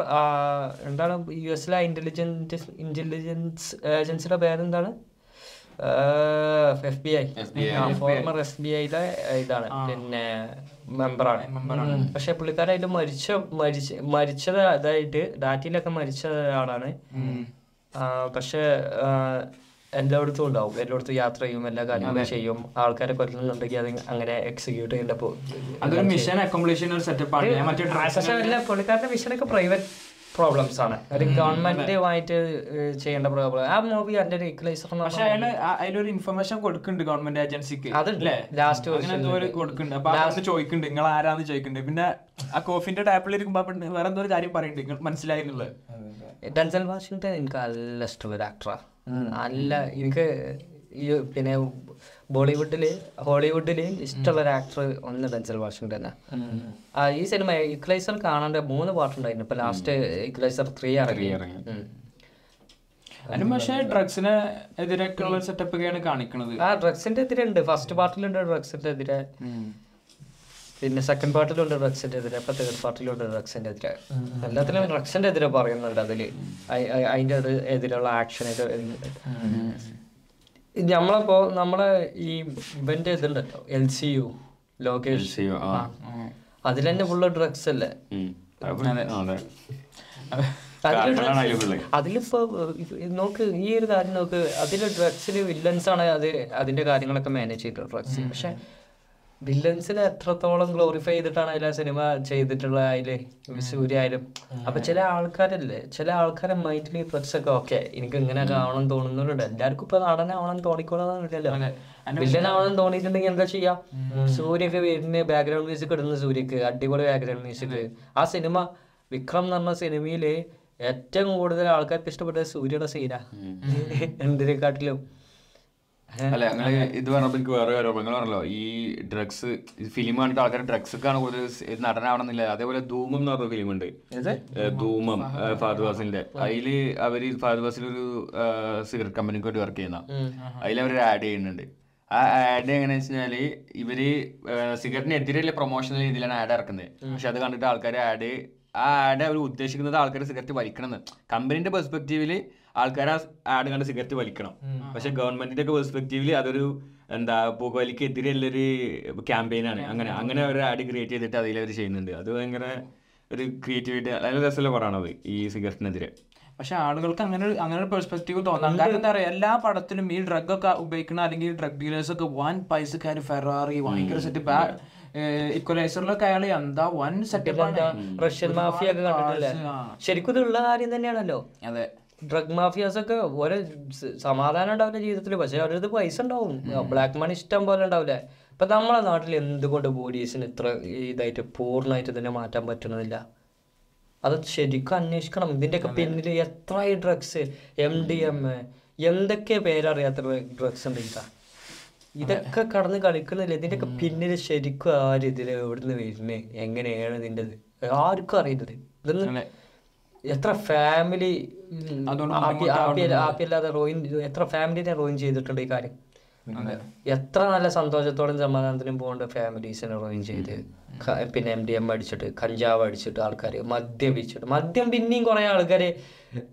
എന്താണ് യു എസിലെ ഇന്റലിജൻസ് ഇന്റലിജൻസ് ഏജൻസിയുടെ പേരെന്താണ്? F B I former F B ഐയിലെ ഇതാണ്. പിന്നെ മെമ്പറാണ് പക്ഷെ പുള്ളിക്കാരായിട്ട് മരിച്ച മരിച്ച മരിച്ചത് അതായിട്ട് ഡാറ്റയിലൊക്കെ മരിച്ച ഒരാളാണ്. പക്ഷെ എല്ലായിടത്തും ഉണ്ടാവും. എല്ലായിടത്തും യാത്ര ചെയ്യും എല്ലാ കാര്യങ്ങളും ചെയ്യും. ആൾക്കാരെ കൊല്ലുന്നുണ്ടെങ്കിൽ അത് അങ്ങനെ എക്സിക്യൂട്ട് ചെയ്യേണ്ട അതൊരു മിഷൻ അക്കോംപ്ലിഷൻ ഒരു സെറ്റപ്പ് ആണ്. ഞാൻ മറ്റേ അല്ല പുള്ളിക്കാരുടെ മിഷനൊക്കെ പ്രൈവറ്റ് പ്രോബ്ലംസ് ആണ്. ഒരു ഗവൺമെന്റുമായിട്ട് ചെയ്യേണ്ട പ്രോബ്ലം ആ മൂവി അതിന്റെ ഒരു എന്ന് പക്ഷെ അയാൾ അതിലൊരു ഇൻഫർമേഷൻ കൊടുക്കുന്നുണ്ട് ഗവൺമെന്റ് ഏജൻസിക്ക് അതല്ലേ ലാസ്റ്റ് കൊടുക്കുന്നുണ്ട്. അപ്പൊ അത് ചോദിക്കുന്നുണ്ട്. നിങ്ങൾ ആരാന്ന് ചോദിക്കുന്നുണ്ട്. പിന്നെ ആ കോഫിന്റെ ടാപ്പിൽ ഇരിക്കുമ്പോ വേറെന്തോ വേറെ എന്തോ ഒരു കാര്യം പറയുന്നുണ്ട്. എന്നുള്ളത്. ഡൻസൽ വാഷിംഗ്ടൺ എനിക്ക് നല്ല ഇഷ്ടമുള്ള ഒരു ആക്ടറാണ് നല്ല എനിക്ക് ഈ പിന്നെ ബോളിവുഡിൽ ഹോളിവുഡിൽ ഇഷ്ടമുള്ള ഒരു ആക്ടർ ഒന്ന് ഡെൻസൽ വാഷിംഗ്ടൺ ആ ഈ സിനിമ ഇക്ലൈസർ കാണാണ്ട് മൂന്ന് പാട്ടുണ്ടായിരുന്നു. ഇപ്പൊ ലാസ്റ്റ് ഇക്ലൈസർ ത്രീ ഇറങ്ങി. അതിന് പക്ഷേ ഡ്രഗ്സിന് സെറ്റപ്പ് ഒക്കെയാണ് കാണിക്കുന്നത് ആ ഡ്രഗ്സിന്റെ എതിരെ ഉണ്ട്. ഫസ്റ്റ് പാർട്ടിലുണ്ട് ഡ്രഗ്സിന്റെ എതിരെ. പിന്നെ സെക്കൻഡ് പാർട്ടിലുണ്ട് ഡ്രഗ്സിന്റെ എതിരെ അപ്പൊ തേർഡ് പാർട്ടിലുണ്ട് ഡ്രഗ്സിന്റെ എതിരെ എല്ലാത്തിലും ഡ്രഗ്സിന്റെ എതിരെ പറയുന്നുണ്ട് അതിൽ. അതിന്റെ ഒരു എതിരുള്ള ആക്ഷൻ നമ്മളപ്പോ നമ്മളെ ഈ ഇവന്റെ ഇതുണ്ടല്ലോ എൽ സി യു ലോകേഷ്. അതിൽ തന്നെ ഫുള്ള് ഡ്രഗ്സ് അല്ലേ. അതിലിപ്പോ നോക്ക് ഈ ഒരു കാര്യം നോക്ക് അതിൽ ഡ്രഗ്സിൽ വില്ലൻസ് ആണ് അത് അതിന്റെ കാര്യങ്ങളൊക്കെ മാനേജ് ചെയ്തത് ഡ്രഗ്സ് പക്ഷെ വില്ലൻസിനെ എത്രത്തോളം ഗ്ലോറിഫൈ ചെയ്തിട്ടാണ് അതിലെ സിനിമ ചെയ്തിട്ടുള്ള അതിൽ സൂര്യ ആയാലും. അപ്പൊ ചില ആൾക്കാരല്ലേ ചില ആൾക്കാരെ മൈൻഡിൽ ഡ്രഗ്സ് ഒക്കെ ഓക്കെ എനിക്ക് ഇങ്ങനെ ആവണം തോന്നുന്നുണ്ട് എല്ലാവർക്കും ഇപ്പൊ നടനാവണം തോന്നിക്കോളന്നില്ലല്ലോ വില്ലൻ ആവണം തോന്നിയിട്ടുണ്ടെങ്കിൽ എന്താ ചെയ്യാം? സൂര്യക്ക് വീടിന് ബാക്ക്ഗ്രൗണ്ട് മ്യൂസിക് ഇടുന്ന സൂര്യക്ക് അടിപൊളി ബാക്ക്ഗ്രൗണ്ട് മ്യൂസിക് ആ സിനിമ വിക്രം എന്ന് പറഞ്ഞ സിനിമയിൽ ഏറ്റവും കൂടുതൽ ആൾക്കാർക്ക് ഇഷ്ടപ്പെട്ട സൂര്യയുടെ സീനാ എന്തിനെക്കാട്ടിലും. അല്ല അങ്ങനെ ഇത് പറഞ്ഞപ്പോ എനിക്ക് വേറെ കാര്യം നിങ്ങൾ പറഞ്ഞല്ലോ ഈ ഡ്രഗ്സ് ഫിലിം കണ്ടിട്ട് ആൾക്കാർ ഡ്രഗ്സ് ആണ് കൂടുതൽ നടനാവണമെന്നില്ല. അതേപോലെ ധൂമം എന്ന് പറഞ്ഞ ഫിലിം ഉണ്ട് ധൂമം ഫാദർ ഫഹദ് അതിൽ അതിൽ അവർ ഫാദർ ഫാസിൽ ഒരു സിഗരറ്റ് കമ്പനിക്ക് വേണ്ടി വർക്ക് ചെയ്യുന്ന. അതിൽ അവർ ആഡ് ചെയ്യുന്നുണ്ട്. ആ ആഡ് എങ്ങനെയാ വെച്ചാൽ ഇവർ സിഗരറ്റിനെതിരെയുള്ള പ്രൊമോഷണൽ രീതിയിലാണ് ആഡ് ഇറക്കുന്നത്. പക്ഷെ അത് കണ്ടിട്ട് ആൾക്കാർ ആഡ് ആ ആഡ് അവർ ഉദ്ദേശിക്കുന്നത് ആൾക്കാർ സിഗരറ്റ് വലിക്കണം എന്ന് കമ്പനിന്റെ പെർസ്പെക്റ്റീവിൽ ആൾക്കാർ ആ ആഡ് കണ്ട് സിഗരറ്റ് വലിക്കണം. പക്ഷെ ഗവൺമെന്റിന്റെ ഒക്കെ പെർസ്പെക്റ്റീവിൽ അതൊരു എന്താ പുകവലിക്കെതിരെയുള്ളൊരു ക്യാമ്പയിനാണ്. അങ്ങനെ അങ്ങനെ ഒരു ആഡ് ക്രിയേറ്റ് ചെയ്തിട്ട് അതിൽ അവർ ചെയ്യുന്നുണ്ട്. അത് ഭയങ്കര ഒരു ക്രിയേറ്റിവിറ്റി അതായത് രസമല്ല പറയണത് ഈ സിഗരറ്റിനെതിരെ. പക്ഷെ ആളുകൾക്ക് അങ്ങനെ ഒരു അങ്ങനെ ഒരു പെർസ്പെക്റ്റീവ് തോന്നാം. കാരണം എന്താ പറയാ എല്ലാ പടത്തിലും ഈ ഡ്രഗ് ഒക്കെ ഉപയോഗിക്കുന്ന അല്ലെങ്കിൽ ഡ്രഗ് ഡീലേഴ്സ് ഒക്കെ വൻ പൈസക്കാർ ഫെറാറി ഭയങ്കര സെറ്റപ്പ്. ഇക്വലൈസറിലൊക്കെ അയാൾ എന്താ വൺ സെറ്റപ്പ് റഷ്യൻ മാഫിയ ഒക്കെ കണ്ടിട്ടില്ലേ? ശരിക്കും ഇതുള്ള കാര്യം തന്നെയാണല്ലോ. അതെ. ഡ്രഗ് മാഫിയാസ് ഒക്കെ ഓരോ സമാധാനം ഉണ്ടാവില്ല ജീവിതത്തിൽ പക്ഷെ അവരത് പൈസ ഉണ്ടാവും. ബ്ലാക്ക് മണി ഇഷ്ടം പോലെ ഉണ്ടാവില്ല? ഇപ്പൊ നമ്മളെ നാട്ടിൽ എന്തുകൊണ്ട് പോലീസിന് ഇത്ര ഇതായിട്ട് പൂർണമായിട്ട് ഇതിനെ മാറ്റാൻ പറ്റുന്നില്ല അത് ശരിക്കും അന്വേഷിക്കണം. ഇതിന്റെയൊക്കെ പിന്നിൽ എത്ര ഡ്രഗ്സ് എം ഡി എം എന്തൊക്കെ പേരറിയാത്ത ഡ്രഗ്സ് ഉണ്ട് ഇതാ? ഇതൊക്കെ കടന്ന് കളിക്കുന്നില്ല ഇതിന്റെയൊക്കെ പിന്നിൽ ശരിക്കും ആര് ഇതിൽ എവിടുന്ന് വരുന്നത് എങ്ങനെയാണ് ഇതിന്റെ ആർക്കും അറിയുന്നത് ഇതൊന്നും എത്ര ഫാമിലി അതുകൊണ്ട് റോയിൻ എത്ര ഫാമിലിനെ റോയിൻ ചെയ്തിട്ടുണ്ട് ഈ കാര്യം? എത്ര നല്ല സന്തോഷത്തോടും സമാധാനത്തിനും പോകേണ്ട ഫാമിലീസിനെ റോയിൻ ചെയ്ത്. പിന്നെ എം ഡി എം അടിച്ചിട്ട് കഞ്ചാവ് അടിച്ചിട്ട് ആൾക്കാർ മദ്യപിച്ചിട്ട്. മദ്യം പിന്നെയും കുറേ ആൾക്കാർ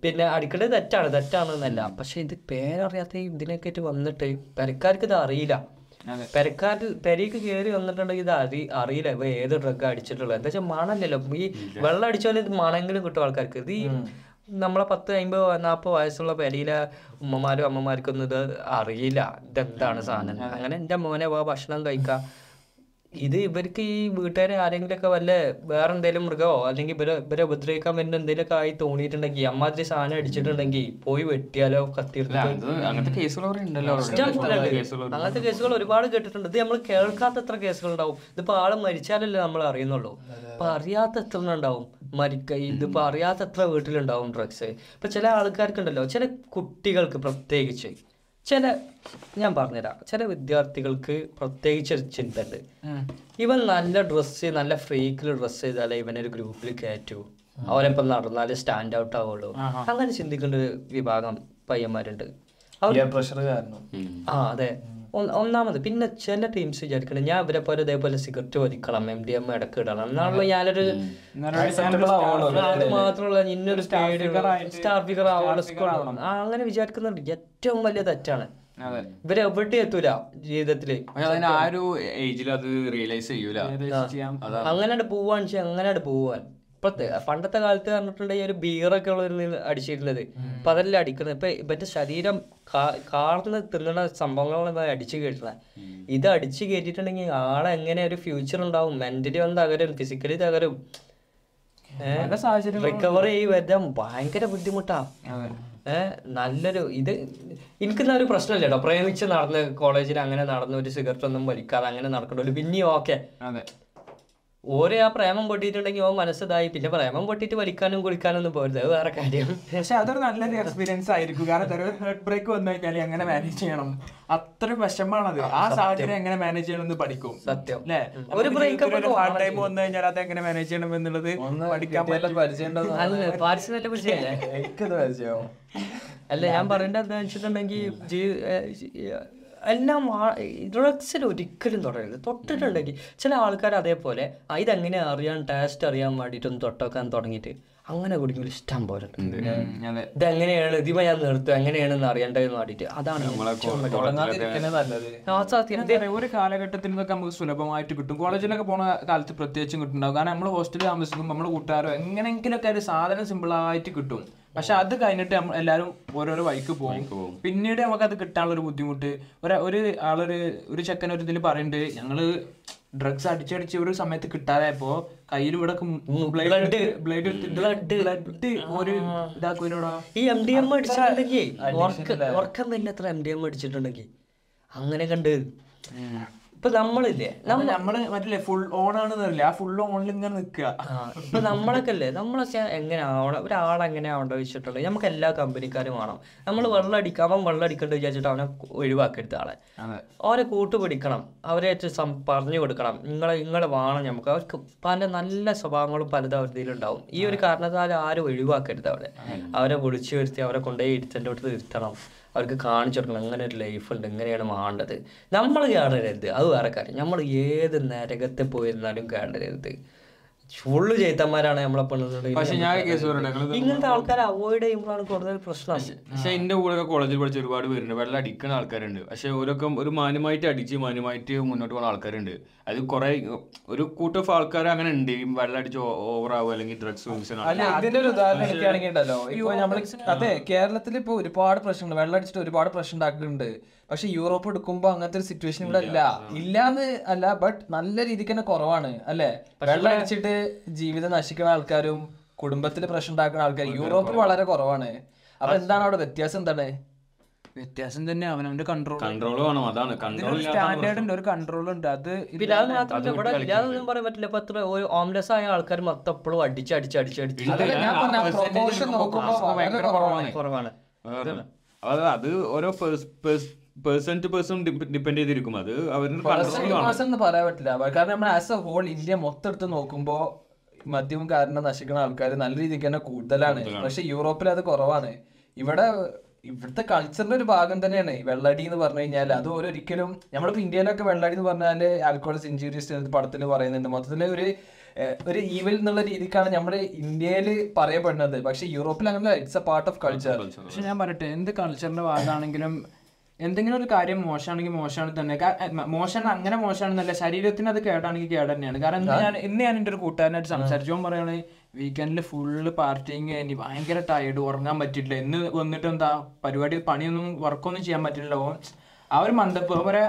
പിന്നെ അടിക്കേണ്ടത് തെറ്റാണ്. തെറ്റാണെന്നല്ല. പക്ഷെ ഇത് പേരറിയാത്ത ഇതിനൊക്കെ വന്നിട്ട് പെരക്കാർക്ക് ഇത് അറിയില്ല. പെരക്കാർ പെരയ്ക്ക് കയറി വന്നിട്ടുണ്ടെങ്കിൽ ഇത് അറി അറിയില്ല. ഇപ്പൊ ഏത് ഡ്രഗ് അടിച്ചിട്ടുള്ളത്? എന്താ വെച്ചാൽ മണല്ലല്ലോ ഈ വെള്ളം അടിച്ചാലും ഇത് മണെങ്കിലും കിട്ടും ആൾക്കാർക്ക്. ഇത് ഈ നമ്മളെ പത്ത് അമ്പത് നാൽപ്പത് വയസ്സുള്ള പെരയിലെ ഉമ്മമാരും അമ്മമാർക്കൊന്നും ഇത് അറിയില്ല. ഇതെന്താണ് സാധനം? അങ്ങനെ എന്റെ മോനെ പോവാ ഭക്ഷണം കഴിക്കാം. ഇത് ഇവർക്ക് ഈ വീട്ടുകാരെ ആരെങ്കിലുമൊക്കെ വല്ല വേറെ എന്തെങ്കിലും മൃഗമോ അല്ലെങ്കിൽ ഇവരെ ഇവരെ ഉപദ്രവിക്കാൻ വേണ്ടി എന്തെങ്കിലുമൊക്കെ ആയി തോന്നിയിട്ടുണ്ടെങ്കിൽ അമ്മാതിരി സാധനം അടിച്ചിട്ടുണ്ടെങ്കിൽ പോയി വെട്ടിയാലോ കത്തിയെടുത്തിട്ട് അങ്ങനത്തെ കേസുകൾ. അങ്ങനത്തെ കേസുകൾ ഒരുപാട് കേട്ടിട്ടുണ്ട്. ഇത് നമ്മൾ കേൾക്കാത്ത എത്ര കേസുകൾ ഉണ്ടാവും ഇതിപ്പോ ആൾ മരിച്ചാലല്ലേ നമ്മൾ അറിയുന്നുള്ളൂ. അപ്പൊ അറിയാത്ത എത്ര ഉണ്ടാവും. മരിക്ക ഇതിപ്പോ അറിയാത്ത എത്ര വീട്ടിലുണ്ടാവും ഡ്രഗ്സ് ഇപ്പൊ ചില ആൾക്കാർക്കുണ്ടല്ലോ ചില കുട്ടികൾക്ക് പ്രത്യേകിച്ച് ചില ഞാൻ പറഞ്ഞുതരാം. ചില വിദ്യാർത്ഥികൾക്ക് പ്രത്യേകിച്ച് ഒരു ചിന്ത ഉണ്ട് ഇവൻ നല്ല ഡ്രസ്സ് നല്ല ഫ്രീക്കിൽ ഡ്രസ്സ് ചെയ്താലേ ഇവനൊരു ഗ്രൂപ്പിൽ കയറ്റൂ. അവരെപ്പം നടന്നാലേ സ്റ്റാൻഡ് ഔട്ട് ആവുള്ളൂ. അങ്ങനെ ചിന്തിക്കേണ്ട ഒരു വിഭാഗം പയ്യന്മാരുണ്ട്. ആ അതെ. ഒന്നാമത് പിന്നെ ചില ടീംസ് വിചാരിക്കണം ഞാൻ ഇവരെ പോലെ ഇതേപോലെ സിഗരറ്റ് വലിക്കണം എം ഡി എം ഇടയ്ക്ക് ഇടണം. എന്നാണല്ലോ ഞാനൊരു അത് മാത്രമല്ല ഇന്നൊരു സ്റ്റാർ ഫിഗർ ആവണം അങ്ങനെ വിചാരിക്കുന്നുണ്ട്. ഏറ്റവും വലിയ തെറ്റാണ്. ഇവരെ എവിടെ എത്തൂല ജീവിതത്തിൽ. ആ ഒരു ഏജിൽ അത് റിയലൈസ് ചെയ്യൂല. അങ്ങനെ വെച്ചാൽ അങ്ങനെ പോവാൻ. ഇപ്പത്തെ പണ്ടത്തെ കാലത്ത് പറഞ്ഞിട്ടുണ്ടെങ്കിൽ ഒരു ബീറൊക്കെ ഉള്ള അടിച്ചിരുന്നത് ഇപ്പൊ അതല്ല അടിക്കുന്നത്. ഇപ്പൊ ഇവന്റെ ശരീരം കാറിൽ തിന്നണ സംഭവങ്ങളാണ് അടിച്ചു കയറ്റുന്നത് ഇത് അടിച്ചു കയറ്റിട്ടുണ്ടെങ്കിൽ ആളെ എങ്ങനെ ഒരു ഫ്യൂച്ചർ ഉണ്ടാവും? മെന്റലി ഒന്ന് തകരും ഫിസിക്കലി തകരും. റിക്കവർ ചെയ്ത് വരാൻ ഭയങ്കര ബുദ്ധിമുട്ടാ. നല്ലൊരു ഇത് എനിക്ക് ഒരു പ്രശ്നമില്ല കേട്ടോ. പ്രേമിച്ച് നടന്ന് കോളേജിൽ അങ്ങനെ നടന്ന് ഒരു സിഗരറ്റ് ഒന്നും വലിക്കാതെ അങ്ങനെ നടക്കണ്ടല്ലോ പിന്നെയും ഓക്കെ. ഓരോ ആ പ്രേമം പൊട്ടിയിട്ടുണ്ടെങ്കിൽ ഓ മനസ്സിതായി. പിന്നെ പ്രേമം പൊട്ടിയിട്ട് വലിക്കാനും കുളിക്കാനും ഒന്നും പോരുത്. അത് വേറെ കാര്യം. പക്ഷെ അതൊരു നല്ലൊരു എക്സ്പീരിയൻസ് ആയിരിക്കും. കാരണം ഒരു ഹെഡ് ബ്രേക്ക് വന്നു കഴിഞ്ഞാൽ എങ്ങനെ മാനേജ് ചെയ്യണം? അത്ര വിഷമാണത് ആ സാഹചര്യം എങ്ങനെ മാനേജ് ചെയ്യണം എന്ന് പഠിക്കും. സത്യം. അല്ലേ? ഒരു ബ്രേക്ക് ഒക്കെ ഹാർഡ് ടൈം വന്നു കഴിഞ്ഞാൽ അത് എങ്ങനെ മാനേജ് ചെയ്യണം എന്നുള്ളത് പഠിക്കാൻ പരിചയം അല്ല ഞാൻ പറയേണ്ടത് എന്താ വെച്ചിട്ടുണ്ടെങ്കിൽ എല്ലാം ഡ്രഗ്സിൽ ഒരിക്കലും തുടരരുത്. തൊട്ടിട്ടുണ്ടെങ്കിൽ ചില ആൾക്കാർ അതേപോലെ ഇതെങ്ങനെ അറിയാൻ ടേസ്റ്റ് അറിയാൻ വേണ്ടിയിട്ടൊന്ന് തൊട്ടോക്കാൻ തുടങ്ങിയിട്ട്? അങ്ങനെ കുടിക്കുമ്പോൾ ഇഷ്ടം പോലെ ഇതെങ്ങനെയാണ്? ഇതിമ ഞാൻ നിർത്തും എങ്ങനെയാണെന്ന് അറിയേണ്ടതെന്ന് വേണ്ടിയിട്ട്. അതാണ് ഒരു കാലഘട്ടത്തിൽ നിന്നൊക്കെ നമുക്ക് സുലഭമായിട്ട് കിട്ടും. കോളേജിലൊക്കെ പോണ കാലത്ത് പ്രത്യേകിച്ചും കിട്ടുന്നുണ്ടാവും. കാരണം നമ്മൾ ഹോസ്റ്റലിൽ താമസിക്കുമ്പോൾ നമ്മൾ കൂട്ടുകാരോ എങ്ങനെയെങ്കിലൊക്കെ ഒരു സാധനം സിമ്പിൾ ആയിട്ട് കിട്ടും. പക്ഷെ അത് കഴിഞ്ഞിട്ട് നമ്മൾ എല്ലാവരും ഓരോരോ വഴിക്ക് പോകും. പിന്നീട് നമുക്ക് അത് കിട്ടാനുള്ള ഒരു ബുദ്ധിമുട്ട്. ഒരു ഒരു ആളൊരു ഒരു ചെക്കൻ ഒരു ഇതിൽ പറയുന്നുണ്ട് ഞങ്ങൾ ഡ്രഗ്സ് അടിച്ചടിച്ച് ഒരു സമയത്ത് കിട്ടാതായപ്പോ കയ്യിൽ ഇവിടെ ബ്ലഡ് ബ്ലഡ് ബ്ലഡ് ഒരു ഇതാക്കൂലോടാ ഈ എം ഡി എം അടിച്ചിട്ടുണ്ടെങ്കിൽ ഉറക്കം വരുന്നത്ര എം ഡി എം അടിച്ചിട്ടുണ്ടെങ്കിൽ. അങ്ങനെ കണ്ട്. ഇപ്പൊ നമ്മളില്ലേ? നമ്മ നമ്മൾ മറ്റേ ഫുൾ ഓൺ ആണെന്നറിയില്ല ആ ഫുൾ ഓണിൽ ഇങ്ങനെ നിക്കുക ആ, ഇപ്പൊ നമ്മളൊക്കെ അല്ലേ നമ്മളൊക്കെ എങ്ങനെ ആവണം? ഒരാളെങ്ങനെ ആവണ്ട വെച്ചിട്ടുള്ളത്? നമുക്ക് എല്ലാ കമ്പനിക്കാരും വേണം. നമ്മൾ വെള്ളം അടിക്കാൻ അവൻ വെള്ളം അടിക്കണ്ട വിചാരിച്ചിട്ട് അവനെ ഒഴിവാക്കരുത് ആളെ. അവരെ കൂട്ടുപിടിക്കണം അവരെ പറഞ്ഞു കൊടുക്കണം. നിങ്ങളെ നിങ്ങളെ വേണം നമുക്ക് അവർക്ക് പല നല്ല സ്വഭാവങ്ങളും പലതും അവരുടെയിലുണ്ടാവും ഈ ഒരു കാരണത്താൽ ആരും ഒഴിവാക്കരുത് അവരെ. അവരെ വിളിച്ചു വരുത്തി അവരെ കൊണ്ടുപോയി ഇരുത്തേണ്ട അടുത്ത് ഇരുത്തണം. അവർക്ക് കാണിച്ചു കൊടുക്കണം അങ്ങനെ ഒരു ലൈഫ് ഉണ്ട്. ഇങ്ങനെയാണ് വേണ്ടത് നമ്മൾ കാണരുത്. അത് വേറെ കാര്യം. നമ്മൾ ഏത് നരകത്തെ പോയിരുന്നാലും കേടരുത് ഫുള്ള് ചേത്തന്മാരാണ് നമ്മളെ പക്ഷെ ഞാൻ കേസ് പറയട്ടെ ഇങ്ങനത്തെ ആൾക്കാരെ അവോയ്ഡ് ചെയ്യുമ്പോഴാണ് കൂടുതൽ പ്രശ്നം. പക്ഷെ എന്റെ കൂടെ കോളേജിൽ പഠിച്ച ഒരുപാട് പേരുണ്ട്. വെള്ളം അടിക്കുന്ന ആൾക്കാരുണ്ട്. പക്ഷെ ഓരോക്കെ ഒരു മാന്യമായിട്ട് അടിച്ച് മാന്യമായിട്ട് മുന്നോട്ട് പോകുന്ന ആൾക്കാരുണ്ട്. അത് കുറെ ഒരു കൂട്ടം ആൾക്കാർ അങ്ങനെ ഉണ്ട്. ഈ വെള്ളം അടിച്ച് ഓവർ ആവുക അല്ലെങ്കിൽ ഡ്രഗ്സ് യൂസ് അല്ല ഇതിന്റെ ഒരു ഉദാഹരണം എനിക്കാണെങ്കിൽ ഉണ്ടല്ലോ. ഇപ്പൊ നമ്മൾ അതെ കേരളത്തിൽ ഇപ്പൊ ഒരുപാട് പ്രശ്നങ്ങൾ വെള്ളം അടിച്ചിട്ട് ഒരുപാട് പ്രശ്നം ഉണ്ടാക്കുന്നുണ്ട്. പക്ഷെ യൂറോപ്പ് എടുക്കുമ്പോ അങ്ങനത്തെ ഒരു സിറ്റുവേഷൻ ഇവിടെ ഇല്ല. ഇല്ലാന്ന് അല്ല ബട്ട് നല്ല രീതിക്ക് തന്നെ കുറവാണ് അല്ലെ? വെള്ളം അടിച്ചിട്ട് ജീവിതം നശിക്കുന്ന ആൾക്കാരും കുടുംബത്തിൽ പ്രശ്നം ഉണ്ടാക്കുന്ന ആൾക്കാരും യൂറോപ്പിൽ വളരെ കുറവാണ്. അപ്പൊ എന്താണ് അവിടെ വ്യത്യാസം എന്താണ്? വ്യത്യാസം തന്നെ അവനവന്റെ കൺട്രോൾ കൺട്രോൾ വേണം അതാണ്. കൺട്രോൾ സ്റ്റാൻഡേർഡ് ഉണ്ട് ഒരു കൺട്രോൾ ഉണ്ട്. അത് പിന്നെ അത് മാത്രമല്ല ഇവിടെ ഇല്ലാതൊന്നും പറയാൻ പറ്റില്ല. ഇപ്പൊ അത്ര ഒരു ഓംലെസ് ആയ ആൾക്കാർ മൊത്തം എപ്പോഴും അടിച്ച് അടിച്ച് അടിച്ച് അടിച്ച് ഞാൻ പറഞ്ഞ പ്രൊപ്പോർഷൻ നോക്കുമ്പോ വളരെ കുറവാണ്. അത് ഓരോ പേഴ്സൺ ടു പേഴ്സൺ ഡിപ്പെൻഡ് ചെയ്തിരിക്കും. അത് അവരുടെ പറയാൻ പറ്റില്ല. കാരണം നമ്മൾ ആസ് എ ഹോൾ ഇന്ത്യ മൊത്തം എടുത്ത് നോക്കുമ്പോ മദ്യവും കാരണം നശിക്കുന്ന ആൾക്കാർ നല്ല രീതിക്ക് തന്നെ കൂടുതലാണ്. പക്ഷെ യൂറോപ്പിൽ അത് കുറവാണ്. ഇവിടെ ഇവിടുത്തെ കൾച്ചറിന്റെ ഒരു ഭാഗം തന്നെയാണ്. വെള്ളടി എന്ന് പറഞ്ഞു കഴിഞ്ഞാൽ അത് ഒരിക്കലും നമ്മളിപ്പോ ഇന്ത്യയിലൊക്കെ വെള്ളടി എന്ന് പറഞ്ഞാൽ ആൽക്കോഹോൾ ഇഞ്ചുറീസ് പടത്തിൽ പറയുന്നുണ്ട്. മൊത്തത്തിൽ ഒരു ഒരു ഈവൽ എന്നുള്ള രീതിക്കാണ് നമ്മുടെ ഇന്ത്യയിൽ പറയപ്പെടുന്നത്. പക്ഷെ യൂറോപ്പിൽ അങ്ങനെ it's a part of culture പക്ഷെ ഞാൻ പറയട്ടെ എന്ത് കൾച്ചറിന്റെ ഭാഗമാണെങ്കിലും എന്തെങ്കിലും ഒരു കാര്യം മോശമാണെങ്കിൽ മോശമാണ് തന്നെ. മോശം മോശമാണ് അങ്ങനെ മോശമാണെന്നല്ല ശരീരത്തിന് അത് കേടാണെങ്കിൽ കേട് തന്നെയാണ്. കാരണം ഇന്ന് ഞാൻ ഇന്ന് ഞാൻ എന്റെ ഒരു കൂട്ടുകാരനായിട്ട് സംസാരിച്ചു. അവൻ പറയണേ വീക്കെൻഡിൽ ഫുള്ള് പാർട്ടിങ് ഇനി ഭയങ്കര ടയർഡ് ഉറങ്ങാൻ പറ്റില്ല ഇന്ന് വന്നിട്ട് എന്താ പരിപാടി പണിയൊന്നും വർക്കൊന്നും ചെയ്യാൻ പറ്റില്ല ആ ഒരു മന്ദപ്പ് അവരെ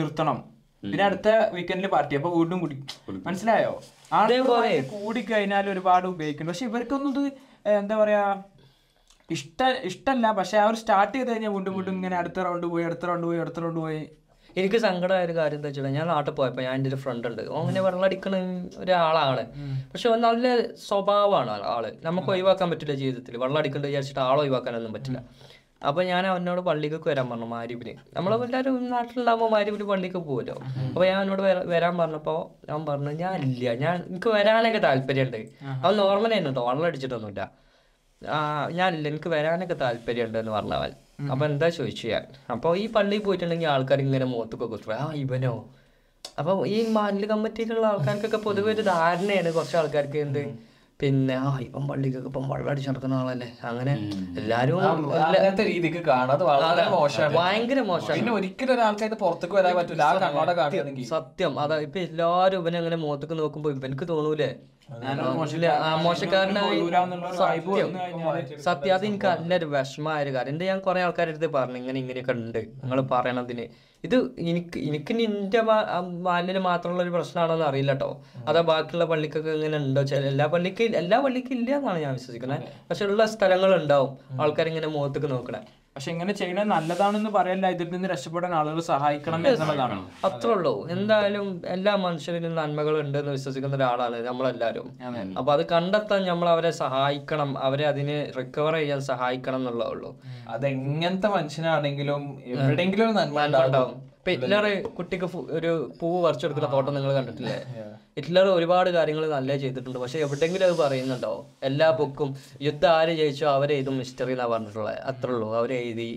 നിർത്തണം. പിന്നെ അടുത്ത വീക്കെൻഡിൽ പാർട്ടി അപ്പൊ വീണ്ടും കുടി മനസ്സിലായോ? ആ കൂടി കഴിഞ്ഞാൽ ഒരുപാട് ഉപയോഗിക്കുന്നു പക്ഷെ ഇവർക്കൊന്നും ഇത് എന്താ പറയാ ഇഷ്ട ഇഷ്ടല്ല. പക്ഷെ അവർ സ്റ്റാർട്ട് ചെയ്ത് കഴിഞ്ഞാൽ വീണ്ടും വീണ്ടും ഇങ്ങനെ അടുത്ത റൗണ്ട് പോയി അടുത്ത റൗണ്ട് പോയി അടുത്ത റൗണ്ട് പോയി. എനിക്ക് സങ്കടമായ ഒരു കാര്യം എന്താ വെച്ചാൽ ഞാൻ നാട്ടിൽ പോയപ്പോൾ ഞാൻ എന്റെ ഒരു ഫ്രണ്ട് ഉണ്ട്. അങ്ങനെ അങ്ങനെ വെള്ളമടിക്കണ ഒരാളാണ്. പക്ഷെ നല്ല സ്വഭാവമാണ് ആൾ. നമുക്ക് ഒഴിവാക്കാൻ പറ്റില്ല ജീവിതത്തിൽ വെള്ളം അടിക്കണ്ട വിചാരിച്ചിട്ട് ആളെ ഒഴിവാക്കാനൊന്നും പറ്റില്ല. അപ്പൊ ഞാൻ അവനോട് പള്ളിക്ക് വരാൻ പറഞ്ഞു മാരിബിന്. നമ്മളെല്ലാവരും നാട്ടിലുണ്ടാകുമ്പോൾ മാരിപിന് പള്ളിക്ക് പോകുമല്ലോ അപ്പൊ ഞാൻ അവനോട് വര- വരാൻ പറഞ്ഞപ്പോ ഞാൻ പറഞ്ഞു ഞാൻ ഇല്ല ഞാൻ എനിക്ക് വരാനൊക്കെ താല്പര്യമുണ്ട് അവൻ നോർമൽ തന്നെ കേട്ടോ വെള്ളം അടിച്ചിട്ടൊന്നുമില്ല. ആ ഞാനില്ല എനിക്ക് വരാനൊക്കെ താല്പര്യമുണ്ട് എന്ന് പറഞ്ഞവൻ അപ്പൊ എന്താ ചോദിച്ചു? ഞാൻ അപ്പൊ ഈ പള്ളിയിൽ പോയിട്ടുണ്ടെങ്കിൽ ആൾക്കാർ ഇങ്ങനെ മുഖത്തൊക്കെ കുത്തുക ആ ഇവനോ? അപ്പൊ ഈ മാലിന്യ കമ്മിറ്റിയിലുള്ള ആൾക്കാർക്കൊക്കെ പൊതുവെ ഒരു ധാരണയാണ് കുറച്ച് ആൾക്കാർക്ക് എന്ത്? പിന്നെ ആ ഇപ്പം പള്ളിക്കൊക്കെ ഇപ്പം വെള്ളം അടിച്ച് നടക്കുന്ന ആളല്ലേ? അങ്ങനെ എല്ലാരും അങ്ങനത്തെ രീതിക്ക് കാണാതെ വളരെ മോശമാണ്. ഭയങ്കര മോശമാണ്. പിന്നെ ഒരിക്കലും ഒരാൾക്കായിട്ട് പുറത്തേക്ക് വരാൻ പറ്റില്ല ആ കണ്ണോടെ സത്യം. അതാ ഇപ്പൊ എല്ലാരും ഇവനെ അങ്ങനെ മുഖത്തൊക്കെ നോക്കുമ്പോ ഇവനക്ക് തോന്നൂലേ? മോശക്കാരനായി സത്യം അത് എനിക്ക് നല്ലൊരു വിഷമമായ ഒരു കാര്യം. എന്റെ ഞാൻ കുറെ ആൾക്കാരുടെ അടുത്ത് പറഞ്ഞു. ഇങ്ങനെ ഇങ്ങനെയൊക്കെ ഉണ്ട്. നിങ്ങൾ പറയണതിന്. ഇത് എനിക്ക് എനിക്ക് നിന്റെ മാലിന് മാത്രമുള്ള ഒരു പ്രശ്നമാണെന്ന് അറിയില്ല കേട്ടോ അതാ ബാക്കിയുള്ള പള്ളിക്കൊക്കെ ഇങ്ങനെ ഉണ്ടോ? ചില എല്ലാ പള്ളിക്കും എല്ലാ പള്ളിക്കും ഇല്ല എന്നാണ് ഞാൻ വിശ്വസിക്കുന്നത്. പക്ഷെ ഉള്ള സ്ഥലങ്ങളുണ്ടാവും. ആൾക്കാർ ഇങ്ങനെ മുഖത്തേക്ക് നോക്കണേ. പക്ഷെ ഇങ്ങനെ ചെയ്യണത് നല്ലതാണെന്ന് പറയല്ല ഇതിൽ നിന്ന് രക്ഷപ്പെടാൻ ആളുകൾ സഹായിക്കണം എന്നുള്ളതാണ്. അത്രേ ഉള്ളൂ. എന്തായാലും എല്ലാ മനുഷ്യരിലും നന്മകൾ ഉണ്ടെന്ന് വിശ്വസിക്കുന്ന ഒരാളാണ് നമ്മളെല്ലാരും അപ്പൊ അത് കണ്ടെത്താൻ നമ്മൾ അവരെ സഹായിക്കണം അവരെ അതിന് റിക്കവർ ചെയ്യാൻ സഹായിക്കണം എന്നുള്ളതേ ഉള്ളൂ. അതെങ്ങനത്തെ മനുഷ്യനാണെങ്കിലും എവിടെയെങ്കിലും നന്മ ഉണ്ടാവും. ഹിറ്റ്ലർ കുട്ടിക്ക് ഒരു പൂവ് പറിച്ചെടുക്കുന്ന ഫോട്ടോ നിങ്ങൾ കണ്ടിട്ടില്ലേ? ഹിറ്റ്ലർ ഒരുപാട് കാര്യങ്ങൾ നല്ല ചെയ്തിട്ടുണ്ട്. പക്ഷെ എവിടെയെങ്കിലും അത് പറയുന്നുണ്ടോ? എല്ലാ ബുക്കും യുദ്ധം ആര് ജയിച്ചോ അവരെ എഴുതും മിസ്റ്ററി എന്നാ പറഞ്ഞിട്ടുള്ളത് അത്രേ ഉള്ളൂ. അവരെ എഴുതി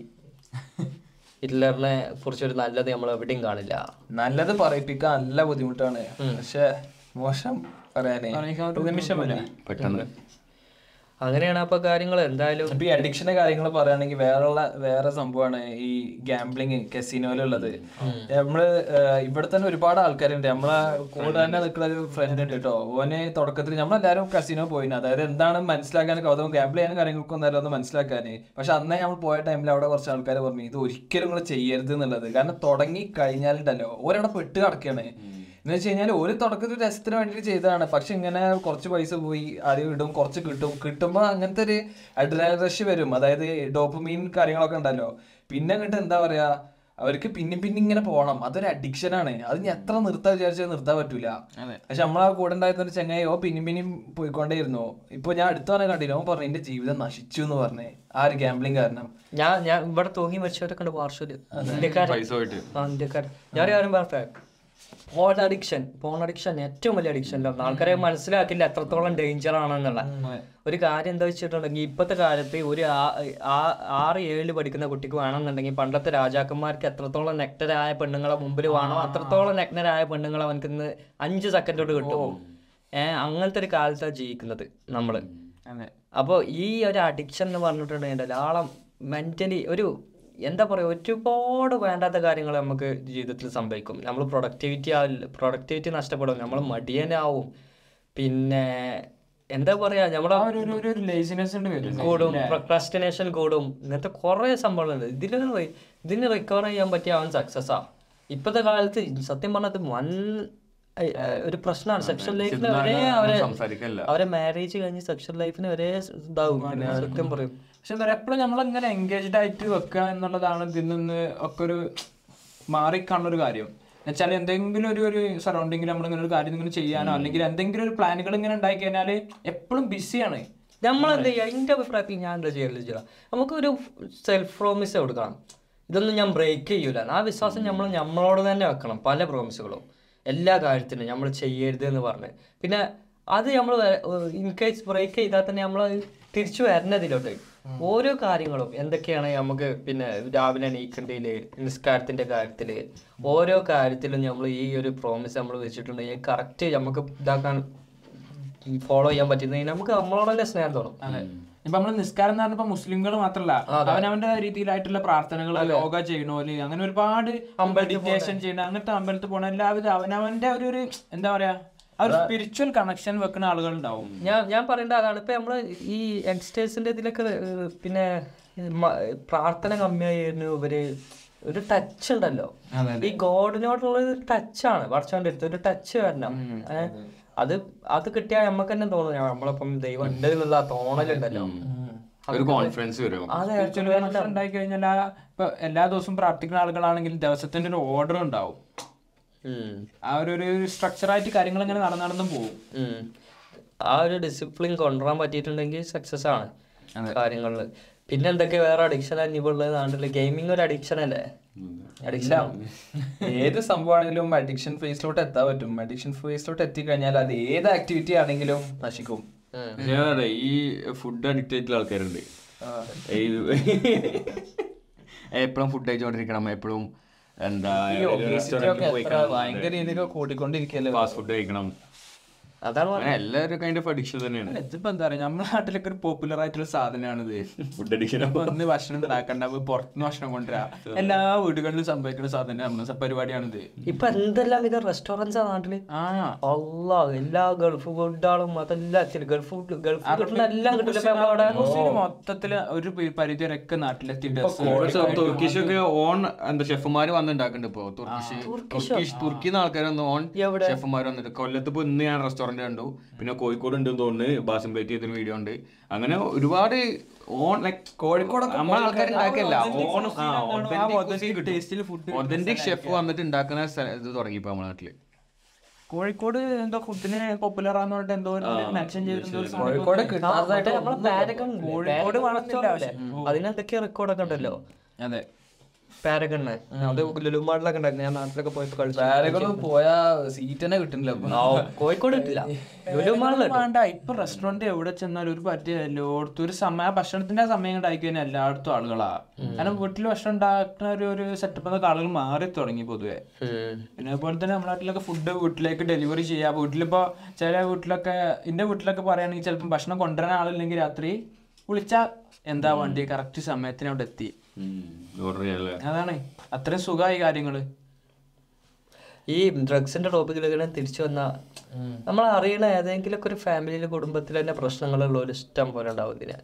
ഹിറ്റ്ലറിനെ കുറിച്ചൊരു നല്ലത് നമ്മൾ എവിടെയും കാണില്ല. നല്ലത് പറയിപ്പിക്കാൻ നല്ല ബുദ്ധിമുട്ടാണ്. പക്ഷെ മോശം പറയാനേ. പെട്ടെന്ന്. അങ്ങനെയാണ് അപ്പൊ കാര്യങ്ങൾ എന്തായാലും ഈ അഡിക്ഷന്റെ കാര്യങ്ങൾ പറയുകയാണെങ്കിൽ വേറെയുള്ള വേറെ സംഭവമാണ് ഈ ഗാംബ്ലിങ് കസിനോയിലുള്ളത് നമ്മൾ ഇവിടെ തന്നെ ഒരുപാട് ആൾക്കാരുണ്ട്. നമ്മളെ കൂടെ തന്നെ നിൽക്കുന്ന ഒരു ഫ്രണ്ട് ഉണ്ട് കേട്ടോ ഓനെ തുടക്കത്തിൽ നമ്മളെല്ലാരും കസിനോ പോയിന്. അതായത് എന്താണ് മനസ്സിലാക്കാൻ കൗതുകം ഗാംബിൾ ചെയ്യാനും കാര്യങ്ങൾക്കും എന്തായാലും ഒന്ന് മനസ്സിലാക്കാന്. പക്ഷെ അന്നേ നമ്മൾ പോയ ടൈമിൽ അവിടെ കുറച്ച് ആൾക്കാർ പറഞ്ഞു ഇത് ഒരിക്കലും നിങ്ങൾ ചെയ്യരുത് എന്നുള്ളത്. കാരണം തുടങ്ങി കഴിഞ്ഞാലുണ്ടല്ലോ ഓരവിടെ പെട്ട് കിടക്കുകയാണ് എന്ന് വെച്ച് കഴിഞ്ഞാൽ ഒരു തുടക്കത്തിൽ രസത്തിന് വേണ്ടി ചെയ്തതാണ്. പക്ഷെ ഇങ്ങനെ കുറച്ച് പൈസ പോയി ആദ്യം ഇടും കുറച്ച് കിട്ടും. കിട്ടുമ്പോൾ അങ്ങനത്തെ ഒരു അഡ്രിനൽ റഷ് വരും. അതായത് ഡോപ്പുമീൻ കാര്യങ്ങളൊക്കെ ഉണ്ടല്ലോ. പിന്നെ അങ്ങോട്ട് എന്താ പറയാ അവർക്ക് പിന്നെ പിന്നെ ഇങ്ങനെ പോകണം അതൊരു അഡിക്ഷൻ ആണ്. അത് ഇനി എത്ര നിർത്താൻ വിചാരിച്ചാൽ നിർത്താൻ പറ്റൂല. പക്ഷെ നമ്മളെ കൂടെ ഉണ്ടായിരുന്ന ഒരു ചങ്ങായി ഓ പിന്നെയും പിന്നെയും പോയിക്കൊണ്ടേയിരുന്നു. ഇപ്പൊ ഞാൻ അടുത്ത പറഞ്ഞ കണ്ടില്ല ഓൻ പറഞ്ഞു എന്റെ ജീവിതം നശിച്ചു എന്ന് പറഞ്ഞു. ആ ഒരു ഗാംബ്ലിംഗ് കാരണം. ഞാൻ ഞാൻ ഇവിടെ തൂങ്ങി മരിച്ചവരൊക്കെ ഉണ്ട് പാർശ്വര് ഇന്ത്യക്കാരൻ ഞാൻ ഒരു കാര്യം പറയട്ടെ ഫോൺ അഡിക്ഷൻ ഫോൺ അഡിക്ഷൻ ഏറ്റവും വലിയ അഡിക്ഷൻ ആൾക്കാരെ മനസ്സിലാക്കില്ല എത്രത്തോളം ഡേഞ്ചർ ആണെന്നുള്ള ഒരു കാര്യം എന്താ വെച്ചിട്ടുണ്ടെങ്കിൽ ഇപ്പോഴത്തെ കാലത്ത് ഒരു ആറ് ഏഴിൽ പഠിക്കുന്ന കുട്ടിക്ക് വേണമെന്നുണ്ടെങ്കിൽ പണ്ടത്തെ രാജാക്കന്മാർക്ക് എത്രത്തോളം നെക്ടരായ പെണ്ണുങ്ങളെ മുമ്പിൽ വേണോ അത്രത്തോളം നെക്ടരായ പെണ്ണുങ്ങളെ അവനക്ക് ഇന്ന് അഞ്ച് സെക്കൻഡോട് കിട്ടും. ഏഹ് അങ്ങനത്തെ ഒരു കാലത്താണ് ജീവിക്കുന്നത് നമ്മൾ. അതെ അപ്പോൾ ഈ ഒരു അഡിക്ഷൻ എന്ന് പറഞ്ഞിട്ടുണ്ടെങ്കിൽ ധാരാളം മെന്റലി ഒരു എന്താ പറയുക ഒരുപാട് വേണ്ടാത്ത കാര്യങ്ങൾ നമുക്ക് ജീവിതത്തിൽ സംഭവിക്കും. നമ്മൾ പ്രൊഡക്ടിവിറ്റി ആവില്ല പ്രൊഡക്ടിവിറ്റി നഷ്ടപ്പെടും. നമ്മൾ മടിയനാവും പിന്നെ എന്താ പറയാ നമ്മളെ കൂടും പ്രക്രാസ്റ്റിനേഷൻ കൂടും. ഇങ്ങനത്തെ കുറേ സംഭവങ്ങളുണ്ട്. ഇതിന് ഇതിന് റിക്കവർ ചെയ്യാൻ പറ്റിയ അവൻ സക്സസ് ആ. ഇപ്പോഴത്തെ കാലത്ത് സത്യം പറഞ്ഞത് ഏ, ഒരു പ്രശ്നമാണ്. സെക്ഷൽ ലൈഫിന് ഒരേ അവരെ അവരെ മാരേജ് കഴിഞ്ഞ് സെക്ഷൽ ലൈഫിന് ഒരേ ഇതാവും. സത്യം പറയും. പക്ഷെ എന്താ പറയുക എപ്പോഴും നമ്മളിങ്ങനെ എൻഗേജ്ഡ് ആയിട്ട് വെക്കുക എന്നുള്ളതാണ് ഇതിൽ നിന്ന് ഒക്കെ ഒരു മാറിക്കാണുന്ന ഒരു കാര്യം. എന്നുവെച്ചാൽ എന്തെങ്കിലും ഒരു ഒരു സറൗണ്ടിങ്ങിൽ നമ്മളിങ്ങനെ ഒരു കാര്യം ഇങ്ങനെ ചെയ്യാനോ അല്ലെങ്കിൽ എന്തെങ്കിലും ഒരു പ്ലാനുകൾ ഇങ്ങനെ ഉണ്ടാക്കി കഴിഞ്ഞാൽ എപ്പോഴും ബിസിയാണ്. നമ്മളെന്ത് ചെയ്യുക എന്റെ അഭിപ്രായത്തിൽ ഞാൻ എന്താ ചെയ്യൽ ചെയ്യാം നമുക്കൊരു സെൽഫ് പ്രോമിസ് കൊടുക്കണം. ഇതൊന്നും ഞാൻ ബ്രേക്ക് ചെയ്യൂല. ആ വിശ്വാസം നമ്മൾ നമ്മളോട് തന്നെ വെക്കണം പല പ്രോമിസുകളും എല്ലാ കാര്യത്തിനും നമ്മൾ ചെയ്യരുത് എന്ന് പറഞ്ഞ്. പിന്നെ അത് നമ്മൾ ഇൻ കേസ് ബ്രേക്ക് ചെയ്താൽ തന്നെ നമ്മൾ തിരിച്ചു വരണതിലോട്ട്. ഓരോ കാര്യങ്ങളും എന്തൊക്കെയാണ് നമുക്ക് പിന്നെ രാവിലെ എണീക്കേണ്ടതിൽ നിസ്കാരത്തിന്റെ കാര്യത്തിൽ ഓരോ കാര്യത്തിലും നമ്മൾ ഈ ഒരു പ്രോമിസ് നമ്മൾ വെച്ചിട്ടുണ്ടെങ്കിൽ കറക്റ്റ് നമുക്ക് ഇതാക്കാൻ ഫോളോ ചെയ്യാൻ പറ്റുന്ന നമുക്ക് നമ്മളോട് തന്നെ സ്നേഹം തോന്നും. ഇപ്പൊ നമ്മൾ നിസ്കാരം എന്ന് പറഞ്ഞപ്പോ മുസ്ലിംകൾ മാത്രല്ല അവനവന്റെ രീതിയിലായിട്ടുള്ള പ്രാർത്ഥനകൾ യോഗ ചെയ്യണോൽ അങ്ങനെ ഒരുപാട് അമ്പലത്തിൽ ചെയ്യണ അങ്ങനത്തെ അമ്പലത്തിൽ പോണ എല്ലാവരും അവനവന്റെ ഒരു എന്താ പറയാ ഒരു സ്പിരിച്വൽ കണക്ഷൻ വെക്കുന്ന ആളുകൾ ഉണ്ടാവും ഞാൻ ഞാൻ പറയേണ്ട അതാണ്. ഇപ്പൊ നമ്മൾ ഈ യങ്സ്റ്റേഴ്സിന്റെ ഇതിലൊക്കെ പിന്നെ പ്രാർത്ഥന കമ്മിയായിരുന്നു. ഇവർ ഒരു ടച്ച് ഉണ്ടല്ലോ. ഈ ഗോഡിനോടുള്ള ഒരു ടച്ചാണ് വർഷോന്റെ അടുത്ത് ഒരു ടച്ച് വരണം. അത്. അത് കിട്ടിയാൽ നമുക്ക് തന്നെ തോന്നും. "ഞാൻ നമ്മളിപ്പം ദൈവം ഉണ്ട് എന്നുള്ള തോന്നലുണ്ടല്ലോ. ഒരു കോൺഫിഡൻസ് വരും. ഉണ്ടായി കഴിഞ്ഞാൽ ആ ഇപ്പൊ എല്ലാ ദിവസവും പ്രാർത്ഥിക്കുന്ന ആളുകളാണെങ്കിലും ദിവസത്തിന്റെ ഒരു ഓർഡർ ഉണ്ടാവും. ആ ഒരു ഒരു സ്ട്രക്ചറായിട്ട് കാര്യങ്ങൾ ഇങ്ങനെ നടന്നു നടന്നും പോകും. ആ ഒരു ഡിസിപ്ലിൻ കൊണ്ടുവരാൻ പറ്റിയിട്ടുണ്ടെങ്കിൽ സക്സസ് ആണ് കാര്യങ്ങളിൽ പിന്നെ എന്തൊക്കെ വേറെ അഡിക്ഷൻ അന്യമുള്ളത് നാട്ടിൽ? ഗെയിമിംഗ് ഒരു അഡിക്ഷൻ അല്ലേ? അഡിക്ഷൻ ഏത് സംഭവമാണെങ്കിലും അഡിക്ഷൻ ഫേസിലോട്ട് എത്താൻ പറ്റും. അഡിക്ഷൻ ഫേസിലോട്ട് എത്തിക്കഴിഞ്ഞാൽ അത് ഏത് ആക്ടിവിറ്റി ആണെങ്കിലും നശിക്കും. ഈ ഫുഡ് അഡിക്റ്റ് ആയിട്ടുള്ള ആൾക്കാരുണ്ട്. എപ്പോഴും ഫുഡ് കഴിച്ചുകൊണ്ടിരിക്കണം. എപ്പോഴും എന്താ റെസ്റ്റോറന്റിൽ പോയി ഭയങ്കര രീതിയിൽ കൂട്ടിക്കൊണ്ടിരിക്കല്ലേ ഫാസ്റ്റ് ഫുഡ് കഴിക്കണം. അതാണ് എല്ലാവരും കൈൻഡ് ഓഫ് അഡിക്ഷൻ തന്നെയാണ്. ഇതിപ്പോ എന്താ പറയാ നമ്മുടെ നാട്ടിലൊക്കെ ഒരു പോപ്പുലർ ആയിട്ടുള്ള സാധനമാണിത്. ഫുഡ് അഡിക്ഷൻ ഒന്ന് ഭക്ഷണം ഉണ്ടാക്കണ്ട പുറത്തുനിന്ന് ഭക്ഷണം കൊണ്ടുവരാ. എല്ലാ വീടുകളിലും സംഭവിക്കുന്ന സാധനം നമ്മുടെ പരിപാടിയാണിത്. ഇപ്പൊ എന്തെല്ലാം വിധ റെസ്റ്റോറന്റ്സാ നാട്ടിൽ? ആ. അല്ലാ എല്ലാ ഗൾഫ് ഫുഡാളും അതെല്ലാം ഗൾഫ് ഫുഡ് ഗൾഫ് എല്ലാം കിട്ടില്ല മൊത്തത്തിൽ ഒരു പരിധി വരെയൊക്കെ നാട്ടിലെത്തിയിട്ടുണ്ട്. തുർക്കിഷ് ഒക്കെ ഓൺ എന്താ ഷെഫുമാര് വന്നുണ്ടാക്കുന്നുണ്ട് ഇപ്പൊ. തുർക്കിഷ് തുർക്കിഷ് തുർക്കിന്ന് ആൾക്കാരൊന്നും ഓൺ ഷെഫുമാർ വന്നിട്ട്. കൊല്ലത്ത് ഇപ്പൊ ഇന്ന് ഞാൻ റെസ്റ്റോറന്റ് കണ്ടു. പിന്നെ കോഴിക്കോട് ഉണ്ട് തോന്നുന്നു. ബാസിം പ്ലേറ്റ് ചെയ്തൊരു വീഡിയോ ഉണ്ട്. അങ്ങനെ ഒരുപാട് ഓൺ ലൈക് കോഴിക്കോട് നമ്മളെ ആൾക്കാർ ഉണ്ടാക്കിയല്ല ഓൺ ടേസ്റ്റിൽ ഫുഡ് ഒതന്റിക് ഷെഫ് വന്നിട്ട് ഉണ്ടാക്കുന്ന സ്ഥല- ഇത് തുടങ്ങി ഇപ്പൊ നമ്മുടെ നാട്ടിൽ. കോഴിക്കോട് എന്തോ ഫുഡിന് പോപ്പുലർ ആന്ന് പറഞ്ഞിട്ട് എന്തോ മെൻഷൻ ചെയ്തിട്ടുണ്ട് കോഴിക്കോട് കോഴിക്കോട് വളർത്തില്ല അതിനെന്തൊക്കെ റെക്കോർഡൊക്കെ ഉണ്ടല്ലോ. അതെ. പാരഗണ് അത് ലുലുമാളിലൊക്കെ ഉണ്ടായിരുന്നു ഞാൻ നാട്ടിലൊക്കെ പോയപ്പോ കളിച്ചു വേറെകളും പോയാ സീറ്റ് തന്നെ കിട്ടുന്നില്ല കോഴിക്കോട് കിട്ടില്ല. ലുലുമാളിലുണ്ട് വേണ്ട ഇപ്പൊ റെസ്റ്റോറന്റ് എവിടെ ചെന്നാലും ഒരു പറ്റിയ എല്ലായിടത്തും ഒരു സമയം ആ ഭക്ഷണത്തിന്റെ സമയം ഉണ്ടായിരിക്കും എല്ലായിടത്തും ആളുകളാ. കാരണം വീട്ടിൽ ഭക്ഷണം ഉണ്ടാക്കുന്ന ഒരു ഒരു സെറ്റപ്പ് എന്നൊക്കെ ആളുകൾ മാറി തുടങ്ങി പൊതുവെ. പിന്നെ അതുപോലെ തന്നെ നമ്മുടെ നാട്ടിലൊക്കെ ഫുഡ് വീട്ടിലേക്ക് ഡെലിവറി ചെയ്യാം. വീട്ടിലിപ്പോ ചില വീട്ടിലൊക്കെ എന്റെ വീട്ടിലൊക്കെ പറയുകയാണെങ്കിൽ ചിലപ്പോൾ ഭക്ഷണം കൊണ്ടുവരാൻ ആളില്ലെങ്കിൽ രാത്രി വിളിച്ചാ എന്താ വണ്ടി? കറക്റ്റ് സമയത്തിന് അവിടെ എത്തി. അതാണ്. അത്രയും സുഖമായി കാര്യങ്ങൾ. ഈ ഡ്രഗ്സിന്റെ ടോപ്പിക്കിലൊക്കെ തിരിച്ചു വന്ന നമ്മൾ അറിയണ ഏതെങ്കിലും ഒക്കെ ഒരു ഫാമിലിയിലെ കുടുംബത്തിൽ തന്നെ പ്രശ്നങ്ങളുള്ള ഒരു ഇഷ്ടം പോലെ ഉണ്ടാവും ഇതിന്.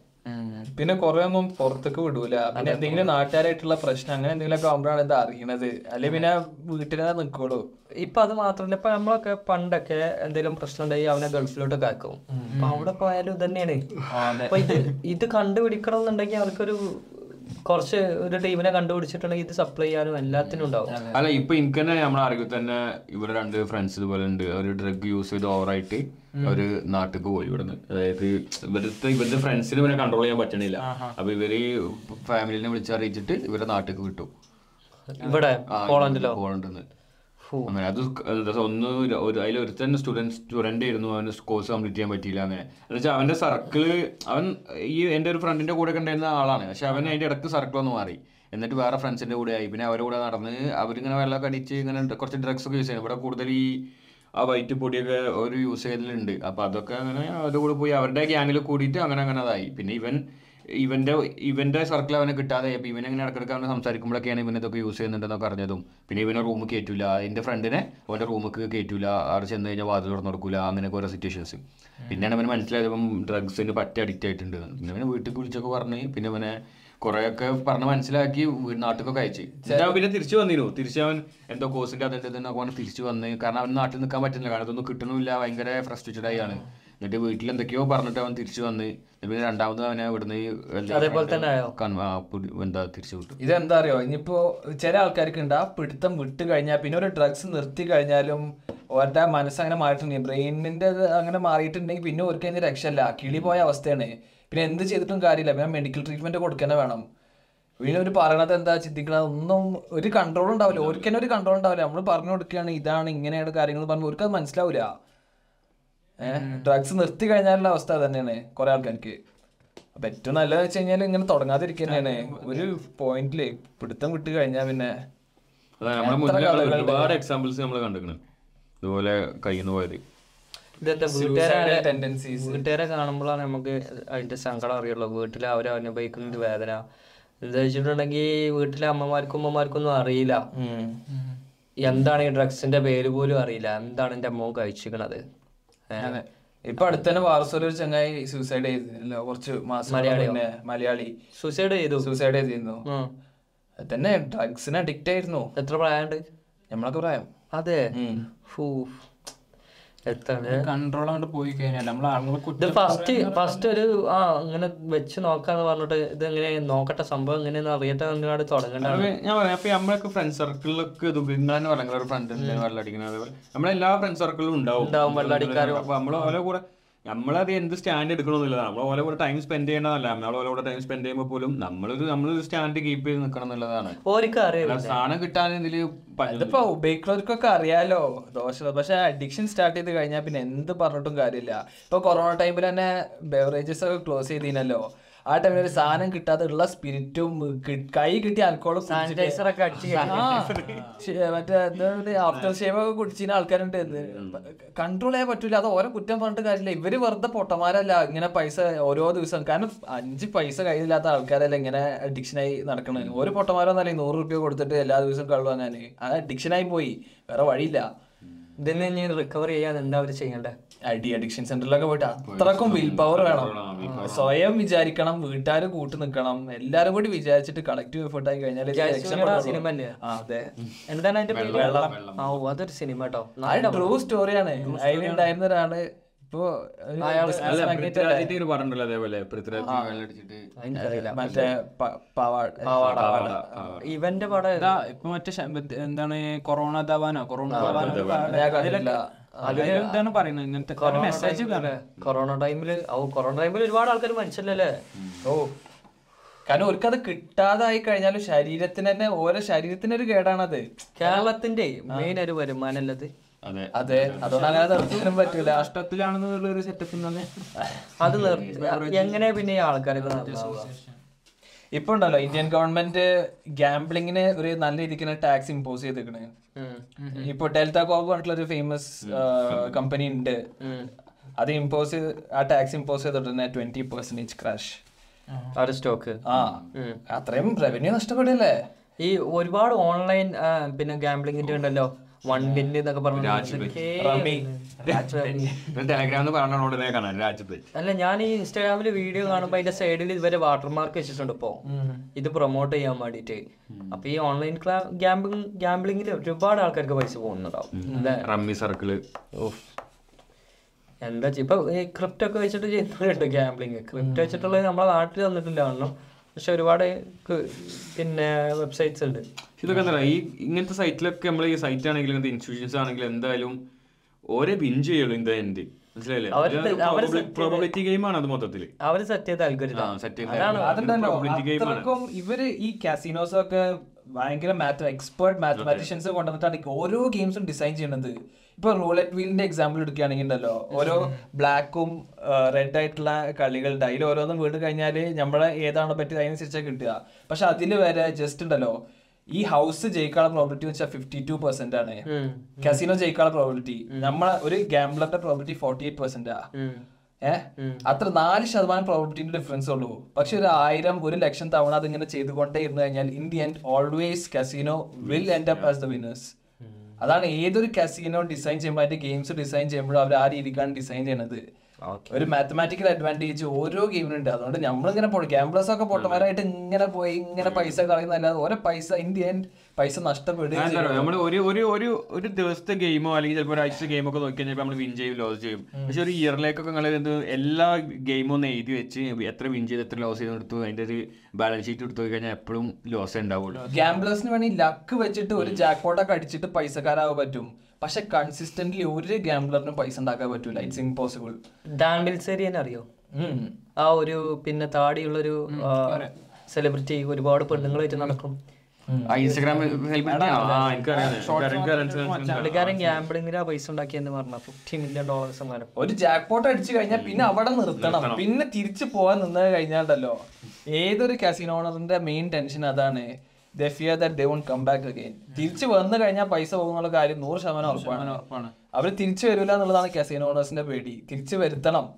പിന്നെ കുറെ ഒന്നും പുറത്തേക്ക് വിടൂല. പിന്നെ എന്തെങ്കിലും നാട്ടുകാരായിട്ടുള്ള പ്രശ്നം അങ്ങനെ എന്തെങ്കിലും ഒക്കെ ആകുമ്പോഴാണ് ഇത് അറിയണത്. അല്ലെ പിന്നെ വീട്ടിലെ നിൽക്കുള്ളൂ ഇപ്പൊ അത് മാത്രമല്ല ഇപ്പൊ നമ്മളൊക്കെ പണ്ടൊക്കെ എന്തെങ്കിലും പ്രശ്നം ഉണ്ടായി അവനെ ഗൾഫിലോട്ടൊക്കെ കാക്കും. അപ്പൊ അവിടെ പോയാലും ഇത് തന്നെയാണ്. ഇത് കണ്ടുപിടിക്കണം എന്നുണ്ടെങ്കിൽ അവർക്കൊരു കുറച്ച് ഒരു ടീമിനെ കണ്ടുപിടിച്ചിട്ടുണ്ടെങ്കിൽ ഇത് സപ്ലൈ ചെയ്യാനും എല്ലാത്തിനും ഉണ്ടാവും. അല്ല ഇപ്പൊ എനിക്ക് തന്നെ നമ്മളെ അറിവിൽ തന്നെ ഇവരെ രണ്ട് ഫ്രണ്ട്സ് ഇതുപോലെ ഉണ്ട്. ഒരു ഡ്രഗ് യൂസ് ചെയ്ത് ഓവറായിട്ട് അവർ നാട്ടിലേക്ക് പോയി ഇവിടുന്ന്. അതായത് ഇവരുടെ ഇവരുടെ ഫ്രണ്ട്സിന് ഇവരെ കൺട്രോൾ ചെയ്യാൻ പറ്റണില്ല. അപ്പൊ ഇവർ ഫാമിലിനെ വിളിച്ചറിയിച്ചിട്ട് ഇവരെ നാട്ടിലേക്ക് വിട്ടു. ഇവിടെ? പോളണ്ടിലോ? പോളണ്ടിന്ന്. അങ്ങനെ അത് ഒന്ന് ഒരു- ഒരു തന്നെ സ്റ്റുഡൻസ് സ്റ്റുഡന്റ് സ്റ്റുഡന്റ് ആയിരുന്നു. അവന് കോഴ്സ് കംപ്ലീറ്റ് ചെയ്യാൻ പറ്റിയില്ല അങ്ങനെ. എന്ന് വെച്ചാൽ അവന്റെ സർക്കിൾ അവൻ ഈ എന്റെ ഒരു ഫ്രണ്ടിന്റെ കൂടെ ഒക്കെ ഉണ്ടായിരുന്ന ആളാണ്. പക്ഷെ അവൻ അതിന്റെ ഇടയ്ക്ക് സർക്കിൾ ഒന്ന് മാറി. എന്നിട്ട് വേറെ ഫ്രണ്ട്സിന്റെ കൂടെ ആയി. പിന്നെ അവരുടെ കൂടെ നടന്ന് അവരിങ്ങനെ വെള്ളമൊക്കെ അടിച്ച് ഇങ്ങനെ കുറച്ച് ഡ്രഗ്സ് ഒക്കെ യൂസ് ചെയ്യുന്നത് ഇവിടെ കൂടുതൽ ഈ ആ വൈറ്റ് പൊടിയൊക്കെ ഒരു യൂസ് ചെയ്യലുണ്ട്. അപ്പോൾ അതൊക്കെ അങ്ങനെ അവരുടെ കൂടെ പോയി അവരുടെ ഗ്യാങ്ങിൽ കൂടിയിട്ട് അങ്ങനെ അങ്ങനെ അതായി. പിന്നെ ഇവൻ ഇവന്റെ ഇവന്റെ സർക്കിൾ അവനെ കിട്ടാതെ അപ്പൊ ഇവൻ എങ്ങനെ ഇടക്കിടക്ക് അവനെ സംസാരിക്കുമ്പോഴൊക്കെയാണ് ഇവൻ ഇതൊക്കെ യൂസ് ചെയ്യുന്നുണ്ടെന്നൊക്കെ അറിഞ്ഞതും. പിന്നെ ഇവനെ റൂം കയറ്റൂല എന്റെ ഫ്രണ്ടിനെ അവന്റെ റൂമിൽ കയറ്റൂല അവിടെ ചെന്ന് കഴിഞ്ഞാൽ വാതിൽ തുറന്നു കൊടുക്കൂല. അങ്ങനെയൊക്കെ ഓരോ സിറ്റുവേഷൻസ് പിന്നെയാണ് അവന് മനസ്സിലായത് ഇപ്പം ഡ്രഗ്സിന് പറ്റി അഡിക്റ്റ് ആയിട്ടുണ്ട്. പിന്നെ അവനെ വീട്ടിൽ വിളിച്ചൊക്കെ പറഞ്ഞ് പിന്നെ അവനെ കുറെയൊക്കെ പറഞ്ഞ് മനസ്സിലാക്കി നാട്ടിലൊക്കെ അയച്ചു. അവൻ പിന്നെ തിരിച്ചു വന്നിരുന്നു തിരിച്ച് അവൻ എന്തോ കോഴ്സിന്റെ അതിന്റെ തന്നെ അവൻ തിരിച്ചു വന്ന്. കാരണം അവൻ നാട്ടിൽ നിൽക്കാൻ പറ്റുന്നില്ല. കാരണം ഇതൊന്നും കിട്ടണില്ല ഭയങ്കര ഫ്രസ്ട്രേറ്റഡ് ആയാണ് എന്നിട്ട് വീട്ടിൽ എന്തൊക്കെയോ പറഞ്ഞിട്ട് അവൻ തിരിച്ചു വന്ന് പിന്നെ രണ്ടാമത് അവനെ ഇവിടുന്ന് അതേപോലെ തന്നെ ആയോ? എന്താ തിരിച്ചു വിട്ടു. ഇതെന്താ അറിയോ ഇനിയിപ്പോ ചില ആൾക്കാർക്ക് ഉണ്ട് ആ പിടുത്തം വിട്ട് കഴിഞ്ഞാൽ പിന്നെ ഒരു ഡ്രഗ്സ് നിർത്തി കഴിഞ്ഞാലും അവരുടെ മനസ്സ് അങ്ങനെ മാറിയിട്ടുണ്ടെങ്കിൽ ബ്രെയിനിന്റെ അങ്ങനെ മാറിയിട്ടുണ്ടെങ്കിൽ പിന്നെ അവർക്ക് അതിന് രക്ഷയില്ല. കിളി പോയ അവസ്ഥയാണ്. പിന്നെ എന്ത് ചെയ്തിട്ടും കാര്യമില്ല. പിന്നെ മെഡിക്കൽ ട്രീറ്റ്മെന്റ് കൊടുക്കേണ്ട വേണം. പിന്നെ ഒരു പറയണത് എന്താ ചിന്തിക്കണത്? ഒന്നും ഒരു കൺട്രോൾ ഉണ്ടാവില്ല. ഒരിക്കലും ഒരു കൺട്രോൾ ഉണ്ടാവില്ല. നമ്മൾ പറഞ്ഞു കൊടുക്കുകയാണ് ഇതാണ് ഇങ്ങനെയാണ് കാര്യങ്ങൾ പറഞ്ഞു. അവർക്ക് അത് മനസ്സിലാവില്ല ഡ്രഗ്സ് നിർത്തി കഴിഞ്ഞാലുള്ള അവസ്ഥ അത് തന്നെയാണ് കുറെ ആൾക്കാർക്ക്. അപ്പൊ ഏറ്റവും നല്ലത് വെച്ച് കഴിഞ്ഞാൽ ഇങ്ങനെ തുടങ്ങാതിരിക്കുന്നതാണ് ഒരു പോയിന്റിൽ പിടുത്തം വിട്ട് കഴിഞ്ഞാൽ പിന്നെ ഒരുപാട് എക്സാമ്പിൾസ് നമ്മൾ കണ്ടിരിക്കണം ഇതുപോലെ പോയത്. വീട്ടുകാരെ കാണുമ്പോഴാണ് നമുക്ക് അതിന്റെ സങ്കടം അറിയുള്ളൂ. വീട്ടിൽ അവർ അനുഭവിക്കുന്ന ഒരു വേദന. എന്താ വെച്ചിട്ടുണ്ടെങ്കിൽ വീട്ടിലെ അമ്മമാർക്കും ഉമ്മമാർക്കും ഒന്നും അറിയില്ല. എന്താണ് ഈ ഡ്രഗ്സിന്റെ പേര് പോലും അറിയില്ല. എന്താണ് എന്റെ അമ്മ കഴിച്ചിരിക്കണത്? അതെ ഇപ്പൊ അടുത്തന്നെ വാർസോല ഒരു ചങ്ങായി സൂസൈഡ് ചെയ്തില്ല കുറച്ച് മാസം മലയാളി സൂസൈഡ് ചെയ്തു. സൂസൈഡ് ചെയ്തിരുന്നു. തന്നെ ഡ്രഗ്സിന് അഡിക്റ്റ് ആയിരുന്നു. എത്ര പ്രായമുണ്ട്? നമ്മളൊക്കെ പ്രായം. അതെ. കൺട്രോൾ അങ്ങോട്ട് പോയി കഴിഞ്ഞാൽ നമ്മൾ ആളുകളെ ഫസ്റ്റ് ഫസ്റ്റ് ഒരു ആ ഇങ്ങനെ വെച്ച് നോക്കാന്ന് പറഞ്ഞിട്ട് ഇത് എങ്ങനെ നോക്കട്ടെ? സംഭവം എങ്ങനെയെന്ന് അറിയട്ടെ അങ്ങോട്ട് തുടങ്ങേണ്ടത് ഞാൻ പറയാം അപ്പൊ നമ്മളൊക്കെ ഫ്രണ്ട് സർക്കിളിലൊക്കെ ഇത് നിങ്ങളെന്ന് പറഞ്ഞ ഫ്രണ്ട് ഉണ്ട് വെള്ളടിക്കുന്നത് നമ്മളെല്ലാ ഫ്രണ്ട് സർക്കിളിലും ഉണ്ടാവും. വെള്ളം അടിക്കാറ് നമ്മൾ ഓരോ കൂടെ നമ്മളത് എന്ത് സ്റ്റാൻഡ് എടുക്കണമെന്നുള്ളതാണ് നമ്മൾ ഓരോ കൂടെ ടൈം സ്പെൻഡ് ചെയ്യണതല്ല. നമ്മൾ ഓരോ കൂടെ ടൈം സ്പെൻഡ് ചെയ്യുമ്പോൾ പോലും നമ്മളൊരു നമ്മളൊരു സ്റ്റാൻഡ് കീപ്പ് ചെയ്ത് നിൽക്കണം എന്നുള്ളതാണ്. ഓർക്ക് അറിയാം അല്ലാതെ സാധനം കിട്ടാൻ ഇതിൽ ഇതിപ്പോ ഉപയോഗിക്കുന്നവർക്കൊക്കെ അറിയാലോ. ദോഷം പക്ഷെ അഡിക്ഷൻ സ്റ്റാർട്ട് ചെയ്ത് കഴിഞ്ഞാൽ പിന്നെ എന്ത് പറഞ്ഞിട്ടും കാര്യമില്ല. ഇപ്പൊ കൊറോണ ടൈമിൽ തന്നെ ബെവറേജസ് ഒക്കെ ക്ലോസ് ചെയ്തിനല്ലോ. ആ ടൈമിൽ ഒരു സാധനം കിട്ടാത്തുള്ള ഉള്ള സ്പിരിറ്റും കൈ കിട്ടിയ ആൽക്കോളും സാനിറ്റൈസർ ഒക്കെ അടിച്ച് മറ്റേ ആഫ്റ്റർ ഷേവ് ഒക്കെ കുടിച്ചിന് ആൾക്കാരുണ്ട്. കൺട്രോൾ ചെയ്യാൻ പറ്റൂല. അത് ഓരോ കുറ്റം പറഞ്ഞിട്ട് കാര്യമില്ല. ഇവർ വെറുതെ പൊട്ടന്മാരല്ല. ഇങ്ങനെ പൈസ ഓരോ ദിവസം. കാരണം അഞ്ച് പൈസ കയ്യിലില്ലാത്ത ആൾക്കാരല്ല ഇങ്ങനെ അഡിക്ഷനായി നടക്കണത് ഒരു പൊട്ടന്മാരൊന്നല്ല നൂറ് റുപ്യ കൊടുത്തിട്ട് എല്ലാ ദിവസവും കള്ളു വാങ്ങാന്. അത് അഡിക്ഷനായി പോയി. വേറെ വഴിയില്ല. ഇതിൽ നിന്ന് റിക്കവർ ചെയ്യാൻ എന്താ അവർ ചെയ്യണ്ടേ? അടി അഡിക്ഷൻ സെന്ററിലൊക്കെ പോയിട്ട് അത്രക്കും വിൽ പവർ വേണം. സ്വയം വിചാരിക്കണം വീട്ടുകാർ കൂട്ടു നിൽക്കണം എല്ലാരും കൂടി വിചാരിച്ചിട്ട് കളക്റ്റീവ് എഫേർട്ട് ആയി കഴിഞ്ഞാൽ സിനിമ അല്ലേ അതെ. എന്താണ് അതിന്റെ പേര്? ഓ അതൊരു സിനിമ കേട്ടോ ട്രൂ സ്റ്റോറിയാണ് അതിലുണ്ടായിരുന്ന ഒരാൾ ഇപ്പോ പറഞ്ഞിട്ടുണ്ടല്ലോ അതേപോലെ. മറ്റേ. ഇവന്റെ പടം ഇപ്പൊ മറ്റേ എന്താണ് കൊറോണ ധവാനോ? കൊറോണ ധവാനോ ഞാൻ എന്താണ് പറയുന്നത്? ഇങ്ങനത്തെ മെസ്സേജ് കൊറോണ ടൈമിൽ ഓ കൊറോണ ടൈമിൽ ഒരുപാട് ആൾക്കാർ മനുഷ്യല്ലേ ഓ. കാരണം അവർക്കത് കിട്ടാതായി കഴിഞ്ഞാലും ശരീരത്തിന് തന്നെ ഓരോ ശരീരത്തിന് ഒരു കേടാണത്. കേരളത്തിന്റെ മെയിൻ ഒരു വരുമാനം അല്ലത് അതെ. അതുകൊണ്ട് അങ്ങനെ നിർത്താനും പറ്റൂല. രാഷ്ട്രത്തിലാണെന്നുള്ള ഒരു സെറ്റപ്പ് തന്നെ. അത് നിർത്തി. എങ്ങനെ പിന്നെ ആൾക്കാരെ ആൾക്കാരൊക്കെ? ഇപ്പൊ ഉണ്ടല്ലോ ഇന്ത്യൻ ഗവൺമെന്റ് ഗാംബ്ലിങ്ങിന് ഒരു നല്ല രീതിക്ക് ടാക്സ് ഇമ്പോസ് ചെയ്തേക്കണ്. ഇപ്പൊ ഡെൽറ്റ കോബ് പറഞ്ഞിട്ടുള്ള ഒരു ഫേമസ് കമ്പനി ഉണ്ട്. അത് ഇമ്പോസ് ആ ടാക്സ് ഇമ്പോസ് ചെയ്തിട്ടുണ്ട് ട്വന്റി പെർസെന്റേജ് ക്രാഷ് സ്റ്റോക്ക് ആ. അത്രയും റവന്യൂ നഷ്ടപ്പെടില്ലേ? ഈ ഒരുപാട് ഓൺലൈൻ പിന്നെ ഗാംബ്ലിങ്ങിന്റെ ഉണ്ടല്ലോ. വൺ ബിൻ എന്നൊക്കെ പറഞ്ഞു. ടെലഗ്രാമിൽ പറഞ്ഞ ഉടനെ കാണാൻ അല്ല ഞാൻ ഈ ഇൻസ്റ്റാഗ്രാമിൽ വീഡിയോ കാണുമ്പോൾ അതിന്റെ സൈഡിൽ ഇതുവരെ വാട്ടർമാർക്ക് വെച്ചിട്ടുണ്ട് ഇപ്പോ. ഇത് പ്രൊമോട്ട് ചെയ്യാൻ വേണ്ടിട്ട് അപ്പൊ ഈ ഓൺലൈൻ ഗ്യാമ്പിംഗ് ഗാംബ്ലിംഗിൽ ഒരുപാട് ആൾക്കാർക്ക് പൈസ പോകുന്നുണ്ടാവും. റമ്മി സർക്കിൾ എന്താ ഇപ്പൊ ക്രിപ്റ്റോ ഒക്കെ വെച്ചിട്ട് ചെയ്യുന്നുണ്ട് ഗ്യാമ്പിളിങ് ക്രിപ്റ്റോ വെച്ചിട്ടുള്ളത് നമ്മളെ നാട്ടിൽ തന്നിട്ടില്ല കാണണം പക്ഷെ ഒരുപാട് പിന്നെ വെബ്സൈറ്റ്സ് ഉണ്ട്. ഇതൊക്കെ എന്താ ഈ ഇങ്ങനത്തെ സൈറ്റിലൊക്കെ നമ്മൾ ഈ സൈറ്റ് ആണെങ്കിലും ഇങ്ങനത്തെ ഇൻസ്റ്റിറ്റ്യൂഷൻസ് ആണെങ്കിലും എന്തായാലും ഓരോ ബിഞ്ച് ചെയ്യുള്ളൂ എന്താ എന്ത് അവർ സെറ്റ് ചെയ്ത അത്രക്കും ഇവർ ഈ കാസിനോസ് ഒക്കെ ഭയങ്കര മാത്ത് എക്സ്പേർട്ട് മാത്തമാറ്റീഷ്യൻസ് കൊണ്ടുവന്നിട്ടാണ് ഓരോ ഗെയിംസും ഡിസൈൻ ചെയ്യുന്നത്. ഇപ്പൊ റൂലറ്റ് വീലിന്റെ എക്സാമ്പിൾ എടുക്കുകയാണെങ്കിൽ ഉണ്ടല്ലോ ഓരോ ബ്ലാക്കും റെഡ് ആയിട്ടുള്ള കളികളുണ്ട്. അതിൽ ഓരോന്നും വീട് കഴിഞ്ഞാൽ നമ്മളെ ഏതാണോ പറ്റിയത് അതിനനുസരിച്ചാണ് കിട്ടുക. പക്ഷെ അതിൽ വരെ ജസ്റ്റ് ഉണ്ടല്ലോ. ഈ ഹൗസ് ജയിക്കാനുള്ള പ്രോബിലിറ്റി വെച്ചാൽ ഫിഫ്റ്റി ടു പെർസെന്റ് ആണ്. കസിനോ ജയിക്കാനുള്ള പ്രോബിലിറ്റി നമ്മളെ ഒരു ഗാംബ്ലറിന്റെ പ്രോബിലിറ്റി ഫോർട്ടി എയ്റ്റ് പെർസെന്റാ ഏഹ് അത്ര നാല് ശതമാനം പ്രോബിലിറ്റിന്റെ ഡിഫറൻസ് ഉള്ളൂ. പക്ഷെ ഒരു ആയിരം ഒരു ലക്ഷം തവണ അതിങ്ങനെ ചെയ്തുകൊണ്ടേ ഇരുന്ന് കഴിഞ്ഞാൽ in the end always casino will end up as the winners അതാണ് ഏതൊരു കസീനോ ഡിസൈൻ ചെയ്യുമ്പോൾ അതിന്റെ ഗെയിംസ് ഡിസൈൻ ചെയ്യുമ്പോഴും അവർ ആ രീതിക്കാണ് ഡിസൈൻ ചെയ്യണത്. ഒരു മാത്തമാറ്റിക്കൽ അഡ്വാന്റേജ് ഓരോ ഗെയിമിനുണ്ട് അതുകൊണ്ട് നമ്മളിങ്ങനെ പോയി ഗാംബ്ലേഴ്സ് ഒക്കെ പൊട്ടന്മാരായിട്ട് ഇങ്ങനെ പോയി ഇങ്ങനെ പൈസ കളയുന്നതല്ലാതെ ഓരോ പൈസ ഇൻ ദി എൻഡ് പൈസ നഷ്ടപ്പെടുക ഒരു ഒരു ഒരു ഒരു ദിവസത്തെ ഗെയിമോ അല്ലെങ്കിൽ ചിലപ്പോൾ ഒരാഴ്ച ഗെയിമോ ഒക്കെ നോക്കി കഴിഞ്ഞാൽ നമ്മൾ വിൻ ചെയ്യും ലോസ് ചെയ്യും. പക്ഷെ ഒരു ഇയറിലേക്കൊക്കെ നിങ്ങൾ എന്ത് എല്ലാ ഗെയിമും ഒന്ന് എഴുതി വെച്ച് എത്ര വിൻ ചെയ്ത് എത്ര ലോസ് ചെയ്ത് എടുത്തു അതിന്റെ ഒരു ബാലൻസ് ഷീറ്റ് എടുത്തു കഴിഞ്ഞാൽ എപ്പോഴും ലോസ് ഉണ്ടാവുള്ളൂ. ഗാംബ്ലേഴ്സിന് വേണ്ടി ലക്ക് വെച്ചിട്ട് ഒരു ജാക്ക്പോട്ടൊക്കെ അടിച്ചിട്ട് പൈസക്കാരാവാൻ പറ്റും. പക്ഷെ കൺസിസ്റ്റന്റ്ലി ഒരു ഗാംബ്ലറിനും പൈസ ഉണ്ടാക്കാൻ പറ്റൂല. ഇറ്റ്സ് ഇമ്പോസിബിൾ ഡാൻ ബിൽസേരിയൻ അറിയോ? ആ ഒരു പിന്നെ താടിയുള്ളൊരു സെലിബ്രിറ്റി ഒരുപാട് പെണ്ണുങ്ങളായിട്ട് നടക്കും. ഒരു ജാക്ക്പോട്ട് അടിച്ചു കഴിഞ്ഞാൽ പിന്നെ അവിടെ നിർത്തണം. പിന്നെ തിരിച്ചു പോവാൻ നിന്ന് കഴിഞ്ഞാണ്ടല്ലോ. ഏതൊരു കാസിനോ ഓണറിന്റെ മെയിൻ ടെൻഷൻ അതാണ്. The fear that they won't come back again തിരിച്ചു വന്നു കഴിഞ്ഞാൽ പൈസ പോകുന്നുള്ള കാര്യം നൂറ് ശതമാനം ഉറപ്പാണ്. അവർ തിരിച്ചു വരില്ല എന്നുള്ളതാണ് കാസിനോ ഓണേഴ്സിന്റെ പേടി. തിരിച്ചു വരുത്തണം.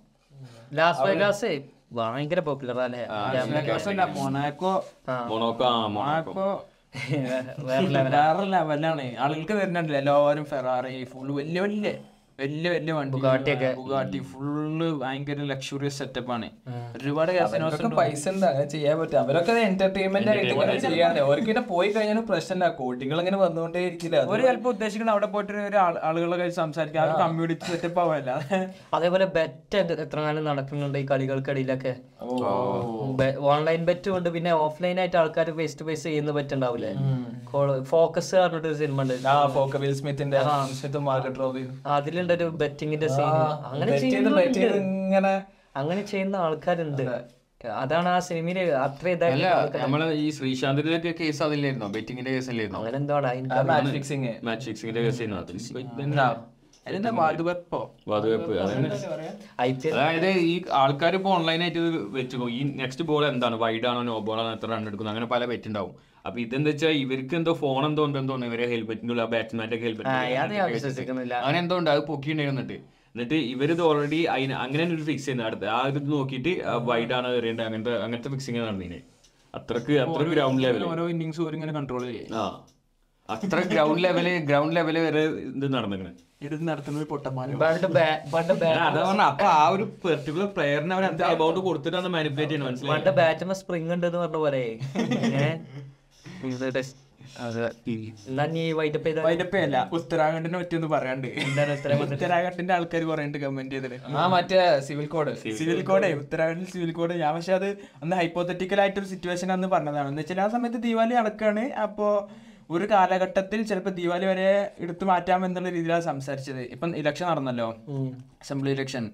ലാസ് വേഗാസ് ഭയങ്കര പോപ്പുലർ അല്ലേ? മൊണോക്കോ മൊണാക്കോ വേറെ ലെവലാണ് ആളുകൾക്ക് തരുന്നുണ്ട് എല്ലാവരും ഫെറാറി ഫുൾ വലിയ വലിയ വലിയ വലിയ വണ്ടി. ബുഗാട്ടി ഫുള്ള് ഭയങ്കര ലക്ഷറിയസ് സെറ്റപ്പ് ആണ്. ഒരുപാട്. പൈസ എന്താ അങ്ങനെ ചെയ്യാൻ പറ്റും അവരൊക്കെ എന്റർടൈൻമെന്റ് ആയിട്ട് ഇങ്ങനെ ചെയ്യാണ്ട് അവർക്ക് പിന്നെ പോയി കഴിഞ്ഞാൽ പ്രശ്നമില്ല. കോട്ടികൾ ഇങ്ങനെ വന്നുകൊണ്ടേ ഇരിക്കില്ല. ഒരു ചിലപ്പോ ഉദ്ദേശിക്കുന്നത് അവിടെ പോയിട്ട് ഒരു ആളുകളൊക്കെ സംസാരിക്കാൻ ആ ഒരു കമ്മ്യൂണിറ്റി സെറ്റപ്പ് ആവല്ല. അതേപോലെ ബെറ്റ് എത്ര കാലം നടക്കുന്നുണ്ട് ഈ കളികൾക്കിടയിലൊക്കെ? ഓൺലൈൻ ബെറ്റ് ഉണ്ട് പിന്നെ ഓഫ്ലൈൻ ആയിട്ട് ആൾക്കാർ ഫേസ് ടു ഫേസ് ചെയ്യുന്ന ബെറ്റ് ഉണ്ടാവില്ലേ ഫോക്കസ് പറഞ്ഞിട്ട് ഒരു സിനിമ ഉണ്ട് ആ. അതിലുണ്ട് ഒരു ബെറ്റിങ്ങിന്റെ സീൻ അങ്ങനെ ഇങ്ങനെ അങ്ങനെ ചെയ്യുന്ന ആൾക്കാരുണ്ട്. അതാണ് ആ സിനിമയിലെ അത്ര ഇതായിട്ട് നമ്മളെ ഈ ശ്രീശാന്തിന്റെ കേസ് അതില്ലായിരുന്നോ? ബെറ്റിങ്ങിന്റെ കേസ് അല്ലായിരുന്നോ അങ്ങനെ എന്തോടാ മാച്ച് ഫിക്സിംഗ് മാച്ച് ഫിക്സിംഗിന്റെ കേസ് അതായത് ഈ ആൾക്കാർ ഇപ്പോൾ ഓൺലൈനായിട്ട് വെച്ചു ഈ നെക്സ്റ്റ് ബോൾ എന്താണ്? വൈഡ് ആണോ? നോ ബോൾ ആണോ? എത്ര റൺ എടുക്കുന്നു? അങ്ങനെ പല ബെറ്റ് ഉണ്ടാവും. അപ്പൊ ഇതെന്താ വെച്ചാൽ ഇവർക്ക് എന്തോ ഫോൺ എന്തോ ഉണ്ടെന്ന് തോന്നുന്നു. ഇവരെ ഹെൽമെറ്റിനുള്ള ബാറ്റ്സ്മാന്റെ. ഹെൽമെറ്റ് അങ്ങനെ എന്തോ ഉണ്ട്. അത് പൊക്കിണ്ടായിരുന്നിട്ട് എന്നിട്ട്. ഇവരിത് ഓൾറെഡി അതിന് അങ്ങനെ ഒരു ഫിക്സ് ചെയ്യുന്നത് അടുത്ത് ആ ഇത് നോക്കിയിട്ട് വൈഡ് ആണ് എറിയേണ്ടത് അങ്ങനത്തെ അങ്ങനത്തെ ഫിക്സിങ് നടന്നീനെ. അത്രയ്ക്ക് അത്ര ഗ്രൗണ്ട് ലെവൽ ഓരോ ഇന്നിങ്സ് ഇങ്ങനെ കൺട്രോൾ ചെയ്യും. ആ. അത്ര ഗ്രൗണ്ട് ലെവൽ ഗ്രൗണ്ട് ലെവൽ വരെ ഇത് നടന്നിങ്ങനെ ഇത് നടത്തുന്ന ഒരു പൊട്ടന്മാരും അതാ പറഞ്ഞ അപ്പൊ ആ ഒരു പെർട്ടിക്കുലർ പ്ലെയറിന് അവർ എന്താ എമൗണ്ട് കൊടുത്തിട്ടാണ് മാനിപ്പുലേറ്റ് ചെയ്യുന്നത് മനസ്സിലായി? പണ്ട് ബാറ്റുമ്പോ സ്പ്രിങ് ഉണ്ട് എന്ന് പറഞ്ഞ പോലെ. ഏ? പറ്റി ഒന്ന് വൈദപ്പയല്ല ഉത്തരാഖണ്ഡിനെ പറ്റിയൊന്ന് പറയാണ്ട്? ഉത്തരാഖണ്ഡിന്റെ ആൾക്കാർ കുറെ ഉണ്ട് കമന്റ് ചെയ്തിട്ട്. ആ മറ്റേ സിവിൽ കോഡ് സിവിൽ കോഡേ ഉത്തരാഖണ്ഡിൽ സിവിൽ കോഡ് ഞാൻ പക്ഷെ അത് അന്ന് ഹൈപ്പോത്തറ്റിക്കൽ ആയിട്ടൊരു സിറ്റുവേഷൻ അന്ന് പറഞ്ഞതാണ്. എന്ന് വെച്ചാൽ ആ സമയത്ത് ദീപാവലി നടക്കുകയാണ് അപ്പോ ഒരു കാലഘട്ടത്തിൽ ചിലപ്പോൾ ദീപാവലി വരെ എടുത്തു മാറ്റാം എന്നുള്ള രീതിയിലാണ് സംസാരിച്ചത്. ഇപ്പം ഇലക്ഷൻ നടന്നല്ലോ. അസംബ്ലി ഇലക്ഷൻ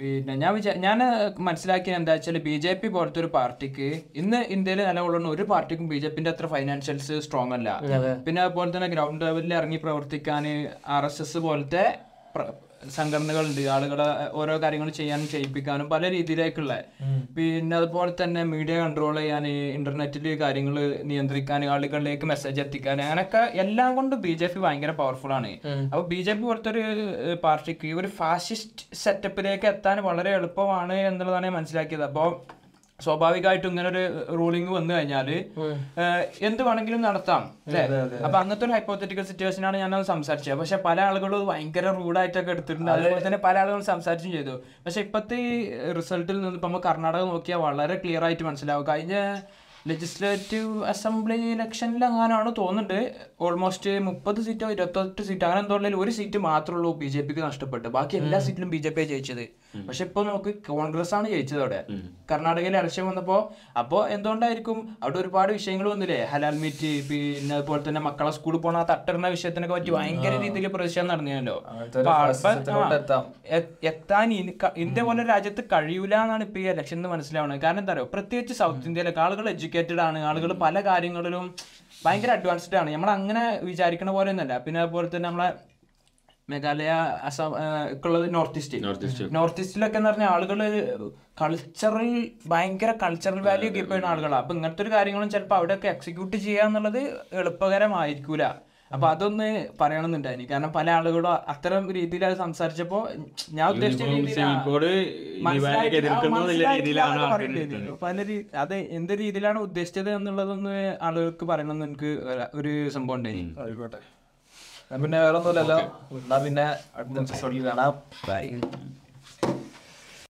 പിന്നെ ഞാൻ വിചാ ഞാൻ മനസ്സിലാക്കിയത് എന്താ വെച്ചാൽ ബി ജെ പി പോലത്തെ ഒരു പാർട്ടിക്ക് ഇന്ന് ഇന്ത്യയിൽ നിലകൊള്ളുന്ന ഒരു പാർട്ടിക്കും ബി ജെ പിന്റെ അത്ര ഫൈനാൻഷ്യൽസ് സ്ട്രോങ് അല്ല. പിന്നെ അതുപോലെ തന്നെ ഗ്രൗണ്ട് ലെവലിൽ ഇറങ്ങി പ്രവർത്തിക്കാൻ ആർ എസ് എസ് പോലത്തെ സംഘടനകളുണ്ട്. ആളുകളെ ഓരോ കാര്യങ്ങൾ ചെയ്യാനും ചെയ്യിപ്പിക്കാനും പല രീതിയിലേക്കുള്ള. പിന്നെ അതുപോലെ തന്നെ മീഡിയ കൺട്രോൾ ചെയ്യാൻ ഇന്റർനെറ്റിൽ കാര്യങ്ങൾ നിയന്ത്രിക്കാൻ ആളുകളിലേക്ക് മെസ്സേജ് എത്തിക്കാൻ അങ്ങനെയൊക്കെ എല്ലാം കൊണ്ടും ബി ജെ പി ഭയങ്കര പവർഫുൾ ആണ്. അപ്പൊ ബി ജെ പി പോലത്തെ ഒരു പാർട്ടിക്ക് പാർട്ടിക്ക് ഒരു ഫാസിസ്റ്റ് സെറ്റപ്പിലേക്ക് എത്താൻ വളരെ എളുപ്പമാണ് എന്നുള്ളതാണ് ഞാൻ മനസ്സിലാക്കിയത്. അപ്പോൾ സ്വാഭാവികമായിട്ടും ഇങ്ങനെ ഒരു റൂളിംഗ് വന്നു കഴിഞ്ഞാൽ എന്ത് വേണമെങ്കിലും നടത്താം അല്ലേ? അപ്പൊ അങ്ങനത്തെ ഒരു ഹൈപ്പോത്തറ്റിക്കൽ സിറ്റുവേഷൻ ആണ് ഞാൻ സംസാരിച്ചത്. പക്ഷെ പല ആളുകളും ഭയങ്കര റൂഡായിട്ടൊക്കെ എടുത്തിട്ടുണ്ട്. അതുപോലെ തന്നെ പല ആളുകളും സംസാരിച്ചും ചെയ്തു. പക്ഷെ ഇപ്പത്തെ ഈ റിസൾട്ടിൽ നിന്ന് ഇപ്പൊ നമ്മൾ കർണാടക നോക്കിയാൽ വളരെ ക്ലിയർ ആയിട്ട് മനസ്സിലാവും. കഴിഞ്ഞ ലെജിസ്ലേറ്റീവ് അസംബ്ലി ഇലക്ഷനിൽ അങ്ങനെയാണ് തോന്നുന്നുണ്ട്. ഓൾമോസ്റ്റ് മുപ്പത് സീറ്റോ ഇരുപത്തെട്ട് സീറ്റോ അങ്ങനെ എന്തോ ഒരു സീറ്റ് മാത്രമേ ഉള്ളൂ ബി ജെ പിക്ക് നഷ്ടപ്പെട്ടു ബാക്കി എല്ലാ സീറ്റിലും ബി ജെ പി ജയിച്ചത്. പക്ഷെ ഇപ്പൊ നമുക്ക് കോൺഗ്രസ് ആണ് ജയിച്ചത് അവിടെ. കർണാടകയിൽ ഇലക്ഷൻ വന്നപ്പോ അപ്പോൾ എന്തുകൊണ്ടായിരിക്കും? അവിടെ ഒരുപാട് വിഷയങ്ങൾ വന്നില്ലേ? ഹലാൽ മീറ്റ് പിന്നെ അതുപോലെ തന്നെ മക്കളെ സ്കൂളിൽ പോണ തട്ടറിന തട്ടിടുന്ന വിഷയത്തിനൊക്കെ പറ്റി ഭയങ്കര രീതിയിൽ പ്രതിഷേധം നടന്നിരുന്നല്ലോ. എത്താൻ ഇന്ത്യ പോലെ രാജ്യത്ത് കഴിയൂല എന്നാണ് ഇപ്പൊ ഈ ഇലക്ഷൻ മനസ്സിലാവുന്നത് കാരണം എന്താ പറയുക പ്രത്യേകിച്ച് സൗത്ത് ഇന്ത്യയിലൊക്കെ ആളുകൾ എഡ്യൂക്കേറ്റഡ് ആണ്. ആളുകൾ പല കാര്യങ്ങളിലും ഭയങ്കര അഡ്വാൻസ്ഡ് ആണ്. നമ്മൾ അങ്ങനെ വിചാരിക്കണ പോലെ ഒന്നല്ല പിന്നെ അതുപോലെ തന്നെ നമ്മളെ മേഘാലയ അസം ഉള്ളത് നോർത്ത് ഈസ്റ്റ് നോർത്ത് ഈസ്റ്റിലൊക്കെ എന്ന് പറഞ്ഞാൽ ആളുകൾ കൾച്ചറൽ ഭയങ്കര കൾച്ചറൽ വാല്യൂ കീപ്പ് ചെയ്യുന്ന ആളുകളാണ് അപ്പൊ ഇങ്ങനത്തെ ഒരു കാര്യങ്ങളും ചിലപ്പോൾ അവിടെയൊക്കെ എക്സിക്യൂട്ട് ചെയ്യുക എന്നുള്ളത് എളുപ്പകരമായിരിക്കൂല. അപ്പൊ അതൊന്ന് പറയണമെന്നുണ്ടായി കാരണം പല ആളുകളും അത്തരം രീതിയിൽ അത് സംസാരിച്ചപ്പോ ഞാൻ ഉദ്ദേശിച്ച രീതിയിൽ പല അത് എന്ത് രീതിയിലാണ് ഉദ്ദേശിച്ചത് എന്നുള്ളതൊന്ന് ആളുകൾക്ക് പറയണമെന്ന് എനിക്ക് ഒരു- സംഭവം ഉണ്ടായി പിന്നെ വേറെ ഒന്നുമില്ലല്ലോ എന്നാ പിന്നെ അടുത്ത എപ്പിസോഡിൽ കാണാം. ബൈ